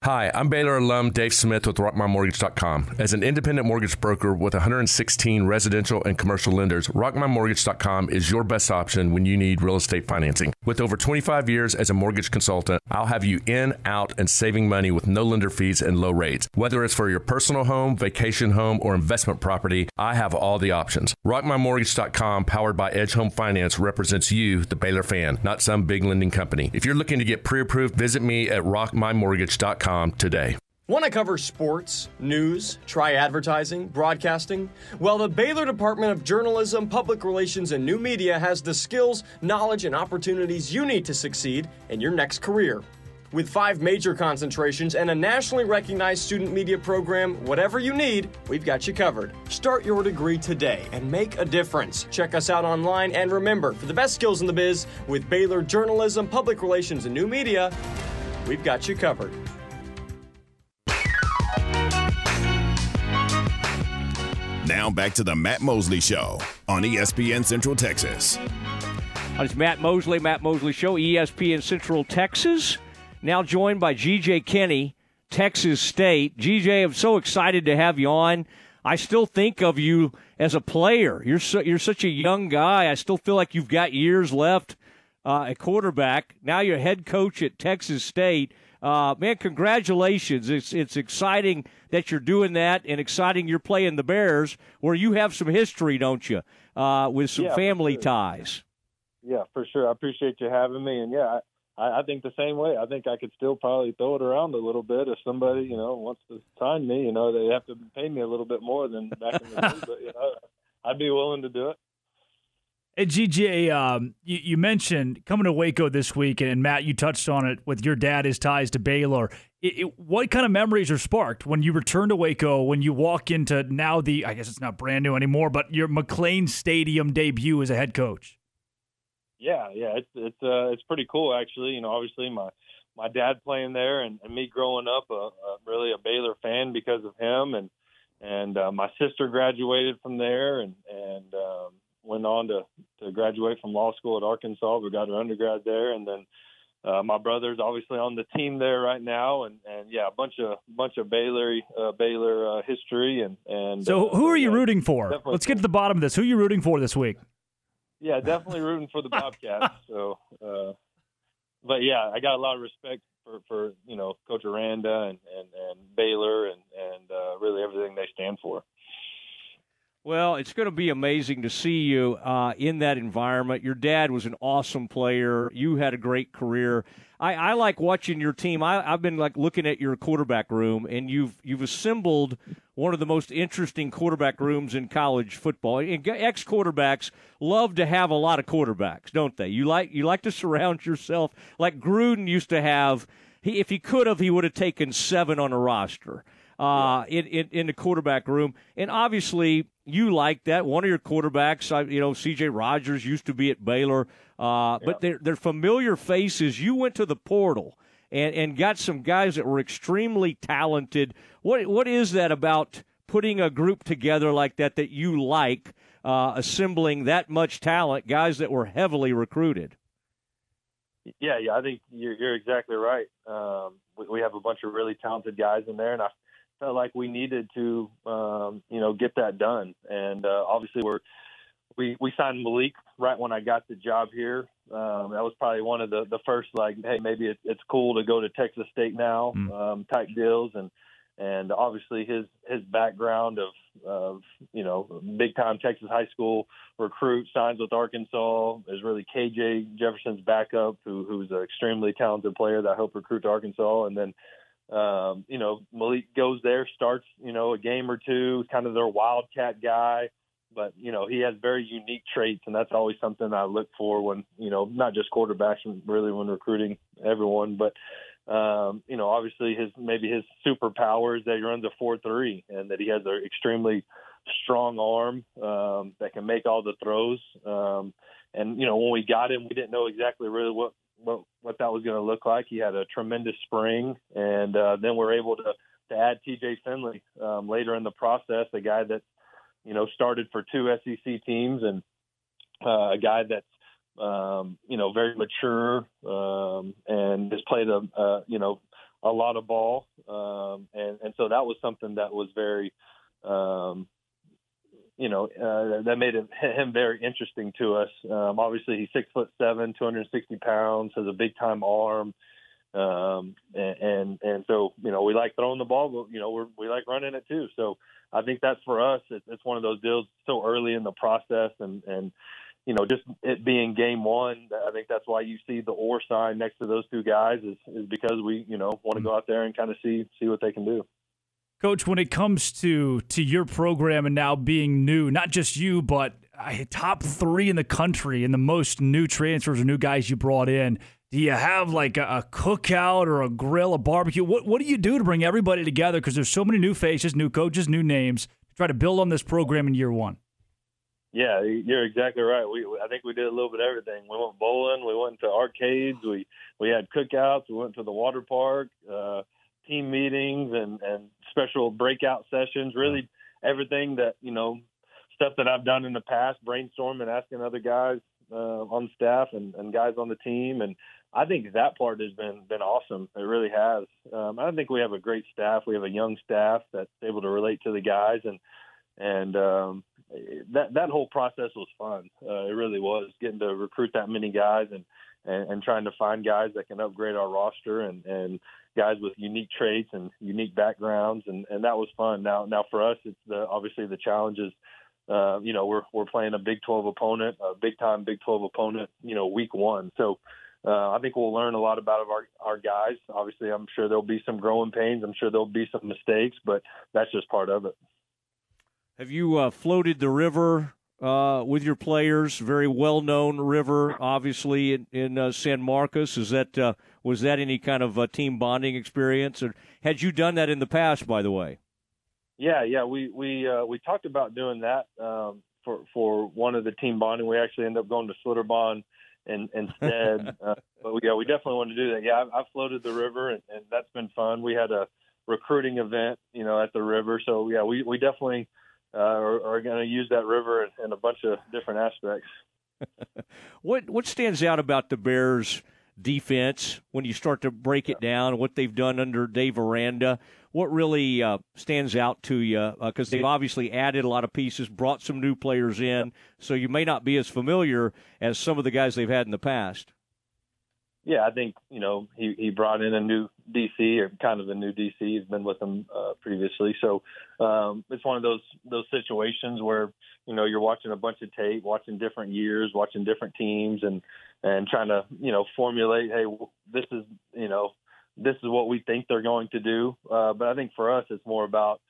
[SPEAKER 25] Hi, I'm Baylor alum Dave Smith with RockMyMortgage.com. As an independent mortgage broker with 116 residential and commercial lenders, RockMyMortgage.com is your best option when you need real estate financing. With over 25 years as a mortgage consultant, I'll have you in, out, and saving money with no lender fees and low rates. Whether it's for your personal home, vacation home, or investment property, I have all the options. RockMyMortgage.com, powered by Edge Home Finance, represents you, the Baylor fan, not some big lending company. If you're looking to get pre approved, visit me at RockMyMortgage.com today.
[SPEAKER 26] Want to cover sports, news, try advertising, broadcasting? Well, the Baylor Department of Journalism, Public Relations, and New Media has the skills, knowledge, and opportunities you need to succeed in your next career. With five major concentrations and a nationally recognized student media program, whatever you need, we've got you covered. Start your degree today and make a difference. Check us out online and remember, for the best skills in the biz, with Baylor Journalism, Public Relations, and New Media, we've got you covered.
[SPEAKER 5] Now back to the Matt Mosley Show on ESPN Central Texas.
[SPEAKER 2] It's Matt Mosley, Matt Mosley Show, ESPN Central Texas. Now joined by GJ Kinne, Texas State. GJ, I'm so excited to have you on. I still think of you as a player. You're so, you're such a young guy. I still feel like you've got years left uh, at quarterback. Now you're head coach at Texas State. Uh, man, congratulations! It's it's exciting that you're doing that, and exciting you're playing the Bears, where you have some history, don't you, uh, with some
[SPEAKER 27] yeah,
[SPEAKER 2] family
[SPEAKER 27] sure.
[SPEAKER 2] ties.
[SPEAKER 27] Yeah, for sure. I appreciate you having me, and yeah, I, I think the same way. I think I could still probably throw it around a little bit if somebody, you know, wants to sign me. You know, they have to pay me a little bit more than back in the day, but you know, I'd be willing to do it.
[SPEAKER 3] Hey, GJ, um, you, you, mentioned coming to Waco this week, and Matt, you touched on it with your dad, his ties to Baylor. It, it, what kind of memories are sparked when you return to Waco, when you walk into now the, I guess it's not brand new anymore, but your McLane Stadium debut as a head coach?
[SPEAKER 27] Yeah, yeah, it's it's uh, it's pretty cool actually. You know, obviously my my dad playing there, and, and me growing up, a, a, really a Baylor fan because of him, and and uh, my sister graduated from there, and and um, went on to to graduate from law school at Arkansas. We got her undergrad there, and then uh, my brother's obviously on the team there right now, and and yeah, a bunch of bunch of Baylor uh, Baylor uh, history and and.
[SPEAKER 3] So who are you yeah, rooting for? Let's get to the bottom of this. Who are you rooting for this week?
[SPEAKER 27] Yeah, definitely rooting for the Bobcats. so, uh, but yeah, I got a lot of respect for for you know Coach Aranda and and, and Baylor and and uh, really everything they stand for.
[SPEAKER 2] Well, it's going to be amazing to see you uh, in that environment. Your dad was an awesome player. You had a great career. I, I like watching your team. I, have been like looking at your quarterback room, and you've you've assembled one of the most interesting quarterback rooms in college football. And Ex quarterbacks love to have a lot of quarterbacks, don't they? You like you like to surround yourself like Gruden used to have. He, if he could have, he would have taken seven on a roster uh, in, in, in the quarterback room. And obviously, you like that. One of your quarterbacks, you know, C.J. Rogers used to be at Baylor, uh, but they're, they're familiar faces. You went to the portal and, and got some guys that were extremely talented. What what is that about putting a group together like that that you like, uh, assembling that much talent, guys that were heavily recruited?
[SPEAKER 27] Yeah, yeah, I think you're, you're exactly right. Um, we, we have a bunch of really talented guys in there, and I felt like we needed to, um, you know, get that done. And uh, obviously, we're we we signed Malik right when I got the job here. Um, that was probably one of the the first like, hey, maybe it, it's cool to go to Texas State now mm. um, type deals, and and obviously his his background of of you know big time Texas high school recruit signs with Arkansas is really KJ Jefferson's backup, who who's an extremely talented player that helped recruit to Arkansas, and then um, you know, Malik goes there, starts, you know, a game or two, kind of their wildcat guy. But, you know, he has very unique traits, and that's always something I look for when, you know, not just quarterbacks, really when recruiting everyone. But, um, you know, obviously his maybe his superpower is that he runs a 4 3 and that he has an extremely strong arm um, that can make all the throws. Um, and, you know, when we got him, we didn't know exactly really what what what that was going to look like. He had a tremendous spring, and uh, then we're able to to add T.J. Finley um, later in the process, a guy that you know started for two SEC teams and uh, a guy that's um, you know very mature um, and has played a, a you know a lot of ball, um, and and so that was something that was very, um, you know, uh, that made him, very interesting to us. Um, obviously, he's six foot seven, 260 pounds, has a big time arm. Um, and, and, and so, you know, we like throwing the ball, but, you know, we're, we like running it too. So I think that's for us. It's, it's one of those deals so early in the process and, and, you know, just it being game one, I think that's why you see the or sign next to those two guys is, is because we, you know, want to go out there and kind of see, see what they can do.
[SPEAKER 3] Coach, when it comes to to your program and now being new, not just you, but top three in the country and the most new transfers or new guys you brought in, do you have like a, a, cookout or a grill, a barbecue? What what do you do to bring everybody together? Because there's so many new faces, new coaches, new names. To try to build on this program in year one.
[SPEAKER 27] Yeah, you're exactly right. We I think we did a little bit of everything. We went bowling, we went to arcades, we we had cookouts, we went to the water park, uh, team meetings, and and special breakout sessions. Really, everything that you know, stuff that I've done in the past, brainstorming, asking other guys uh, on staff and, and guys on the team, and I think that part has been been awesome. It really has. Um, I think we have a great staff. We have a young staff that's able to relate to the guys, and and um, that that whole process was fun. Uh, it really was getting to recruit that many guys and, and and trying to find guys that can upgrade our roster and and guys with unique traits and unique backgrounds, and and that was fun. Now now for us, it's the obviously the challenges. Uh, you know, we're we're playing a Big 12 opponent, a big time Big 12 opponent. You know, week one, so uh, I think we'll learn a lot about our our guys. Obviously, I'm sure there'll be some growing pains. I'm sure there'll be some mistakes, but that's just part of it.
[SPEAKER 2] Have you uh, floated the river uh, with your players? Very well known river, obviously in, in uh, San Marcos. Is that uh, was that any kind of uh, team bonding experience, or had you done that in the past? By the way.
[SPEAKER 27] Yeah, yeah, we we we talked about doing that um, for for one of the team bonding. We actually ended up going to Schlitterbahn and instead. uh, but yeah, we definitely want to do that. Yeah, I've, I've floated the river, and, and that's been fun. We had a recruiting event, you know, at the river. So yeah, we we definitely uh, are, are going to use that river in, in a bunch of different aspects.
[SPEAKER 2] what what stands out about the Bears? defense when you start to break it down, what they've done under Dave Aranda. What really uh, stands out to you? Because uh, they've obviously added a lot of pieces, brought some new players in, so you may not be as familiar as some of the guys they've had in the past.
[SPEAKER 27] Yeah, I think you know he he brought in a new DC or kind of a new DC. He's been with them uh, previously, so um, it's one of those those situations where you know you're watching a bunch of tape, watching different years, watching different teams, and and trying to you know formulate, hey, this is you know this is what we think they're going to do. Uh, but I think for us, it's more about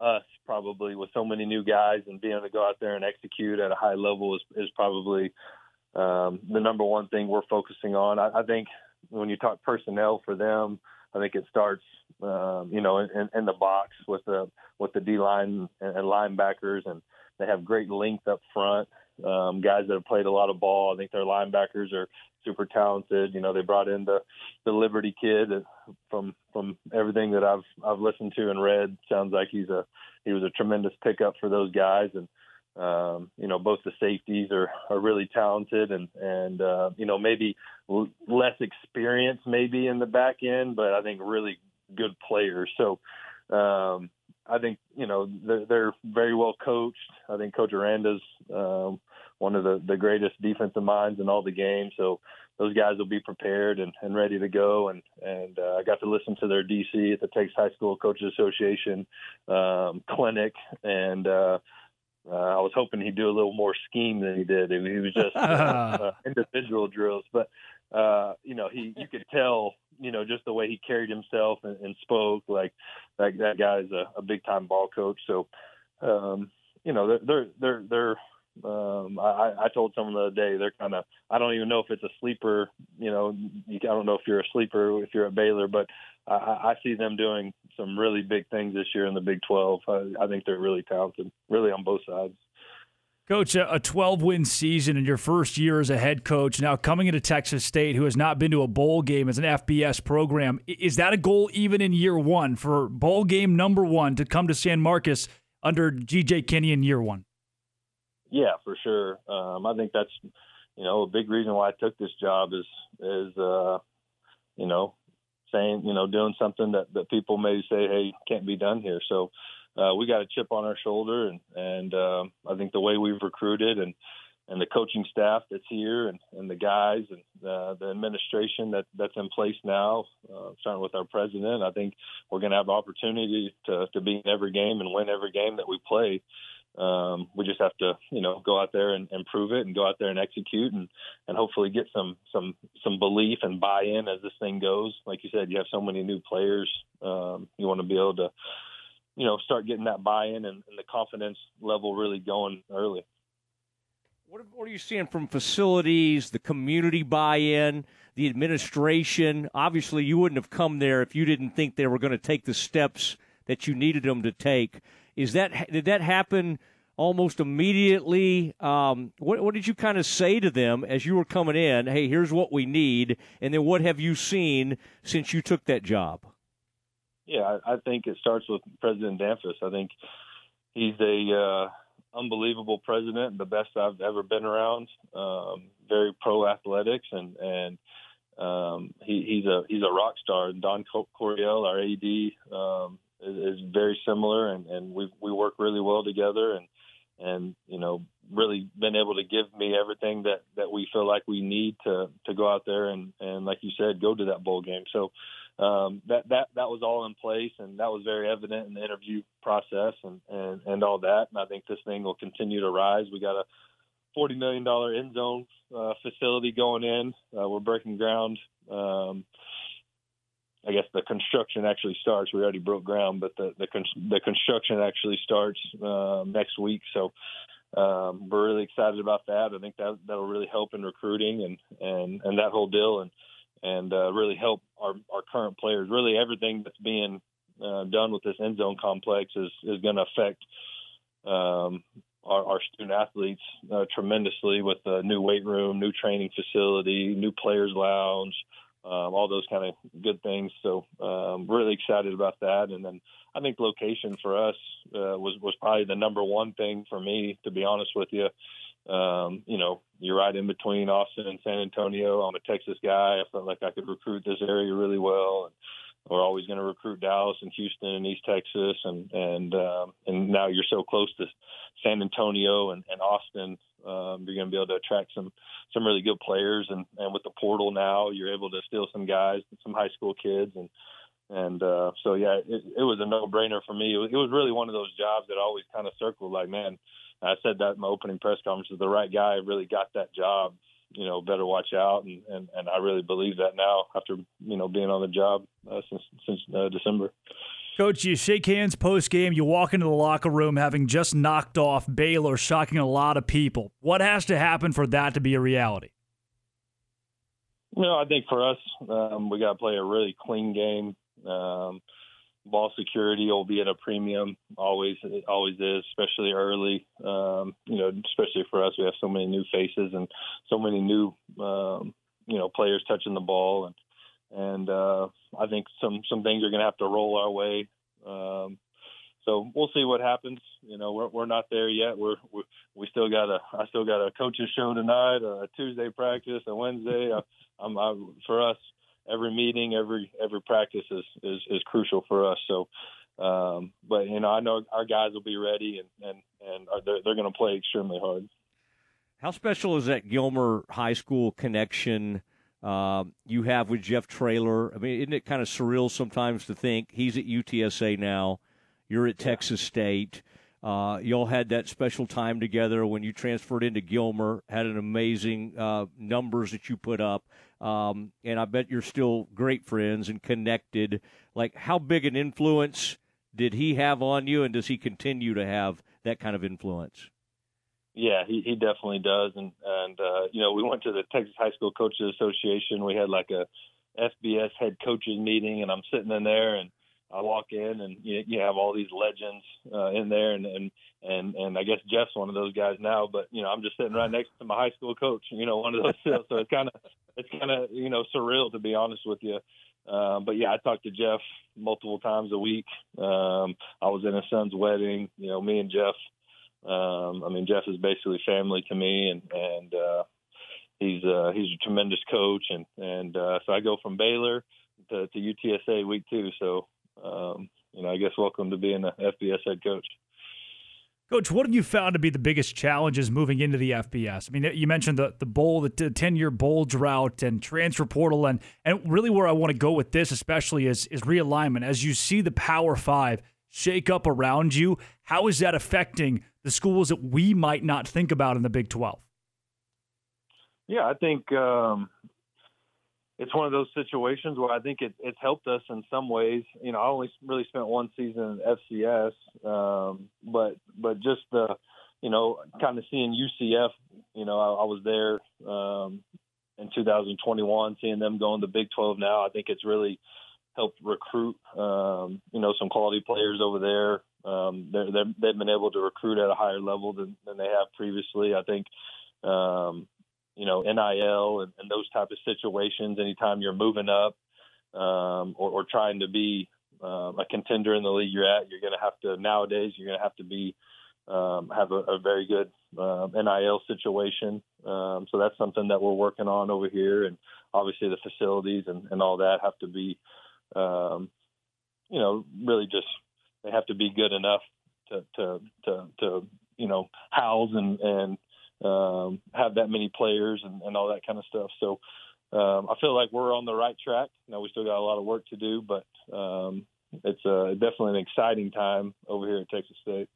[SPEAKER 27] us probably with so many new guys and being able to go out there and execute at a high level is, is probably um, the number one thing we're focusing on. I, I think when you talk personnel for them, I think it starts, um, you know, in, in the box with the with the D line and, linebackers, and they have great length up front. Um, guys that have played a lot of ball. I think their linebackers are super talented. You know, they brought in the the Liberty kid from from everything that I've I've listened to and read. Sounds like he's a he was a tremendous pickup for those guys, and um, you know both the safeties are are really talented, and and uh, you know maybe l- less experience maybe in the back end, but I think really good players. So. Um, I think you know they're, they're very well coached. I think Coach Aranda's um, one of the, the greatest defensive minds in all the game. So those guys will be prepared and, and ready to go. And and uh, I got to listen to their DC at the Texas High School Coaches Association um, clinic, and uh, uh, I was hoping he'd do a little more scheme than he did. He was just uh, uh, individual drills, but uh, you know he you could tell you know, just the way he carried himself and, and spoke, like that that guy's a, a big time ball coach. So, um, you know, they're they're they're. Um, I, I told someone the other day they're kind of. I don't even know if it's a sleeper. You know, you, I don't know if you're a sleeper if you're at Baylor, but I, I see them doing some really big things this year in the Big 12. I, I think they're really talented, really on both sides.
[SPEAKER 3] Coach, a 12 win season in your first year as a head coach, now coming into Texas State, who has not been to a bowl game as an FBS program. Is that a goal even in year one for bowl game number one to come to San Marcos under GJ Kinne in year one?
[SPEAKER 27] Yeah, for sure. Um, I think that's, you know, a big reason why I took this job is, is, uh, you know, saying, you know, doing something that, that people may say, hey, can't be done here. So uh, we got a chip on our shoulder, and and um, I think the way we've recruited and and the coaching staff that's here and, and the guys and uh, the administration that that's in place now, uh, starting with our president, I think we're going to have opportunity to to be in every game and win every game that we play. Um, we just have to, you know, go out there and, and prove it, and go out there and execute, and and hopefully get some some some belief and buy-in as this thing goes. Like you said, you have so many new players. Um, you want to be able to, you know, start getting that buy-in and, and the confidence level really going early.
[SPEAKER 2] What, what are you seeing from facilities, the community buy-in, the administration? Obviously, you wouldn't have come there if you didn't think they were going to take the steps that you needed them to take. Is that did that happen almost immediately? Um, what, what did you kind of say to them as you were coming in? Hey, here's what we need, and then what have you seen since you took that job?
[SPEAKER 27] Yeah, I, I think it starts with President Damphousse. I think he's a uh, unbelievable president, the best I've ever been around. Um, very pro athletics, and and um, he, he's a he's a rock star. And Don Coryell, our AD, um, is, is very similar, and, and we we work really well together, and and you know really been able to give me everything that that we feel like we need to to go out there and and like you said go to that bowl game. So um that that that was all in place and that was very evident in the interview process and and and all that. And i think this thing will continue to rise. We got a forty million dollar end zone uh, facility going in. Uh, we're breaking ground um I guess the construction actually starts. We already broke ground, but the the, the construction actually starts uh, next week. So um, we're really excited about that. I think that that'll really help in recruiting and and and that whole deal, and and uh, really help our our current players. Really, everything that's being uh, done with this end zone complex is is going to affect um, our, our student athletes uh, tremendously with a new weight room, new training facility, new players lounge um, all those kind of good things. So um, really excited about that. And then I think location for us uh, was was probably the number one thing for me, to be honest with you. Um, you know, you're right in between Austin and San Antonio. I'm a Texas guy. I felt like I could recruit this area really well. And we're always going to recruit Dallas and Houston and East Texas, and and um, and now you're so close to San Antonio and, and Austin. Um, you're going to be able to attract some some really good players, and and with the portal now, you're able to steal some guys, some high school kids, and and uh, so yeah, it, it was a no brainer for me. It was, it was really one of those jobs that always kind of circled, like man. I said that in my opening press conference. The right guy really got that job. You know, better watch out, and and, and I really believe that now after you know being on the job uh, since since uh, December.
[SPEAKER 3] Coach, you shake hands post game. You walk into the locker room having just knocked off Baylor, shocking a lot of people. What has to happen for that to be a reality?
[SPEAKER 27] You know, I think for us, um, we got to play a really clean game. Um, ball security will be at a premium. Always, always is, especially early. Um, you know, especially for us, we have so many new faces and so many new, um, you know, players touching the ball and and uh, I think some some things are going to have to roll our way. Um, so we'll see what happens. You know, we're we're not there yet. We're, we're we still got a I still got a coaches show tonight, a Tuesday practice, a Wednesday. I, I'm I, for us every meeting, every every practice is is, is crucial for us. So. Um, but you know, I know our guys will be ready, and and and they're, they're going to play extremely hard.
[SPEAKER 2] How special is that Gilmer High School connection? Uh, you have with Jeff Traylor. I mean, isn't it kind of surreal sometimes to think he's at UTSA now, you're at yeah. Texas State. Uh, y'all had that special time together when you transferred into Gilmer. Had an amazing uh, numbers that you put up, um, and I bet you're still great friends and connected. Like, how big an influence did he have on you, and does he continue to have that kind of influence?
[SPEAKER 27] Yeah, he, he definitely does. And, and, uh, you know, we went to the Texas High School Coaches Association. We had like a FBS head coaches meeting and I'm sitting in there and I walk in and you, you have all these legends, uh, in there and, and, and, and I guess Jeff's one of those guys now, but you know, I'm just sitting right next to my high school coach, you know, one of those, so it's kind of, it's kind of, you know, surreal to be honest with you. Um, but yeah, I talked to Jeff multiple times a week. Um, I was in his son's wedding, you know, me and Jeff, um, I mean, Jeff is basically family to me, and and uh, he's uh, he's a tremendous coach, and and uh, so I go from Baylor, to, to UTSA week two. So, um, you know, I guess welcome to being a FBS head coach.
[SPEAKER 3] Coach, what have you found to be the biggest challenges moving into the FBS? I mean, you mentioned the the bowl, the ten year bowl drought, and transfer portal, and and really where I want to go with this, especially is is realignment. As you see the Power Five shake up around you, how is that affecting the schools that we might not think about in the Big Twelve?
[SPEAKER 27] Yeah, I think um, it's one of those situations where I think it, it's helped us in some ways. You know, I only really spent one season in FCS, um, but but just the, you know, kind of seeing UCF. You know, I, I was there um, in 2021, seeing them going to Big 12 now. I think it's really helped recruit, um, you know, some quality players over there. Um, they're, they're, they've been able to recruit at a higher level than, than they have previously. I think, um, you know, NIL and, and those type of situations. Anytime you're moving up um, or, or trying to be um, a contender in the league you're at, you're going to have to nowadays. You're going to have to be um, have a, a very good uh, NIL situation. Um, so that's something that we're working on over here, and obviously the facilities and, and all that have to be, um, you know, really just they have to be good enough to to to, to you know house and and um, have that many players and, and all that kind of stuff. So um, I feel like we're on the right track. Now we still got a lot of work to do, but um, it's uh, definitely an exciting time over here at Texas State.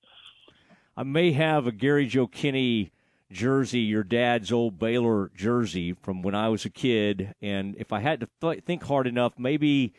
[SPEAKER 2] I may have a Gary Joe Kinne jersey, your dad's old Baylor jersey from when I was a kid, and if I had to th- think hard enough, maybe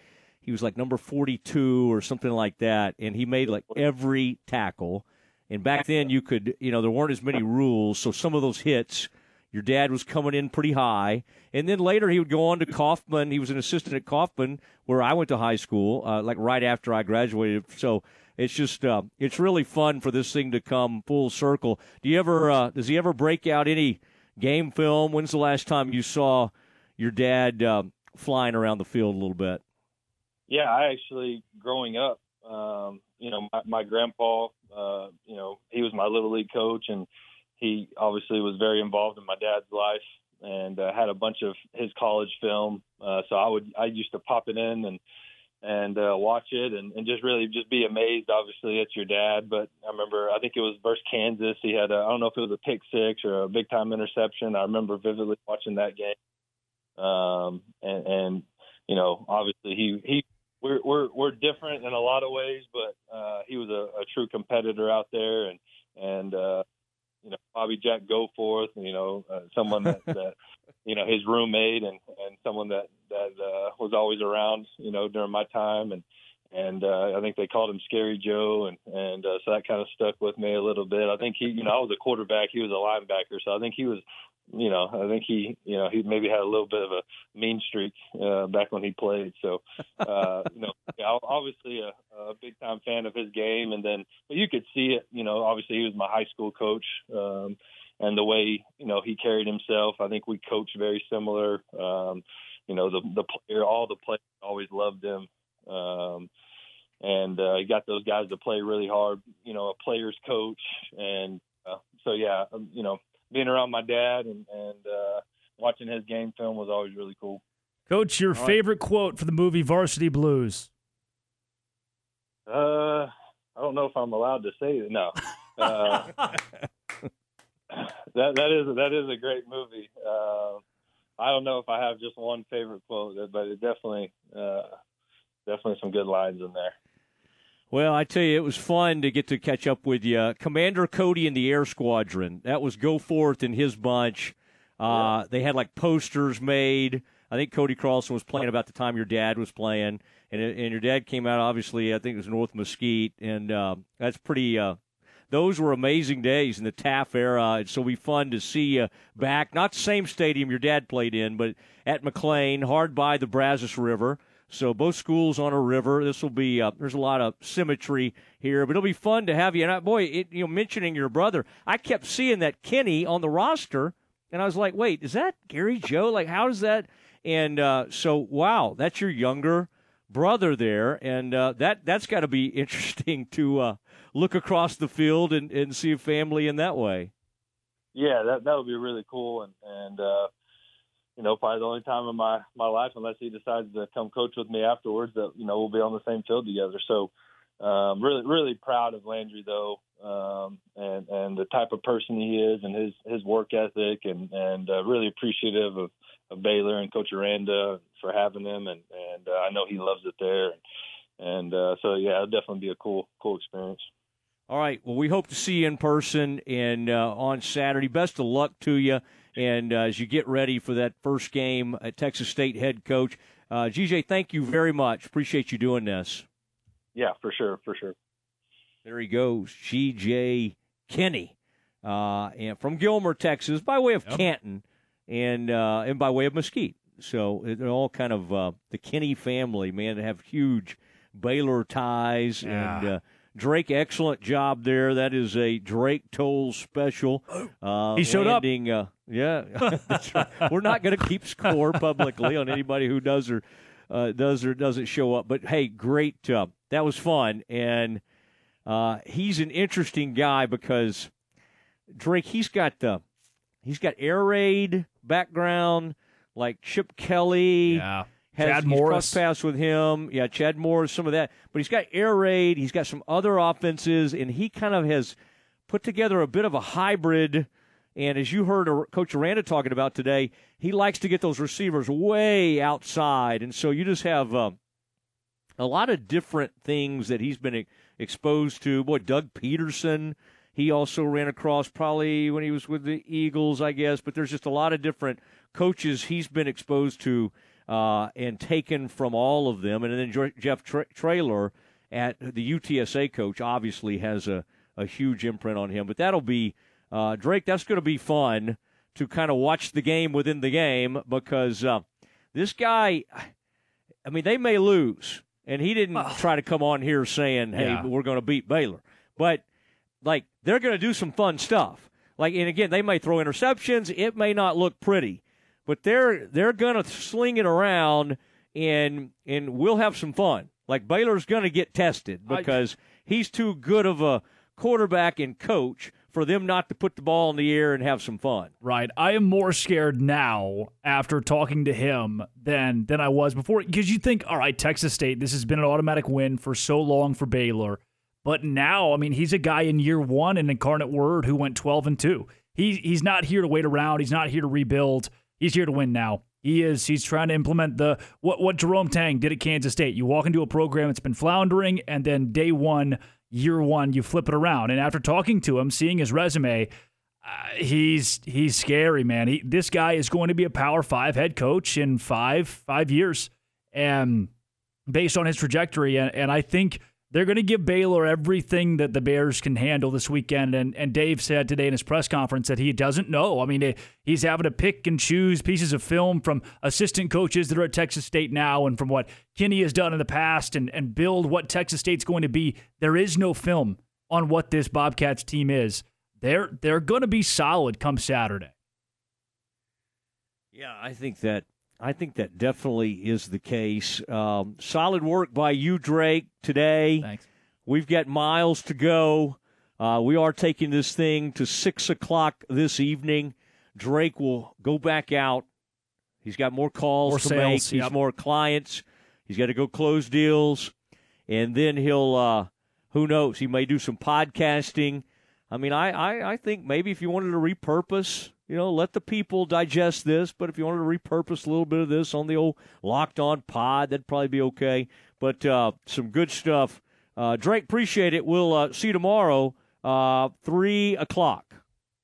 [SPEAKER 2] he was like number 42 or something like that, and he made like every tackle and back then, you could, you know, there weren't as many rules, so some of those hits, your dad was coming in pretty high. And then later, he would go on to Kaufman. He was an assistant at Kaufman, where I went to high school, uh, like right after I graduated. So it's just, uh, it's really fun for this thing to come full circle. Do you ever, uh, does he ever break out any game film? When's the last time you saw your dad uh, flying around the field a little bit?
[SPEAKER 27] Yeah, I actually, growing up, um, you know, my, my grandpa, uh, you know, he was my little league coach, and he obviously was very involved in my dad's life, and uh, had a bunch of his college film. Uh, so I would, I used to pop it in and and uh, watch it, and, and just really just be amazed, obviously, at your dad. But I remember, I think it was versus Kansas. He had, I don't know if it was a pick six or a big time interception. I remember vividly watching that game. Um, and, and you know, obviously he he we're we're we're different in a lot of ways, but uh, he was a, a true competitor out there, and and uh, you know Bobby Jack Goforth, you know uh, someone that, that you know his roommate and and someone that that uh, was always around, you know during my time, and and uh, I think they called him Scary Joe, and and uh, so that kind of stuck with me a little bit. I think he, you know, I was a quarterback, he was a linebacker, so I think he was you know, I think he, you know, he maybe had a little bit of a mean streak uh, back when he played. So, uh, you know, obviously a, a big time fan of his game, and then but you could see it. You know, obviously he was my high school coach, um, and the way you know he carried himself. I think we coached very similar. Um, you know, the the player, all the players always loved him. Um, and uh, he got those guys to play really hard. You know, a player's coach, and uh, so yeah, um, you know, being around my dad and and uh, watching his game film was always really cool.
[SPEAKER 3] Coach, your All favorite right. quote for the movie Varsity Blues?
[SPEAKER 27] Uh, I don't know if I'm allowed to say it. No. Uh, that that is that is a great movie. Uh, I don't know if I have just one favorite quote, but it definitely uh, definitely some good lines in there.
[SPEAKER 2] Well, I tell you, it was fun to get to catch up with you. Commander Cody and the Air Squadron. That was Goforth and his bunch. Uh, yeah. They had like posters made. I think Cody Carlson was playing about the time your dad was playing, and and your dad came out. Obviously, I think it was North Mesquite, and uh, that's pretty. Uh, those were amazing days in the Teaff era. It's so be fun to see you back. Not the same stadium your dad played in, but at McLane, hard by the Brazos River. So both schools on a river. This will be uh, there's a lot of symmetry here, but it'll be fun to have you. And I, boy, it, you know, mentioning your brother, I kept seeing that Kinne on the roster, and I was like, wait, is that Gary Joe? Like, how does that? And uh, so, wow, that's your younger brother there, and uh, that that's got to be interesting to uh, look across the field and, and see a family in that way.
[SPEAKER 27] Yeah, that that would be really cool, and and uh, you know, probably the only time in my my life, unless he decides to come coach with me afterwards, that you know we'll be on the same field together. So, um, really, really proud of Landry though, um, and and the type of person he is, and his his work ethic, and and uh, really appreciative of, of Baylor and Coach Aranda for having him, and and uh, I know he loves it there, and, and uh, so yeah, it'll definitely be a cool cool experience.
[SPEAKER 2] All right. Well, we hope to see you in person and uh, on Saturday. Best of luck to you. And uh, as you get ready for that first game at Texas State head coach, uh, GJ, thank you very much. Appreciate you doing this.
[SPEAKER 27] Yeah, for sure, for sure.
[SPEAKER 2] There he goes, GJ Kinne, uh, and from Gilmer, Texas, by way of yep. Canton, and uh, and by way of Mesquite. So they're all kind of uh, the Kinne family, man. They have huge Baylor ties yeah. and uh, Drake, excellent job there. That is a Drake Toll special.
[SPEAKER 3] Uh, he showed
[SPEAKER 2] landing, up. Uh, yeah, right. we're not going to keep score publicly on anybody who does or uh, does or doesn't show up. But hey, great. Uh, that was fun, and uh, he's an interesting guy because Drake. He's got the he's got air raid background like Chip Kelly.
[SPEAKER 3] Yeah
[SPEAKER 2] has,
[SPEAKER 3] Chad Morris
[SPEAKER 2] pass with him. Yeah, Chad Morris, some of that. But he's got air raid. He's got some other offenses, and he kind of has put together a bit of a hybrid. And as you heard Coach Aranda talking about today, he likes to get those receivers way outside, and so you just have uh, a lot of different things that he's been exposed to. Boy, Doug Pederson. He also ran across probably when he was with the Eagles, I guess. But there's just a lot of different coaches he's been exposed to uh, and taken from all of them. And then Jeff Tra- Traylor at the UTSA coach obviously has a, a huge imprint on him. But that'll be, uh, Drake, that's going to be fun to kind of watch the game within the game because uh, this guy, I mean, they may lose. And he didn't try to come on here saying, hey, yeah. we're going to beat Baylor. But, like, they're going to do some fun stuff. Like, and again, they may throw interceptions. It may not look pretty but they're they're going to sling it around and and we'll have some fun. Like Baylor's going to get tested because I, he's too good of a quarterback and coach for them not to put the ball in the air and have some fun.
[SPEAKER 3] Right. I am more scared now after talking to him than than I was before because you think, all right, Texas State, this has been an automatic win for so long for Baylor. But now, I mean, he's a guy in year one in Incarnate Word who went 12 and 2. He, he's not here to wait around. He's not here to rebuild. He's here to win now. He is. He's trying to implement the what what Jerome Tang did at Kansas State. You walk into a program that's been floundering, and then day one, year one, you flip it around. And after talking to him, seeing his resume, uh, he's he's scary, man. He, this guy is going to be a Power Five head coach in five five years, and based on his trajectory, and, and I think they're going to give Baylor everything that the Bears can handle this weekend. And, and Dave said today in his press conference that he doesn't know. I mean, eh, he's having to pick and choose pieces of film from assistant coaches that are at Texas State now and from what Kinne has done in the past and, and build what Texas State's going to be. There is no film on what this Bobcats team is. They're, they're going to be solid come Saturday.
[SPEAKER 2] Yeah, I think that I think that definitely is the case. Um, solid work by you, Drake, today.
[SPEAKER 3] Thanks.
[SPEAKER 2] We've got miles to go. Uh, we are taking this thing to 6 o'clock this evening. Drake will go back out. He's got more calls
[SPEAKER 3] more
[SPEAKER 2] to
[SPEAKER 3] sales,
[SPEAKER 2] make.
[SPEAKER 3] Yep.
[SPEAKER 2] He's more clients. He's got to go close deals. And then he'll, uh, who knows, he may do some podcasting. I mean, I, I, I think maybe if you wanted to repurpose you know, let the people digest this. But if you wanted to repurpose a little bit of this on the old Locked On Pod, that'd probably be okay. But uh, some good stuff. Uh, Drake, appreciate it. We'll uh, see you tomorrow, uh, three o'clock.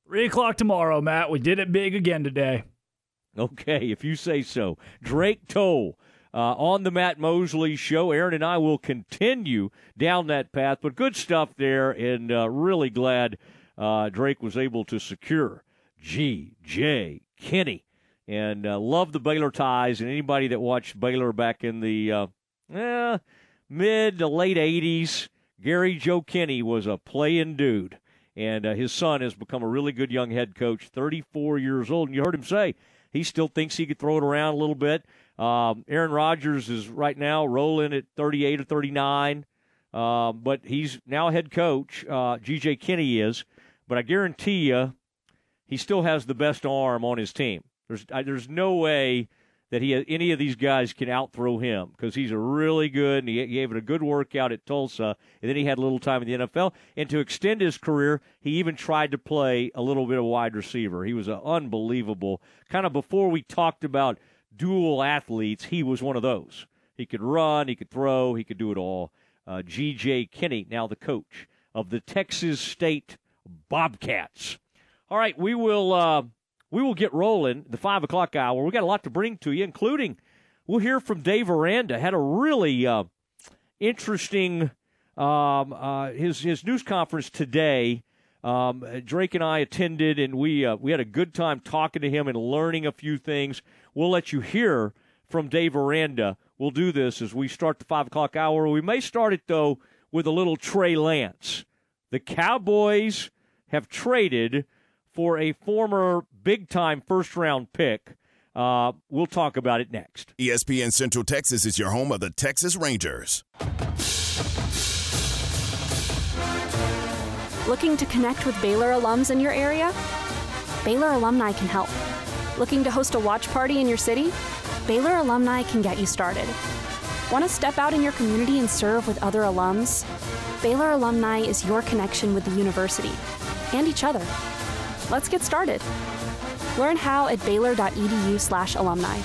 [SPEAKER 3] Three o'clock tomorrow, Matt. We did it big again today.
[SPEAKER 2] Okay, if you say so. Drake Toll. Uh, on the Matt Mosley show. Aaron and I will continue down that path, but good stuff there, and uh, really glad uh, Drake was able to secure G.J. Kinne. And uh, love the Baylor ties. And anybody that watched Baylor back in the uh, eh, mid to late 80s, Gary Joe Kinne was a playing dude. And uh, his son has become a really good young head coach, 34 years old. And you heard him say he still thinks he could throw it around a little bit. Um, Aaron Rodgers is right now rolling at 38 or 39. Uh, but he's now head coach. Uh, G.J. Kinne is. But I guarantee you, he still has the best arm on his team. There's I, there's no way that he any of these guys can outthrow him because he's a really good and he, gave it a good workout at Tulsa and then he had a little time in the NFL and to extend his career he even tried to play a little bit of wide receiver. He was an unbelievable kind of before we talked about dual athletes. He was one of those. He could run, he could throw, he could do it all. Uh, G.J. Kinne, now the coach of the Texas State Bobcats. All right, we will. Uh, we will get rolling the five o'clock hour. We got a lot to bring to you, including we'll hear from Dave Aranda. Had a really uh, interesting um, uh, his his news conference today. Um, Drake and I attended, and we uh, we had a good time talking to him and learning a few things. We'll let you hear from Dave Aranda. We'll do this as we start the five o'clock hour. We may start it though with a little Trey Lance. The Cowboys have traded for a former big time first round pick. Uh, we'll talk about it next.
[SPEAKER 5] ESPN Central Texas is your home of the Texas Rangers.
[SPEAKER 28] Looking to connect with Baylor alums in your area? Baylor alumni can help. Looking to host a watch party in your city? Baylor alumni can get you started. Want to step out in your community and serve with other alums? Baylor alumni is your connection with the university and each other. Let's get started. Learn how at baylor.edu slash alumni.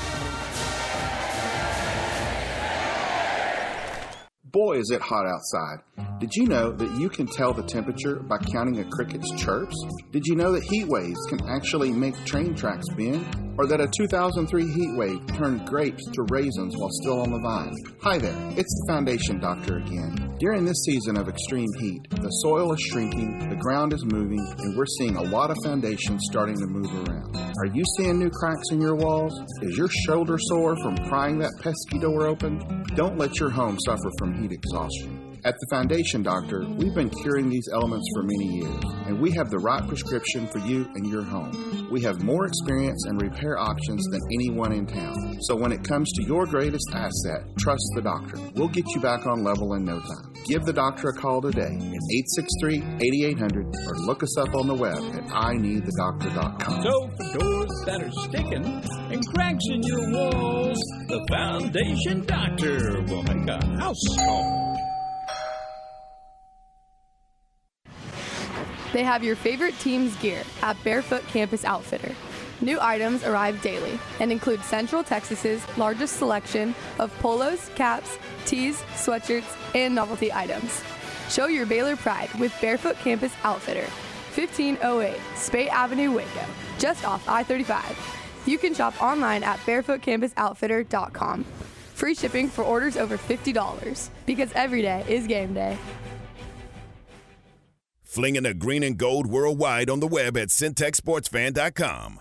[SPEAKER 12] Boy, is it hot outside. Did you know that you can tell the temperature by counting a cricket's chirps? Did you know that heat waves can actually make train tracks bend? or that a 2003 heat wave turned grapes to raisins while still on the vine. Hi there, it's the Foundation Doctor again. During this season of extreme heat, the soil is shrinking, the ground is moving, and we're seeing a lot of foundations starting to move around. Are you seeing new cracks in your walls? Is your shoulder sore from prying that pesky door open? Don't let your home suffer from heat exhaustion. At the Foundation Doctor, we've been curing these elements for many years, and we have the right prescription for you and your home. We have more experience and repair options than anyone in town. So when it comes to your greatest asset, trust the doctor. We'll get you back on level in no time. Give the doctor a call today at 863-8800 or look us up on the web at ineedthedoctor.com.
[SPEAKER 10] So for doors that are sticking and cracks in your walls, the Foundation Doctor will make a house call.
[SPEAKER 29] They have your favorite team's gear at Barefoot Campus Outfitter. New items arrive daily and include Central Texas's largest selection of polos, caps, tees, sweatshirts, and novelty items. Show your Baylor pride with Barefoot Campus Outfitter, 1508 Speight Avenue, Waco, just off I 35. You can shop online at barefootcampusoutfitter.com. Free shipping for orders over $50 because every day is game day.
[SPEAKER 5] Flinging the green and gold worldwide on the web at centexsportsfan.com.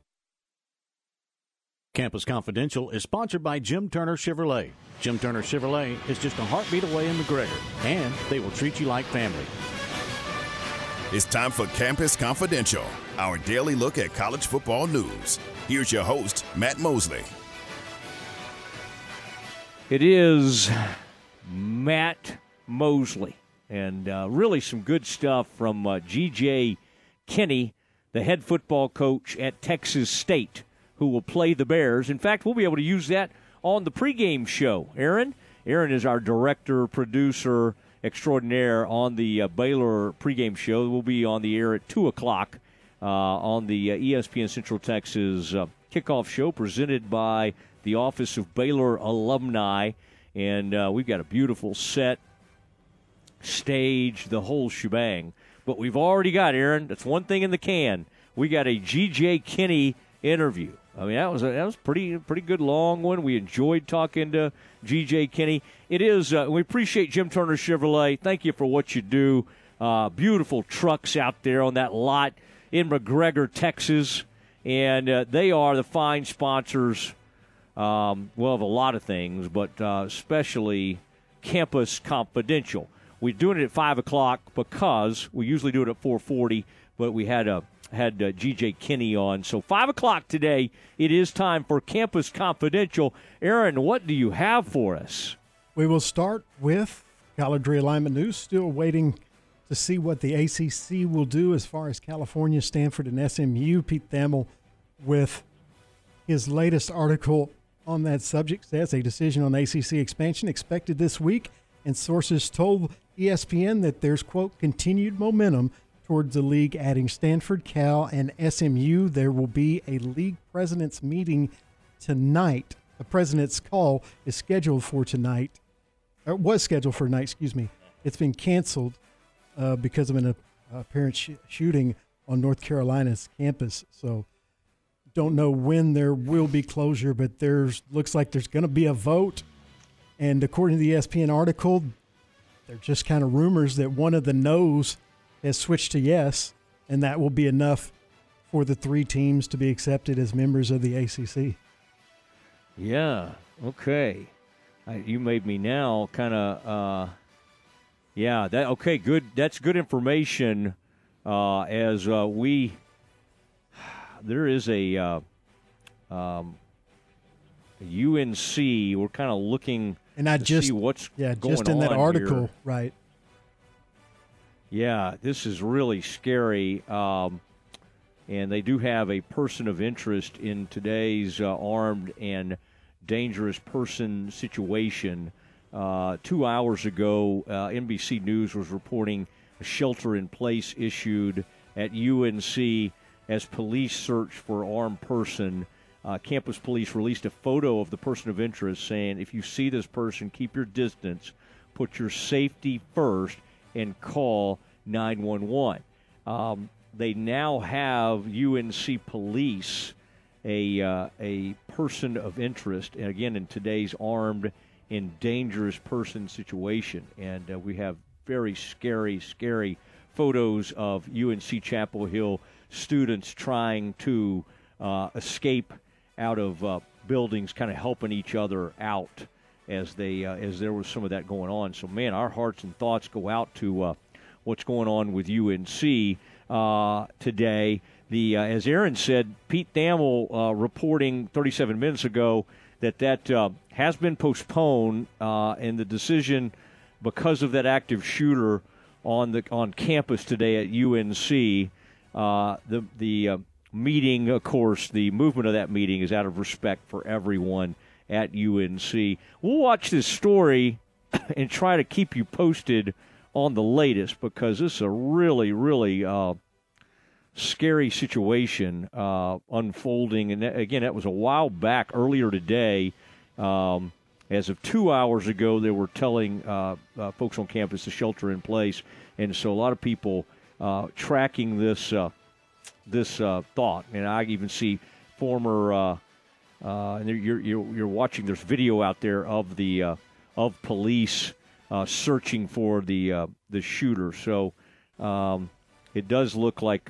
[SPEAKER 11] Campus Confidential is sponsored by Jim Turner Chevrolet. Jim Turner Chevrolet is just a heartbeat away in McGregor, and they will treat you like family.
[SPEAKER 5] It's time for Campus Confidential, our daily look at college football news. Here's your host, Matt Mosley.
[SPEAKER 2] It is Matt Mosley, and uh, really some good stuff from uh, G.J. Kinne, the head football coach at Texas State who will play the Bears. In fact, we'll be able to use that on the pregame show. Aaron, Aaron is our director, producer extraordinaire on the uh, Baylor pregame show. We'll be on the air at two o'clock uh, on the uh, ESPN Central Texas uh, kickoff show, presented by the Office of Baylor Alumni, and uh, we've got a beautiful set, stage, the whole shebang. But we've already got Aaron. That's one thing in the can. We got a G.J. Kinne interview. I mean, that was a, that was pretty pretty good long one. We enjoyed talking to G.J. Kinne. It is. Uh, we appreciate Jim Turner Chevrolet. Thank you for what you do. Uh, beautiful trucks out there on that lot in McGregor, Texas, and uh, they are the fine sponsors. Um, well, of a lot of things, but uh, especially Campus Confidential. We're doing it at five o'clock because we usually do it at four forty, but we had a had uh, G.J. Kinne on. So, 5 o'clock today, it is time for Campus Confidential. Aaron, what do you have for us?
[SPEAKER 4] We will start with college realignment news. Still waiting to see what the ACC will do as far as California, Stanford, and SMU. Pete Thamel with his latest article on that subject says a decision on ACC expansion expected this week, and sources told ESPN that there's, quote, continued momentum towards the league adding Stanford, Cal, and SMU. There will be a league president's meeting tonight. The president's call is scheduled for tonight, or was scheduled for tonight, excuse me. It's been canceled uh, because of an uh, apparent sh- shooting on North Carolina's campus. So don't know when there will be closure, but there's looks like there's going to be a vote. And according to the ESPN article, they're just kind of rumors that one of the no's has switched to yes, and that will be enough for the three teams to be accepted as members of the ACC.
[SPEAKER 2] Yeah. Okay. I, you made me now kind of. Uh, yeah. That okay. Good. That's good information. Uh, as uh, we, there is a uh, um, UNC. We're kind of looking
[SPEAKER 4] and I just
[SPEAKER 2] what's
[SPEAKER 4] yeah just in that article
[SPEAKER 2] here.
[SPEAKER 4] right
[SPEAKER 2] yeah, this is really scary. Um, and they do have a person of interest in today's uh, armed and dangerous person situation. Uh, two hours ago, uh, NBC News was reporting a shelter in place issued at UNC as police search for armed person. Uh, campus police released a photo of the person of interest saying, if you see this person, keep your distance, put your safety first and call 911. Um, they now have UNC police a uh, a person of interest, and again in today's armed and dangerous person situation, and uh, we have very scary, scary photos of UNC Chapel Hill students trying to uh, escape out of uh, buildings, kind of helping each other out as they uh, as there was some of that going on. So, man, our hearts and thoughts go out to uh, what's going on with UNC uh, today. The uh, as Aaron said, Pete Thamel uh, reporting 37 minutes ago that that uh, has been postponed, and the decision because of that active shooter on the on campus today at UNC. The the meeting, of course, the movement of that meeting is out of respect for everyone at UNC. We'll watch this story and try to keep you posted on the latest because this is a really, really uh, scary situation uh, unfolding. And again, that was a while back earlier today. Um, as of two hours ago, they were telling uh, uh, folks on campus to shelter in place, and so a lot of people uh, tracking this uh, this thought. And I even see former, and you're, you're, you're watching. There's video out there of the of police searching for the the shooter. So um, it does look like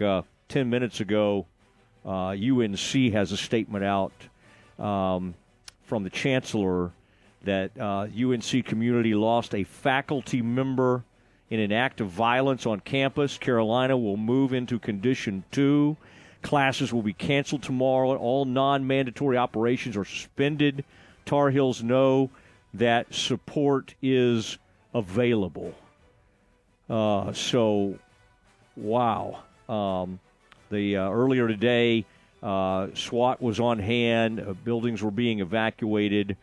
[SPEAKER 2] 10 minutes ago, uh, UNC has a statement out um, from the chancellor that uh, UNC community lost a faculty member in an act of violence on campus. Carolina will move into condition two. Classes will be canceled tomorrow. All non mandatory operations are suspended. Tar Heels know that support is available. Uh, so, wow. Um, the uh, earlier today, uh, SWAT was on hand. Uh, buildings were being evacuated,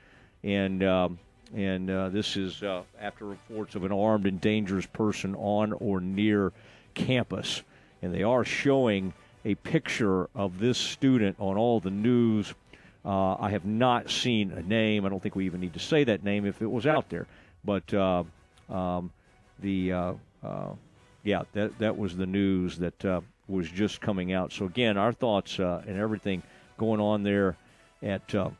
[SPEAKER 2] and um, and uh, this is uh, after reports of an armed and dangerous person on or near campus. And they are showing a picture of this student on all the news. Uh, I have not seen a name. I don't think we even need to say that name if it was out there. But um, the yeah, that that was the news that was just coming out. So again, our thoughts uh, and everything going on there at uh,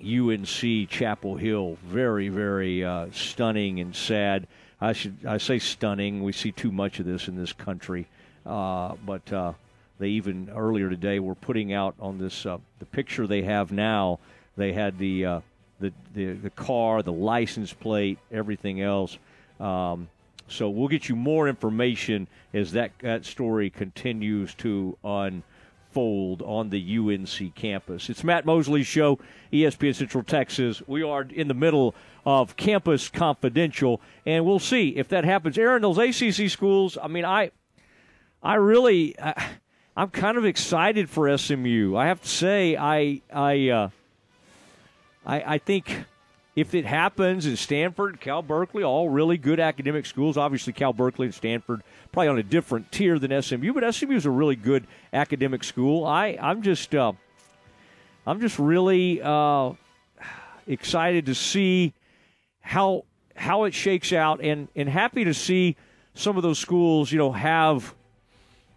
[SPEAKER 2] UNC Chapel Hill, very very uh, stunning and sad. I should I say stunning. We see too much of this in this country, uh, but uh, they even earlier today were putting out on this uh, the picture they have now. They had the the, the the car, the license plate, everything else. Um, so we'll get you more information as that, that story continues to unfold on the UNC campus. It's Matt Mosley's show, ESPN Central Texas. We are in the middle of Campus Confidential, and we'll see if that happens. Aaron, those ACC schools, I mean, I, I really, I, I'm kind of excited for SMU. I have to say, I, I, uh, I, I think if it happens in Stanford, Cal Berkeley, all really good academic schools. Obviously, Cal Berkeley and Stanford probably on a different tier than SMU, but SMU is a really good academic school. I I'm just uh, I'm just really uh, excited to see how how it shakes out, and and happy to see some of those schools, you know, have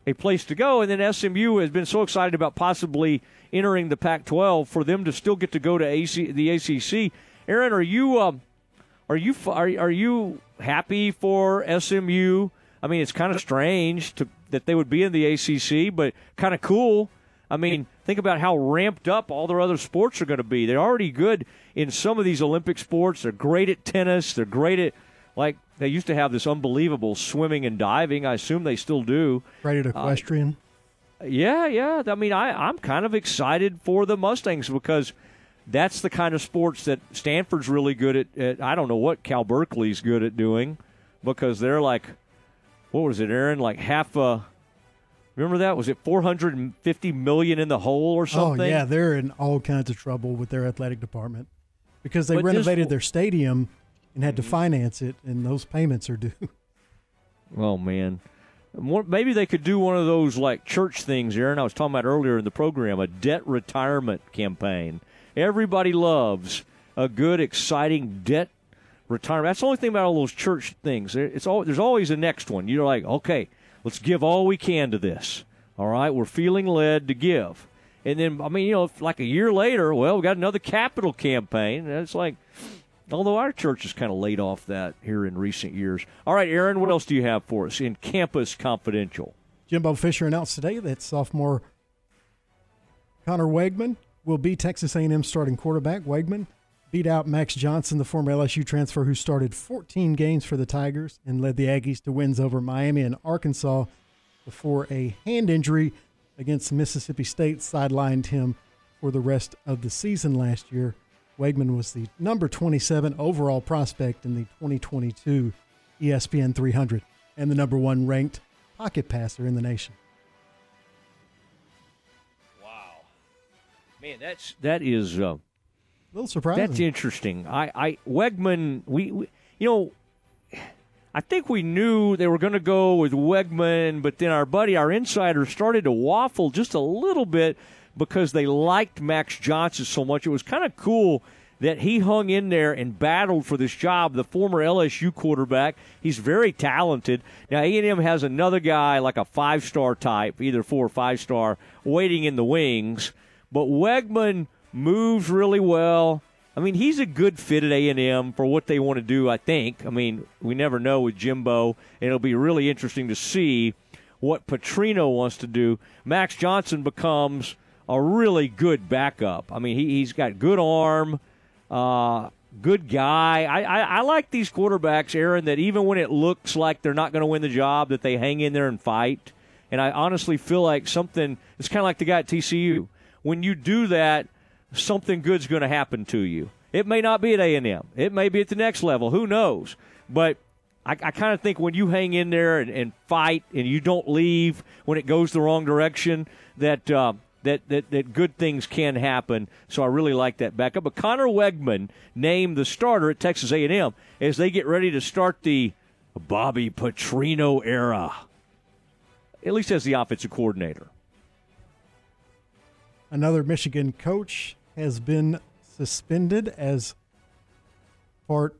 [SPEAKER 2] a place to go. And then SMU has been so excited about possibly entering the Pac-12 for them to still get to go to AC, the ACC Aaron, are you um, are you are, are you happy for SMU? I mean, it's kind of strange to, that they would be in the ACC, but kind of cool. I mean, think about how ramped up all their other sports are going to be. They're already good in some of these Olympic sports. They're great at tennis. They're great at like they used to have this unbelievable swimming and diving. I assume they still do.
[SPEAKER 4] Great at equestrian.
[SPEAKER 2] Uh, yeah, yeah. I mean, I, I'm kind of excited for the Mustangs because – that's the kind of sports that Stanford's really good at, at, I don't know what Cal Berkeley's good at doing because they're like, what was it, Aaron? Like half a. Remember that? Was it 450 million in the hole or something?
[SPEAKER 4] Oh yeah, they're in all kinds of trouble with their athletic department because they but renovated this, their stadium and had to mm-hmm. finance it, and those payments are due.
[SPEAKER 2] Oh man, maybe they could do one of those like church things, Aaron. I was talking about earlier in the program, a debt retirement campaign Everybody loves a good, exciting debt retirement. That's the only thing about all those church things. It's all, there's always a next one. You're like, okay, let's give all we can to this. All right, we're feeling led to give. And then, I mean, you know, like a year later, well, we got another capital campaign. And it's like, although our church has kind of laid off that here in recent years. All right, Aaron, what else do you have for us in Campus Confidential?
[SPEAKER 4] Jimbo Fisher announced today that sophomore Conner Weigman will be Texas A&M starting quarterback. Weigman beat out Max Johnson, the former LSU transfer who started 14 games for the Tigers and led the Aggies to wins over Miami and Arkansas before a hand injury against Mississippi State sidelined him for the rest of the season last year. Weigman was the number 27 overall prospect in the 2022 ESPN 300 and the number one ranked pocket passer in the nation.
[SPEAKER 2] Wow, man, that's that is uh, a
[SPEAKER 4] little surprising.
[SPEAKER 2] That's interesting. I, I Weigman, we, we, you know, I think we knew they were going to go with Weigman, but then our buddy, our insider, started to waffle just a little bit because they liked Max Johnson so much. It was kind of cool that he hung in there and battled for this job. The former LSU quarterback, he's very talented. Now A&M has another guy like a five-star type, either four or five-star, waiting in the wings. But Weigman moves really well. I mean, he's a good fit at A&M for what they want to do, I think. I mean, we never know with Jimbo, and it'll be really interesting to see what Petrino wants to do. Max Johnson becomes a really good backup. I mean, he, he's got good arm, uh, good guy. I, I, I like these quarterbacks, Aaron, that even when it looks like they're not going to win the job, that they hang in there and fight. And I honestly feel like something, it's kind of like the guy at TCU. When you do that – something good's going to happen to you. It may not be at A&M. It may be at the next level. Who knows? But I, I kind of think when you hang in there and, and, fight and you don't leave when it goes the wrong direction, that, uh, that, that, that good things can happen. So I really like that backup. But Conner Weigman named the starter at Texas A&M as they get ready to start the Bobby Petrino era, at least as the offensive coordinator.
[SPEAKER 4] Another Michigan coach has been suspended as part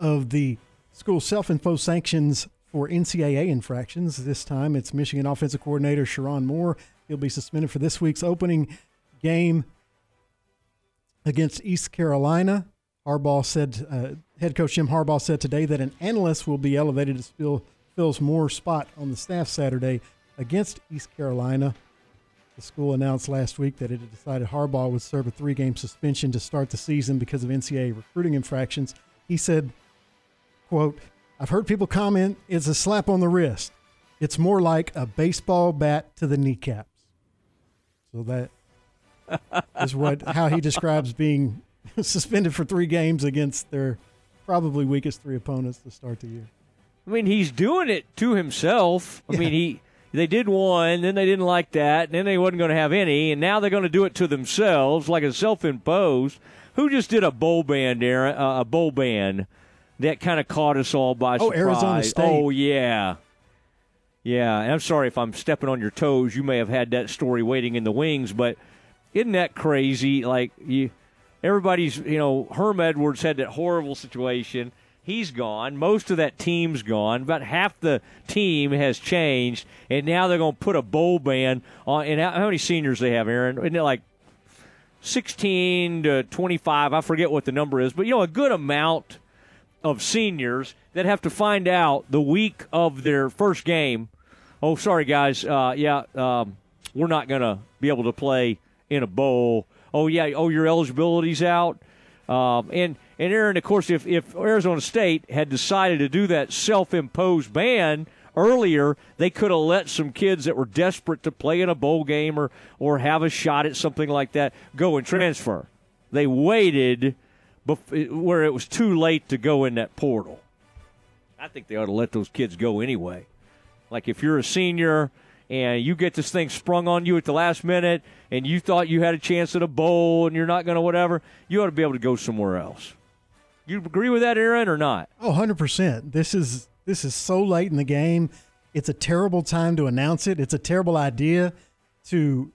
[SPEAKER 4] of the school self imposed sanctions for NCAA infractions. This time it's Michigan offensive coordinator Sherrone Moore. He'll be suspended for this week's opening game against East Carolina. Harbaugh said, uh, head coach Jim Harbaugh said today that an analyst will be elevated to fill Phil's Moore spot on the staff Saturday against East Carolina. The school announced last week that it had decided Harbaugh would serve a three game suspension to start the season because of NCAA recruiting infractions. He said, quote, I've heard people comment it's a slap on the wrist. It's more like a baseball bat to the kneecaps. So that is what how he describes being suspended for three games against their probably weakest three opponents to start the year.
[SPEAKER 2] I mean, he's doing it to himself. I yeah. mean, he they did one, then they didn't like that, and then they wasn't going to have any, and now they're going to do it to themselves like a self-imposed. Who just did a bowl ban there? Uh, a bowl ban that kind of caught us all by
[SPEAKER 4] oh,
[SPEAKER 2] surprise.
[SPEAKER 4] Arizona State.
[SPEAKER 2] Oh yeah, yeah. And I'm sorry if I'm stepping on your toes. You may have had that story waiting in the wings, but isn't that crazy? Like you, everybody's you know Herm Edwards had that horrible situation he's gone. Most of that team's gone. About half the team has changed, and now they're going to put a bowl ban on. And how, how many seniors they have, Aaron? Isn't it like 16 to 25? I forget what the number is, but you know, a good amount of seniors that have to find out the week of their first game. Oh, sorry, guys. Uh, yeah, um, we're not going to be able to play in a bowl. Oh, yeah. Oh, your eligibility's out. Um, and and Aaron, of course, if, if Arizona State had decided to do that self imposed ban earlier, they could have let some kids that were desperate to play in a bowl game or, or have a shot at something like that go and transfer. They waited where it was too late to go in that portal. I think they ought to let those kids go anyway. Like if you're a senior and you get this thing sprung on you at the last minute and you thought you had a chance at a bowl and you're not going to whatever, you ought to be able to go somewhere else. You agree with that, Aaron, or not?
[SPEAKER 4] Oh, 100%. This is this is so late in the game. It's a terrible time to announce it. It's a terrible idea to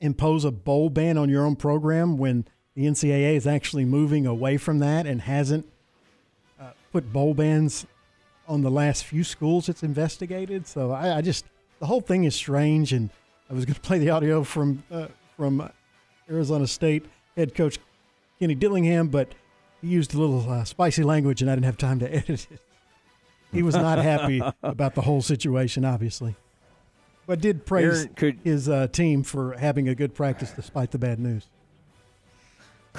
[SPEAKER 4] impose a bowl ban on your own program when the NCAA is actually moving away from that and hasn't uh, put bowl bans on the last few schools it's investigated. So I, I just the whole thing is strange. And I was going to play the audio from uh, from Arizona State head coach Kenny Dillingham, but he used a little uh, spicy language, and I didn't have time to edit it. He was not happy about the whole situation, obviously, but did praise could, his uh, team for having a good practice despite the bad news.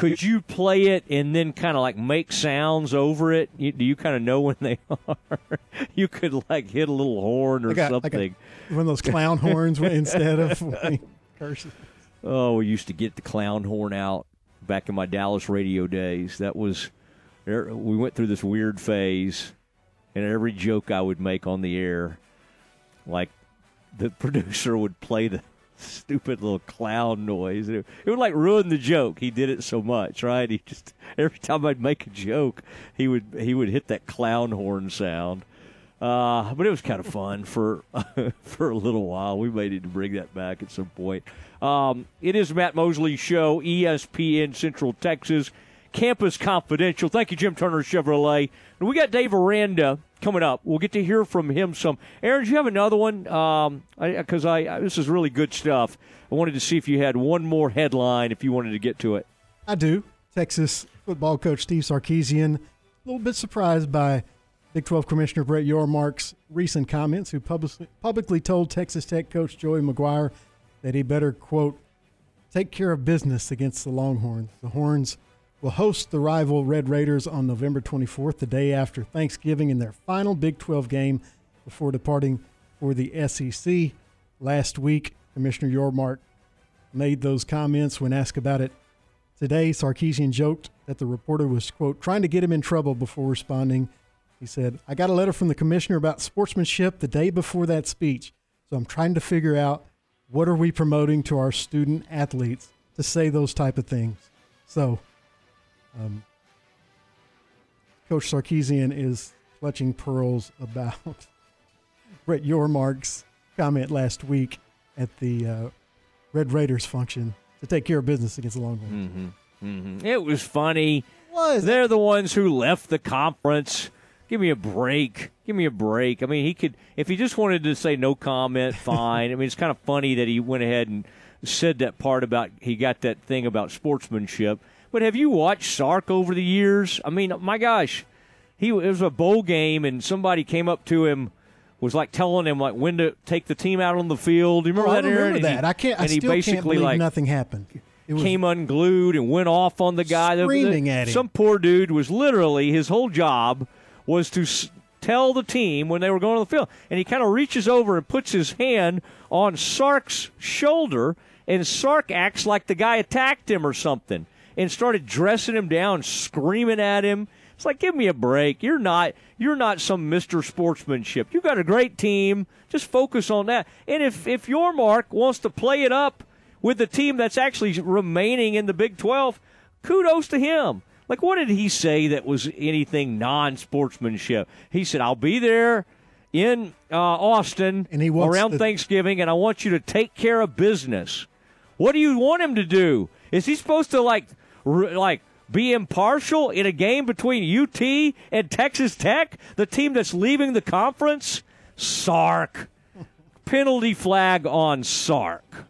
[SPEAKER 2] Could you play it and then kind of like make sounds over it? You, do you kind of know when they are? you could like hit a little horn or something.
[SPEAKER 4] one of those clown horns instead of curses.
[SPEAKER 2] Oh, we used to get the clown horn out back in my Dallas radio days. That was er, we went through this weird phase, and every joke I would make on the air, like the producer would play the stupid little clown noise. It, it would like ruin the joke. He did it so much, right? He just every time I'd make a joke, he would he would hit that clown horn sound. Uh, but it was kind of fun for for a little while. We may need to bring that back at some point. Um, it is Matt Mosley Show, ESPN Central Texas, Campus Confidential. Thank you, Jim Turner Chevrolet. And we got Dave Aranda coming up. We'll get to hear from him some. Aaron, do you have another one? Because um, I, I, this is really good stuff. I wanted to see if you had one more headline if you wanted to get to it.
[SPEAKER 4] I do. Texas football coach Steve Sarkisian, a little bit surprised by Big 12 Commissioner Brett Yormark's recent comments, who publicly, publicly told Texas Tech coach Joey McGuire that he better, quote, take care of business against the Longhorns. The Horns will host the rival Red Raiders on November 24th, the day after Thanksgiving, in their final Big 12 game before departing for the SEC. Last week, Commissioner Yormark made those comments when asked about it today. Sarkisian joked that the reporter was, quote, trying to get him in trouble before responding. He said, I got a letter from the commissioner about sportsmanship the day before that speech. So I'm trying to figure out what are we promoting to our student athletes to say those type of things. So um, Coach Sarkisian is clutching pearls about Brett Yormark's comment last week at the uh, Red Raiders function to take care of business against the Longhorns.
[SPEAKER 2] Mm-hmm. Mm-hmm. It was funny. Was. They're the ones who left the conference. Give me a break. Give me a break. I mean, he could, if he just wanted to say no comment, fine. I mean, it's kind of funny that he went ahead and said that part about he got that thing about sportsmanship. But have you watched Sark over the years? I mean, my gosh, he it was a bowl game and somebody came up to him was like telling him like when to take the team out on the field. Do you remember
[SPEAKER 4] oh,
[SPEAKER 2] that?
[SPEAKER 4] I remember
[SPEAKER 2] Aaron?
[SPEAKER 4] that.
[SPEAKER 2] He,
[SPEAKER 4] I can't. I
[SPEAKER 2] and he
[SPEAKER 4] still
[SPEAKER 2] basically
[SPEAKER 4] can't believe
[SPEAKER 2] like
[SPEAKER 4] nothing happened.
[SPEAKER 2] It was came unglued and went off on the guy.
[SPEAKER 4] Screaming at him.
[SPEAKER 2] Some poor dude was literally his whole job was to s- tell the team when they were going on the field, and he kind of reaches over and puts his hand on Sark's shoulder, and Sark acts like the guy attacked him or something, and started dressing him down, screaming at him. It's like, give me a break. You're not you're not some Mr. Sportsmanship. You've got a great team. Just focus on that. And if if Yormark wants to play it up with the team that's actually remaining in the Big 12, kudos to him. Like, what did he say that was anything non sportsmanship? He said, I'll be there in uh, Austin
[SPEAKER 4] and he
[SPEAKER 2] around
[SPEAKER 4] the-
[SPEAKER 2] Thanksgiving, and I want you to take care of business. What do you want him to do? Is he supposed to, like, like, be impartial in a game between UT and Texas Tech, the team that's leaving the conference? Sark. Penalty flag on Sark.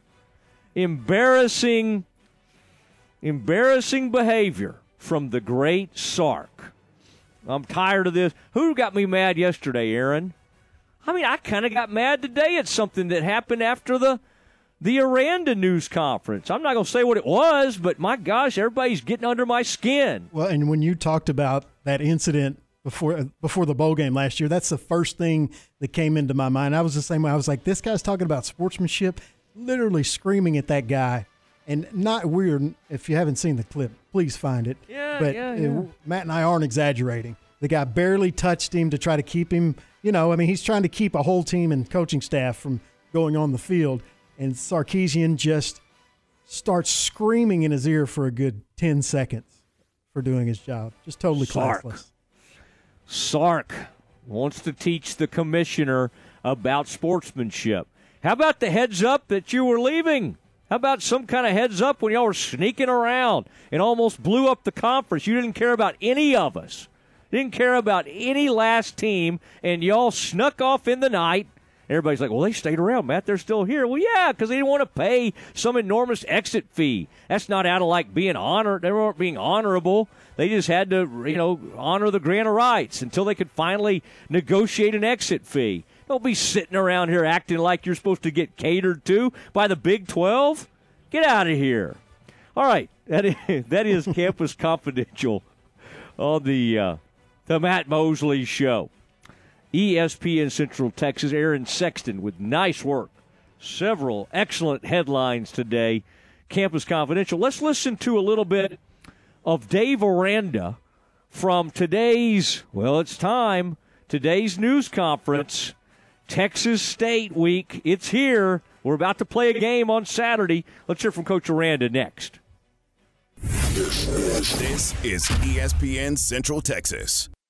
[SPEAKER 2] Embarrassing, embarrassing behavior from the great Sark. I'm tired of this. Who got me mad yesterday, Aaron? I mean, I kind of got mad today at something that happened after the the Aranda news conference. I'm not going to say what it was, but my gosh, everybody's getting under my skin.
[SPEAKER 4] Well, and when you talked about that incident before before the bowl game last year, that's the first thing that came into my mind. I was the same way. I was like, this guy's talking about sportsmanship, literally screaming at that guy, and not weird. If you haven't seen the clip, please find it.
[SPEAKER 2] Yeah,
[SPEAKER 4] but
[SPEAKER 2] yeah, yeah.
[SPEAKER 4] Matt and I aren't exaggerating. The guy barely touched him to try to keep him. You know, I mean, he's trying to keep a whole team and coaching staff from going on the field, and Sarkisian just starts screaming in his ear for a good ten seconds for doing his job. Just totally
[SPEAKER 2] Sark.
[SPEAKER 4] classless.
[SPEAKER 2] Sark wants to teach the commissioner about sportsmanship. How about the heads up that you were leaving? How about some kind of heads up when y'all were sneaking around and almost blew up the conference? You didn't care about any of us. Didn't care about any last team, and y'all snuck off in the night. Everybody's like, well, they stayed around, Matt. They're still here. Well, yeah, because they didn't want to pay some enormous exit fee. That's not out of like being honored. They weren't being honorable. They just had to, you know, honor the grant of rights until they could finally negotiate an exit fee. Don't be sitting around here acting like you're supposed to get catered to by the Big 12. Get out of here. All right, that is, that is Campus Confidential on the uh, the Matt Mosley Show. ESPN Central Texas, Aaron Sexton with nice work. Several excellent headlines today. Campus Confidential. Let's listen to a little bit of Dave Aranda from today's, well, it's time, today's news conference Texas State week. It's here. We're about to play a game on Saturday. Let's hear from Coach Aranda next.
[SPEAKER 5] This is ESPN Central Texas.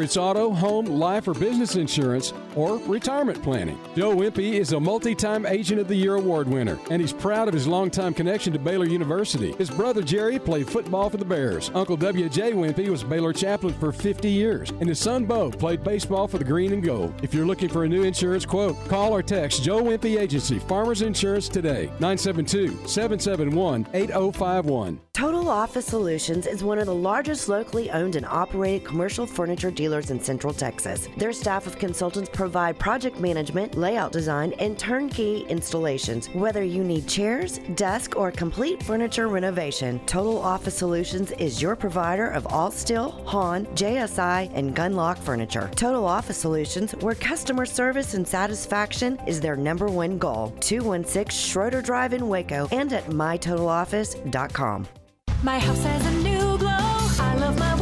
[SPEAKER 24] it's auto, home, life, or business insurance, or retirement planning. Joe Wimpy is a multi time Agent of the Year award winner, and he's proud of his longtime connection to Baylor University. His brother Jerry played football for the Bears. Uncle W.J. Wimpy was Baylor chaplain for 50 years, and his son Bo played baseball for the Green and Gold. If you're looking for a new insurance quote, call or text Joe Wimpy Agency Farmers Insurance today, 972 771 8051.
[SPEAKER 30] Total Office Solutions is one of the largest locally owned and operated commercial furniture dealers in Central Texas. Their staff of consultants provide project management, layout design, and turnkey installations. Whether you need chairs, desk, or complete furniture renovation, Total Office Solutions is your provider of all steel, HON, JSI, and Gunlocke furniture. Total Office Solutions, where customer service and satisfaction is their number one goal. 216 Schroeder Drive in Waco and at mytotaloffice.com.
[SPEAKER 31] My house has a new glow. I love my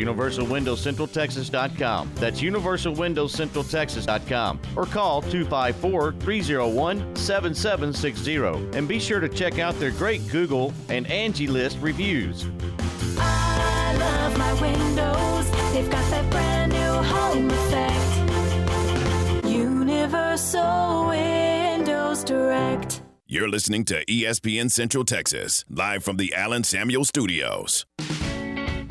[SPEAKER 11] UniversalWindowsCentralTexas.com. That's UniversalWindowsCentralTexas.com. Or call 254 301 7760. And be sure to check out their great Google and Angie List reviews.
[SPEAKER 31] I love my windows. They've got that brand new home effect. Universal Windows Direct.
[SPEAKER 5] You're listening to ESPN Central Texas, live from the Allen Samuel Studios.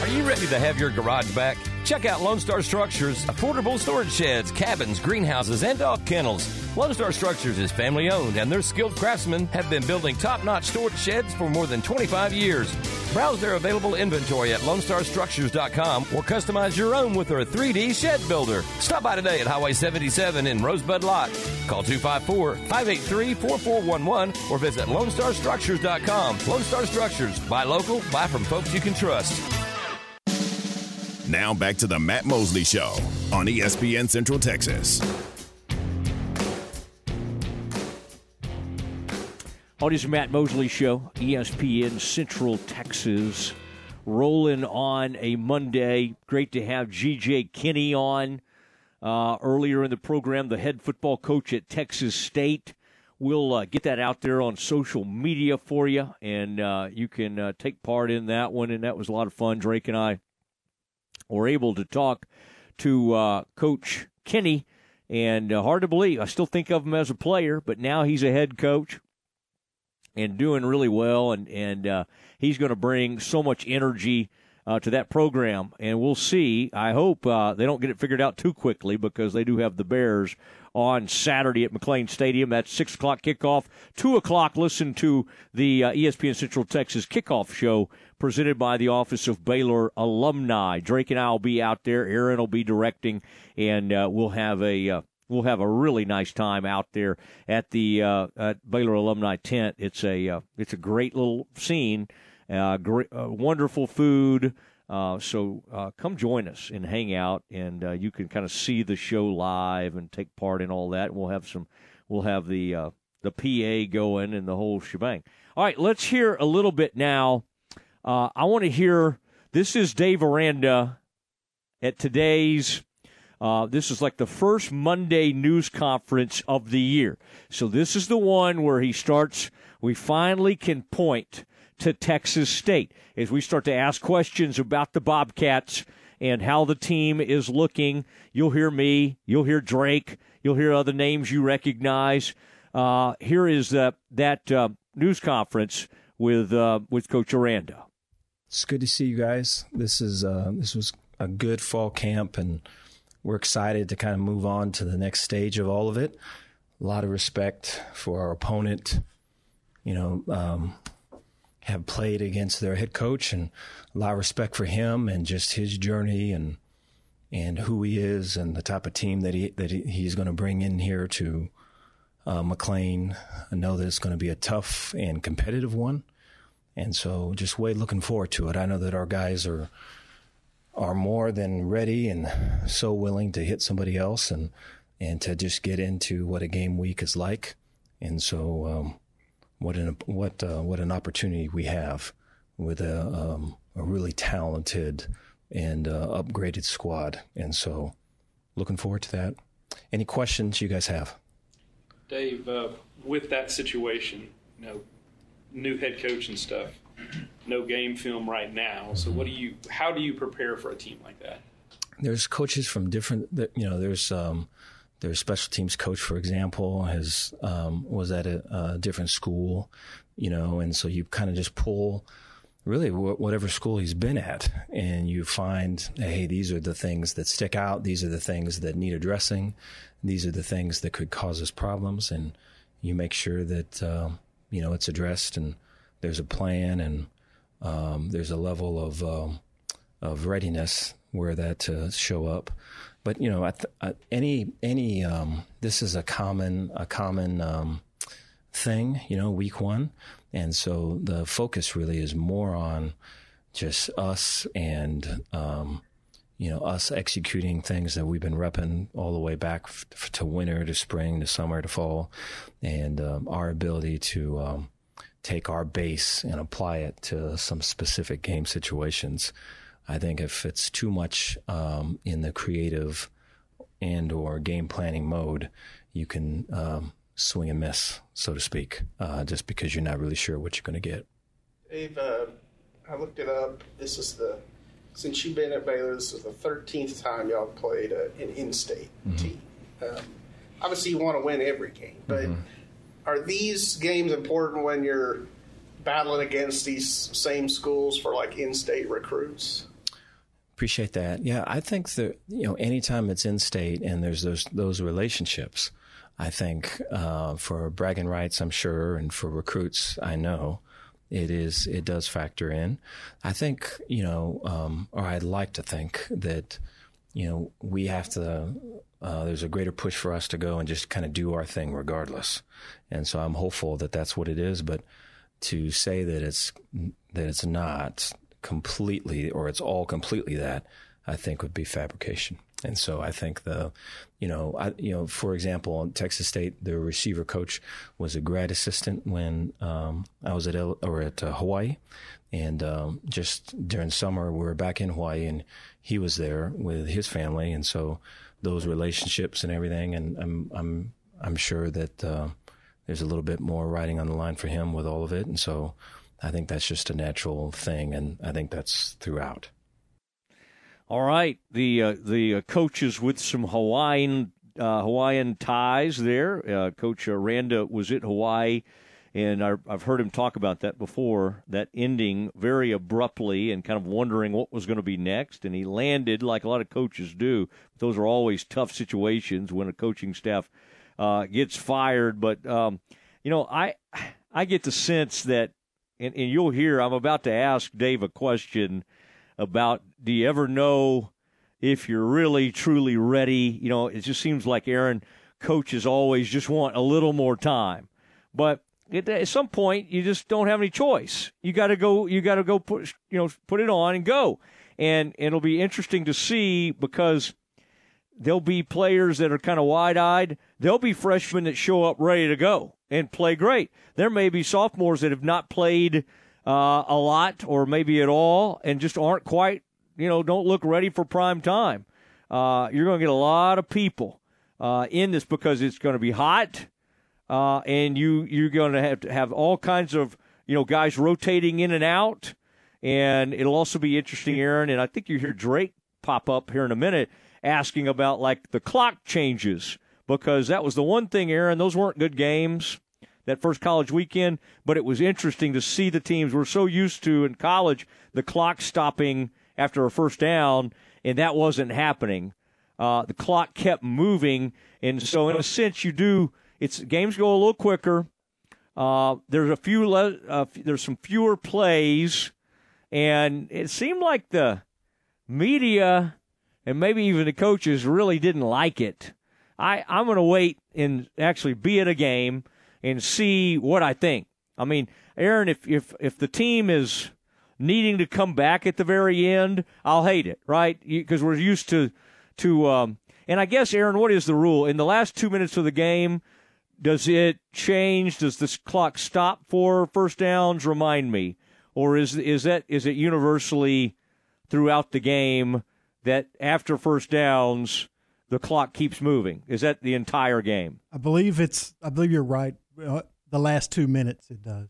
[SPEAKER 1] Are you ready to have your garage back? Check out Lone Star Structures, affordable storage sheds, cabins, greenhouses, and dog kennels. Lone Star Structures is family owned, and their skilled craftsmen have been building top notch storage sheds for more than 25 years. Browse their available inventory at LoneStarStructures.com or customize your own with their 3D shed builder. Stop by today at Highway 77 in Rosebud Lot. Call 254 583 4411 or visit LoneStarStructures.com. Lone Star Structures. Buy local, buy from folks you can trust.
[SPEAKER 5] Now back to the Matt Mosley Show on ESPN Central Texas.
[SPEAKER 2] On his Matt Mosley Show, ESPN Central Texas, rolling on a Monday. Great to have GJ Kinne on. Uh, earlier in the program, the head football coach at Texas State. We'll uh, get that out there on social media for you, and uh, you can uh, take part in that one. And that was a lot of fun. Drake and I were able to talk to uh, Coach Kinne, and uh, hard to believe. I still think of him as a player, but now he's a head coach and doing really well, and and uh, he's going to bring so much energy uh, to that program, and we'll see. I hope uh, they don't get it figured out too quickly because they do have the Bears on Saturday at McLane Stadium. That's six o'clock kickoff. Two o'clock. Listen to the uh, ESPN Central Texas kickoff show presented by the Office of Baylor Alumni. Drake and I will be out there. Aaron will be directing, and uh, we'll have a uh, we'll have a really nice time out there at the uh, at Baylor alumni tent. It's a uh, it's a great little scene, uh, great, uh, wonderful food. So come join us and hang out, and you can kind of see the show live and take part in all that. We'll have some, we'll have the the PA going and the whole shebang. All right, let's hear a little bit now. Uh, I want to hear. This is Dave Aranda at today's uh, this is like the first Monday news conference of the year. So this is the one where he starts. We finally can point to Texas State as we start to ask questions about the Bobcats and how the team is looking. You'll hear me. You'll hear Drake. You'll hear other names you recognize. Uh, here is uh, that news conference with uh, with Coach Aranda.
[SPEAKER 32] It's good to see you guys. This is uh, this was a good fall camp and we're excited to kind of move on to the next stage of all of it. A lot of respect for our opponent. You know, um, have played against their head coach, and a lot of respect for him and just his journey and and who he is and the type of team that he that he's going to bring in here to uh, McLane. I know that it's going to be a tough and competitive one, and so just way looking forward to it. I know that our guys are are more than ready and so willing to hit somebody else and and to just get into what a game week is like. And so, um, what an what uh, what an opportunity we have with a um, a really talented and uh, upgraded squad. And so, looking forward to that. Any questions you guys have?
[SPEAKER 33] Dave, uh, with that situation, you know, new head coach and stuff no game film right now. So what do you? How do you prepare for a team like that?
[SPEAKER 32] There's coaches from different. You know, there's um, there's special teams coach, for example, has um, was at a, a, different school, you know, and so you kind of just pull really whatever school he's been at, and you find, hey, these are the things that stick out. These are the things that need addressing. These are the things that could cause us problems, and you make sure that uh, you know it's addressed and there's a plan and um, there's a level of um, of readiness where that to show up. But you know, uh, any any um, this is a common a common um, thing. You know, week one, and so the focus really is more on just us and um, you know us executing things that we've been repping all the way back f- to winter to spring to summer to fall, and um, our ability to um, take our base and apply it to some specific game situations. I think if it's too much um, in the creative and or game planning mode, you can um, swing and miss, so to speak, uh, just because you're not really sure what you're going to get.
[SPEAKER 34] Dave, uh, I looked it up. This is the since you've been at Baylor, this is the 13th time y'all played a, an in-state mm-hmm. team. Um, obviously, you want to win every game, but. Mm-hmm are these games important when you're battling against these same schools for like in-state recruits?
[SPEAKER 32] Appreciate that. Yeah, I think that you know anytime it's in-state and there's those those relationships, I think uh, for bragging rights, I'm sure, and for recruits, I know it is it does factor in. I think you know, um, or I'd like to think that you know we have to uh, there's a greater push for us to go and just kind of do our thing regardless. And so I'm hopeful that that's what it is. But to say that it's that it's not completely or it's all completely that, I think would be fabrication. And so I think the, you know, I, you know, for example, Texas State, the receiver coach was a grad assistant when um, I was at or at uh, Hawaii, and um, just during summer we were back in Hawaii, and he was there with his family, and so those relationships and everything. And I'm I'm I'm sure that uh, there's a little bit more riding on the line for him with all of it. And so I think that's just a natural thing, and I think that's throughout.
[SPEAKER 2] All right, the uh, the uh, coaches with some Hawaiian uh, Hawaiian ties there. Uh, Coach Aranda was at Hawaii And I've heard him talk about that before, that ending very abruptly and kind of wondering what was going to be next. And he landed like a lot of coaches do. Those are always tough situations when a coaching staff uh, gets fired. But, um, you know, I, I get the sense that, and, and you'll hear, I'm about to ask Dave a question about do you ever know if you're really, truly ready? You know, it just seems like Aaron coaches always just want a little more time. But at some point you just don't have any choice. You got to go. You got to go put you know put it on and go. And, and it'll be interesting to see because there'll be players that are kind of wide eyed. There'll be freshmen that show up ready to go and play great. There may be sophomores that have not played uh, a lot or maybe at all and just aren't quite you know don't look ready for prime time. Uh, you're going to get a lot of people uh, in this because it's going to be hot uh, and you you're going to have to have all kinds of you know guys rotating in and out, and it'll also be interesting, Aaron. And I think you hear Drake pop up here in a minute asking about like the clock changes because that was the one thing, Aaron. Those weren't good games that first college weekend, but it was interesting to see the teams we're so used to in college the clock stopping after a first down, and that wasn't happening. Uh, the clock kept moving, and so in a sense, you do it's games go a little quicker. Uh, there's a few le- uh, there's some fewer plays, and it seemed like the media and maybe even the coaches really didn't like it. I I'm going to wait and actually be at a game and see what I think. I mean, Aaron, if if if the team is needing to come back at the very end, I'll hate it, right? Because we're used to to um, and I guess Aaron, what is the rule in the last two minutes of the game? Does it change? Does this clock stop for first downs? Remind me, or is is that is it universally throughout the game that after first downs the clock keeps moving? Is that the entire game?
[SPEAKER 4] I believe it's. I believe you're right. Uh, the last two minutes, it does.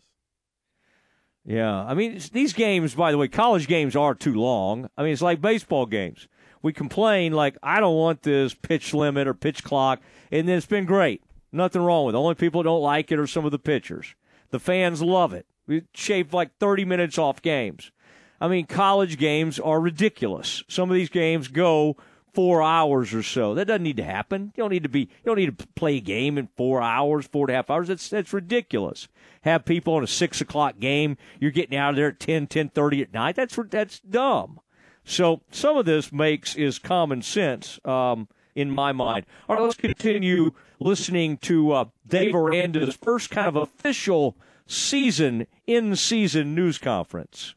[SPEAKER 2] Yeah, I mean these games. By the way, college games are too long. I mean it's like baseball games. We complain like I don't want this pitch limit or pitch clock, and then it's been great. Nothing wrong with it. The only people don't like it are some of the pitchers. The fans love it. We shave like 30 minutes off games. I mean, college games are ridiculous. Some of these games go four hours or so. That doesn't need to happen. You don't need to be. You don't need to play a game in four hours, four and a half hours. That's that's ridiculous. Have people on a six o'clock game. You're getting out of there at 10, 10.30 at night. That's that's dumb. So some of this makes is common sense. Um, in my mind. All right, let's continue listening to uh, Dave Aranda's first kind of official season in season news conference.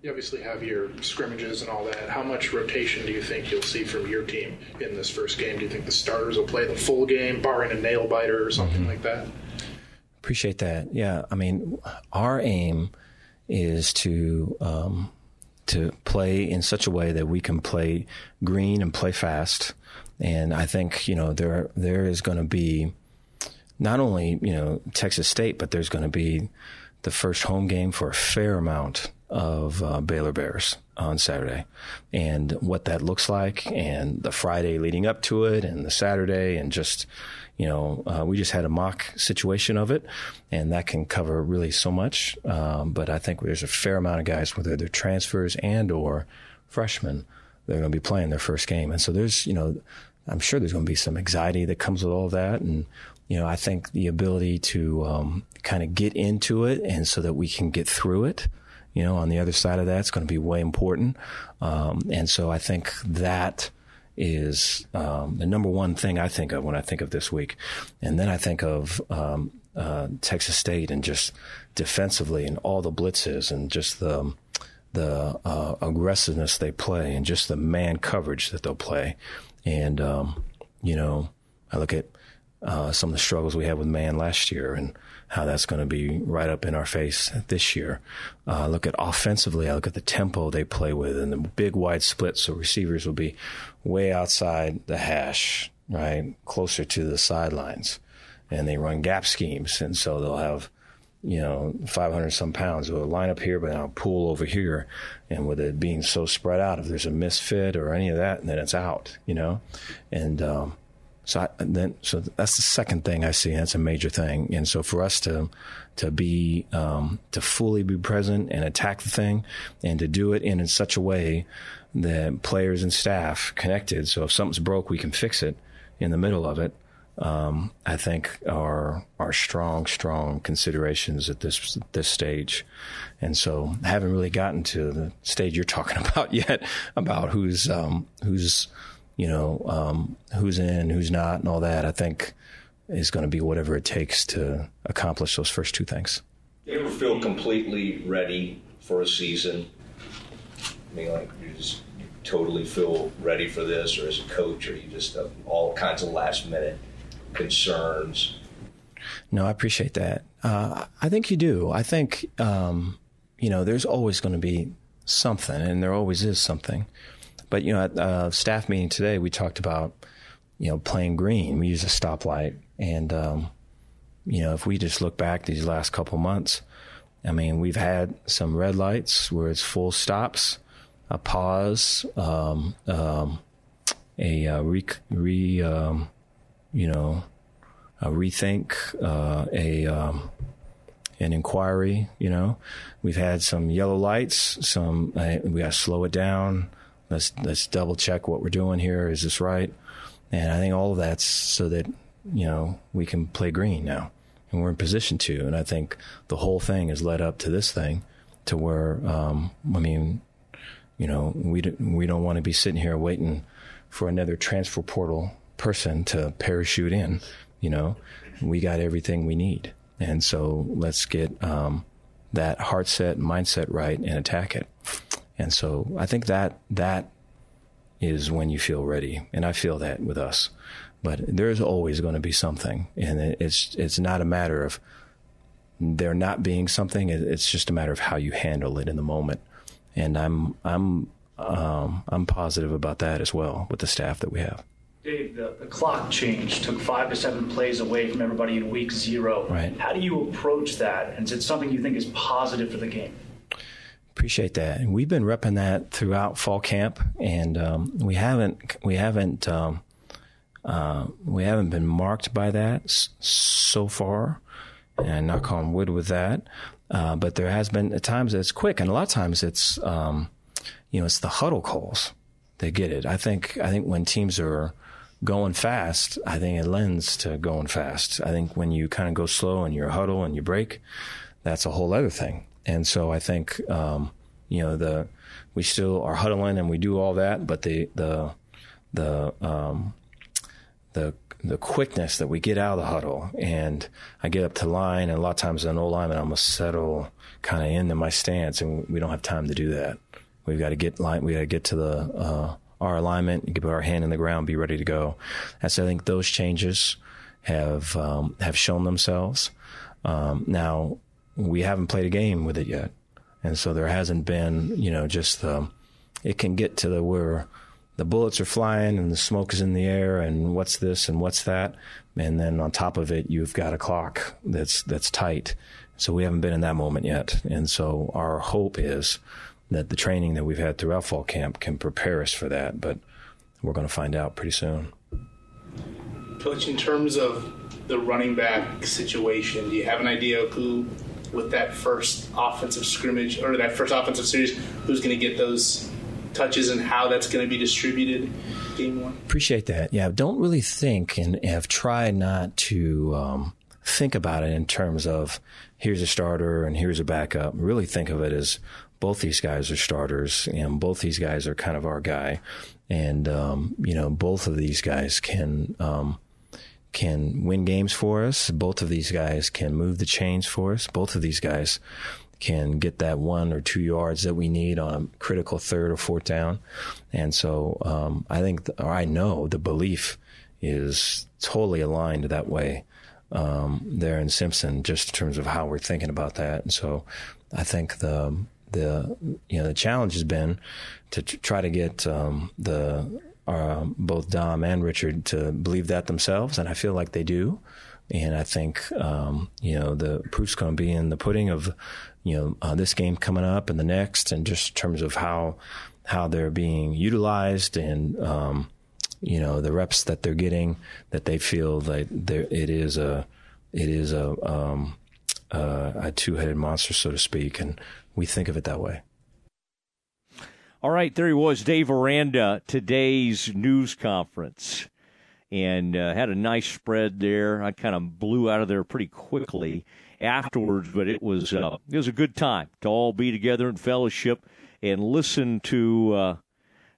[SPEAKER 35] You obviously have your scrimmages and all that. How much rotation do you think you'll see from your team in this first game? Do you think the starters will play the full game, barring a nail biter or something mm-hmm. like that?
[SPEAKER 32] Appreciate that. Yeah, I mean, our aim is to um, to play in such a way that we can play green and play fast. And I think you know there there is going to be not only you know Texas State, but there's going to be the first home game for a fair amount of uh, Baylor Bears on Saturday, and what that looks like, and the Friday leading up to it, and the Saturday, and just you know, uh, we just had a mock situation of it, and that can cover really so much. Um, but I think there's a fair amount of guys, whether they're transfers and or freshmen, they're going to be playing their first game, and so there's, you know, I'm sure there's going to be some anxiety that comes with all of that, and you know, I think the ability to um, kind of get into it, and so that we can get through it. You know, on the other side of that, it's going to be way important, um, and so I think that is um, the number one thing I think of when I think of this week. And then I think of um, uh, Texas State and just defensively and all the blitzes and just the the uh, aggressiveness they play and just the man coverage that they'll play. And um, you know, I look at uh, some of the struggles we had with man last year and how that's going to be right up in our face this year. Uh, look at offensively, I look at the tempo they play with and the big wide splits. So receivers will be way outside the hash, right? Closer to the sidelines. And they run gap schemes. And so they'll have, you know, 500 some pounds. They'll line up here, but I'll pull over here. And with it being so spread out, if there's a misfit or any of that, then it's out, you know? And, um, So I, then, so that's the second thing I see. And that's a major thing. And so for us to to be um, to fully be present and attack the thing, and to do it in, in such a way that players and staff connected. So if something's broke, we can fix it in the middle of it. Um, I think are are strong, strong considerations at this this stage, and so I haven't really gotten to the stage you're talking about yet about who's um, who's you know, um, who's in, who's not, and all that, I think is going to be whatever it takes to accomplish those first two things.
[SPEAKER 36] Do you ever feel completely ready for a season? I mean, like you just you totally feel ready for this, or as a coach, or you just have all kinds of last minute concerns?
[SPEAKER 32] No, I appreciate that. Uh, I think you do. I think, um, you know, there's always going to be something, and there always is something. But you know, at a staff meeting today, we talked about you know playing green. We use a stoplight, and um, you know, if we just look back these last couple months, I mean, we've had some red lights where it's full stops, a pause, um, um, a uh, re, re um, you know, a rethink, uh, a um, an inquiry. You know, we've had some yellow lights. Some uh, we got to slow it down. Let's let's double check what we're doing here. Is this right? And I think all of that's so that you know we can play green now, and we're in position to. And I think the whole thing has led up to this thing, to where um, I mean, you know, we do, we don't want to be sitting here waiting for another transfer portal person to parachute in. You know, we got everything we need, and so let's get um, that heart set, mindset right, and attack it. And so I think that that is when you feel ready, and I feel that with us. But there's always going to be something, and it's it's not a matter of there not being something. It's just a matter of how you handle it in the moment. And I'm I'm um, I'm positive about that as well with the staff that we have.
[SPEAKER 37] Dave, the, the, clock change took five to seven plays away from everybody in week zero.
[SPEAKER 32] Right.
[SPEAKER 37] How do you approach that? And is it something you think is positive for the game?
[SPEAKER 32] Appreciate that. And we've been repping that throughout fall camp, and um, we haven't we haven't um, uh, we haven't been marked by that s- so far, and knock on wood with that. Uh, but there has been at times it's quick, and a lot of times it's um, you know it's the huddle calls that get it. I think I think when teams are going fast, I think it lends to going fast. I think when you kind of go slow and you huddle and you break, that's a whole other thing. And so I think, um, you know, the, we still are huddling and we do all that, but the, the, the, um, the, the quickness that we get out of the huddle and I get up to line and a lot of times an old lineman, I'm going to settle kind of into my stance and we don't have time to do that. We've got to get line, we got to get to the, uh, our alignment, get our hand in the ground, be ready to go. And so I think those changes have, um, have shown themselves. Um, now we haven't played a game with it yet. And so there hasn't been, you know, just the, it can get to the where the bullets are flying and the smoke is in the air and what's this and what's that. And then on top of it, you've got a clock that's, that's tight. So we haven't been in that moment yet. And so our hope is that the training that we've had throughout fall camp can prepare us for that. But we're going to find out pretty soon.
[SPEAKER 38] Coach, in terms of the running back situation, do you have an idea of who with that first offensive scrimmage or that first offensive series, who's going to get those touches and how that's going to be distributed game one?
[SPEAKER 32] Appreciate that. Yeah, don't really think and have tried not to um, think about it in terms of here's a starter and here's a backup. Really think of it as both these guys are starters and both these guys are kind of our guy. And, um, you know, both of these guys can, um, can win games for us. Both of these guys can move the chains for us. Both of these guys can get that one or two yards that we need on a critical third or fourth down. And so um, I think, the, or I know the belief is totally aligned that way um, there in Simpson, just in terms of how we're thinking about that. And so I think the the you know the challenge has been to try to get um, the uh, both Dom and Richard to believe that themselves, and I feel like they do. And I think um, you know the proof's going to be in the pudding of you know uh, this game coming up and the next, and just in terms of how how they're being utilized and um, you know the reps that they're getting that they feel that there it is a it is a um, uh, a two headed monster, so to speak, and we think of it that way.
[SPEAKER 2] All right, there he was, Dave Aranda, today's news conference, and uh, had a nice spread there. I kind of blew out of there pretty quickly afterwards, but it was uh, it was a good time to all be together in fellowship and listen to uh,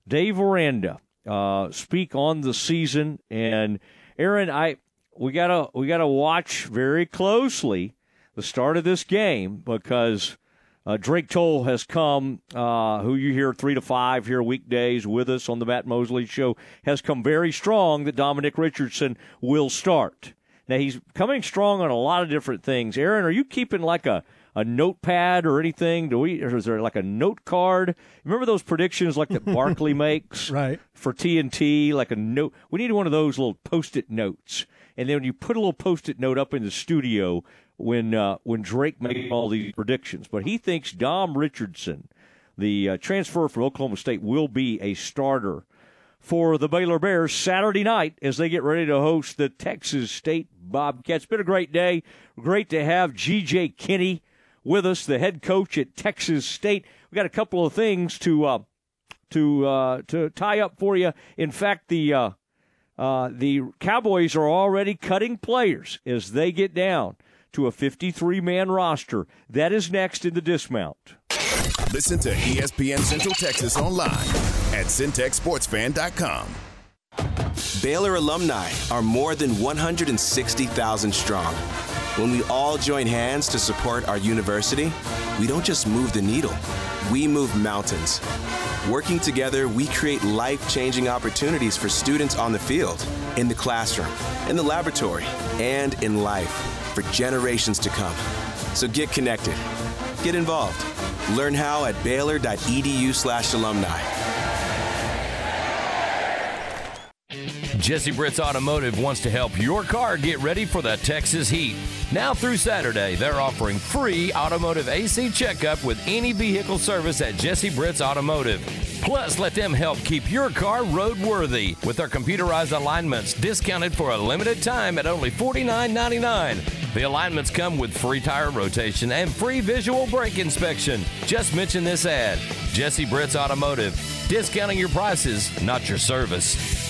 [SPEAKER 2] Dave Aranda uh, speak on the season. And Aaron, I we gotta we gotta watch very closely the start of this game because uh, Drake Toll has come, uh, who you hear three to five here weekdays with us on the Matt Mosley Show, has come very strong that Dominic Richardson will start. Now he's coming strong on a lot of different things. Aaron, are you keeping like a a notepad or anything? Do we? Or is there like a note card? Remember those predictions like that Barkley makes,
[SPEAKER 4] right?
[SPEAKER 2] For TNT, like a note. We need one of those little post-it notes, and then when you put a little post-it note up in the studio when uh, when Drake made all these predictions. But he thinks Dom Richardson, the uh, transfer from Oklahoma State, will be a starter for the Baylor Bears Saturday night as they get ready to host the Texas State Bobcats. Been a great day. Great to have G.J. Kinne with us, the head coach at Texas State. We got a couple of things to uh, to uh, to tie up for you. In fact, the uh, uh the Cowboys are already cutting players as they get down to a 53 man roster. That is next in the dismount.
[SPEAKER 5] Listen to ESPN Central Texas online at centexsportsfan.com.
[SPEAKER 39] Baylor alumni are more than 160,000 strong. When we all join hands to support our university, we don't just move the needle, we move mountains. Working together, we create life changing opportunities for students on the field, in the classroom, in the laboratory, and in life for generations to come. So get connected, get involved. Learn how at baylor.edu/slash alumni.
[SPEAKER 1] Jesse Britt's Automotive wants to help your car get ready for the Texas heat. Now through Saturday, they're offering free automotive AC checkup with any vehicle service at Jesse Britt's Automotive. Plus, let them help keep your car roadworthy with their computerized alignments discounted for a limited time at only $49.99. The alignments come with free tire rotation and free visual brake inspection. Just mention this ad Jesse Britt's Automotive. Discounting your prices, not your service.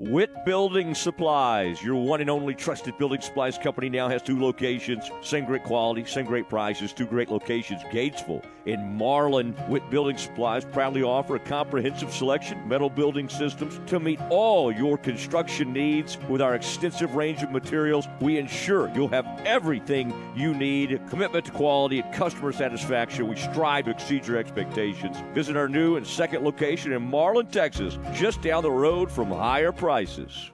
[SPEAKER 2] Witt Building Supplies, your one and only trusted building supplies company, now has two locations. Same great quality, same great prices, two great locations Gatesville and Marlin. Witt Building Supplies proudly offer a comprehensive selection metal building systems to meet all your construction needs. With our extensive range of materials, we ensure you'll have everything you need. Commitment to quality and customer satisfaction, we strive to exceed your expectations. Visit our new and second location in Marlin, Texas, just down the road from higher prices.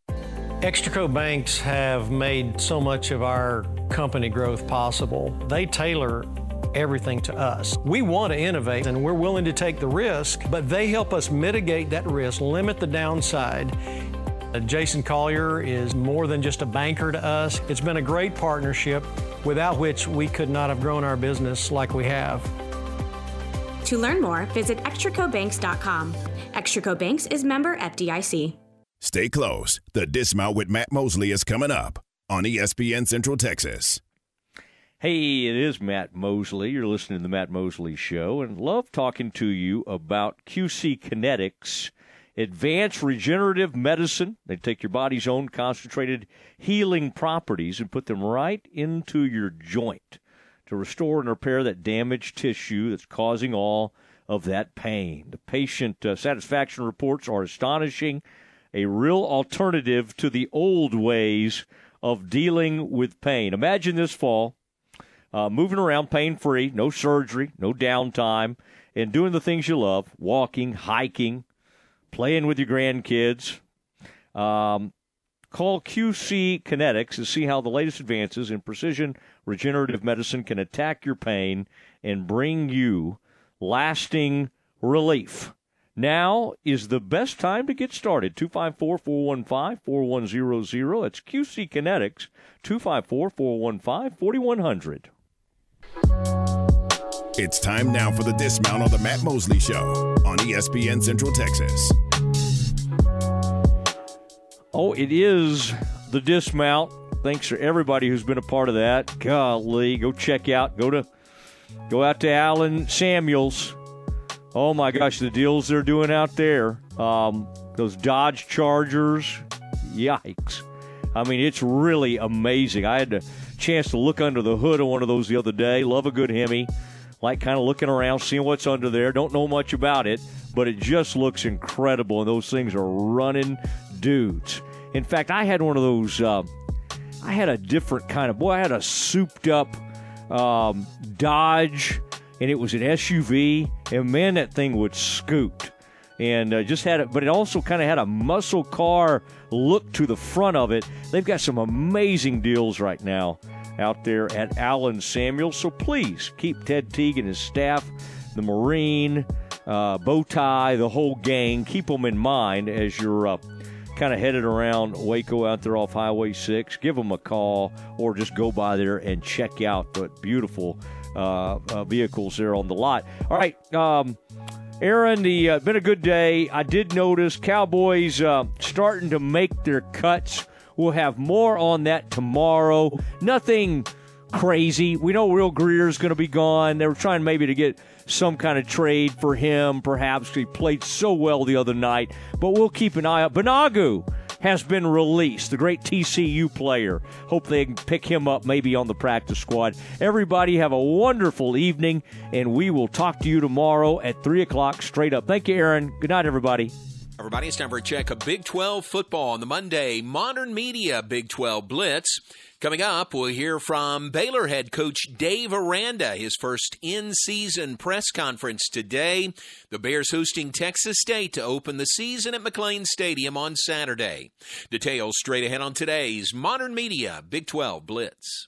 [SPEAKER 40] Extraco banks have made so much of our company growth possible. They tailor everything to us. We want to innovate and we're willing to take the risk, but they help us mitigate that risk, limit the downside. Uh, Jason Collier is more than just a banker to us. It's been a great partnership without which we could not have grown our business like we have.
[SPEAKER 41] To learn more, visit extracobanks.com. Extraco Banks is member FDIC.
[SPEAKER 5] Stay close. The Dismount with Matt Mosley is coming up on ESPN Central Texas.
[SPEAKER 2] Hey, it is Matt Mosley. You're listening to the Matt Mosley Show and love talking to you about QC Kinetics Advanced regenerative medicine. They take your body's own concentrated healing properties and put them right into your joint to restore and repair that damaged tissue that's causing all of that pain. The patient uh, satisfaction reports are astonishing, a real alternative to the old ways of dealing with pain. Imagine this fall uh, moving around pain free, no surgery, no downtime, and doing the things you love walking, hiking, playing with your grandkids. Um, call QC Kinetics to see how the latest advances in precision regenerative medicine can attack your pain and bring you lasting relief. Now is the best time to get started. 254 415 4100. It's QC Kinetics, 254 415 4100.
[SPEAKER 5] It's time now for the dismount on the Matt Mosley Show on ESPN Central Texas.
[SPEAKER 2] Oh, it is the dismount. Thanks to everybody who's been a part of that. Golly, go check out, go to, go out to Allen Samuels. Oh my gosh, the deals they're doing out there. Um, those Dodge Chargers, yikes! I mean, it's really amazing. I had a chance to look under the hood of one of those the other day. Love a good Hemi. Like kind of looking around, seeing what's under there. Don't know much about it, but it just looks incredible. And those things are running dudes. In fact, I had one of those. Uh, I had a different kind of boy. I had a souped up um, Dodge, and it was an SUV. And man, that thing would scoot. And uh, just had it, but it also kind of had a muscle car look to the front of it. They've got some amazing deals right now out there at Allen Samuel. So please keep Ted Teague and his staff, the Marine, uh, Bowtie, the whole gang, keep them in mind as you're uh, kind of headed around Waco out there off Highway 6. Give them a call or just go by there and check out the beautiful vehicles there on the lot. All right. Um, Aaron, the uh, been a good day. I did notice Cowboys uh, starting to make their cuts. We'll have more on that tomorrow. Nothing crazy. We know Will Grier's going to be gone. They were trying maybe to get some kind of trade for him, perhaps. He played so well the other night, but we'll keep an eye out. Banagu has been released, the great TCU player. Hope they can pick him up maybe on the practice squad. Everybody have a wonderful evening, and we will talk to you tomorrow at 3 o'clock straight up. Thank you, Aaron. Good night, everybody.
[SPEAKER 42] Everybody, it's time for a check of Big 12 football on the Monday Modern Media Big 12 Blitz. Coming up, we'll hear from Baylor head coach Dave Aranda, his first in season press conference today. The Bears hosting Texas State to open the season at McLane Stadium on Saturday. Details straight ahead on today's Modern Media Big 12 Blitz.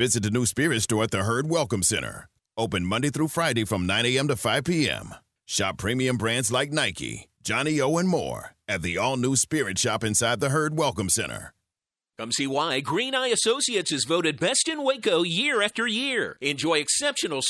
[SPEAKER 5] Visit the new Spirit store at the Hurd Welcome Center. Open Monday through Friday from 9 a.m. to 5 p.m. Shop premium brands like Nike, johnnie-O, and more at the all new Spirit shop inside the Hurd Welcome Center.
[SPEAKER 42] Come see why Green Eye Associates is voted best in Waco year after year. Enjoy exceptional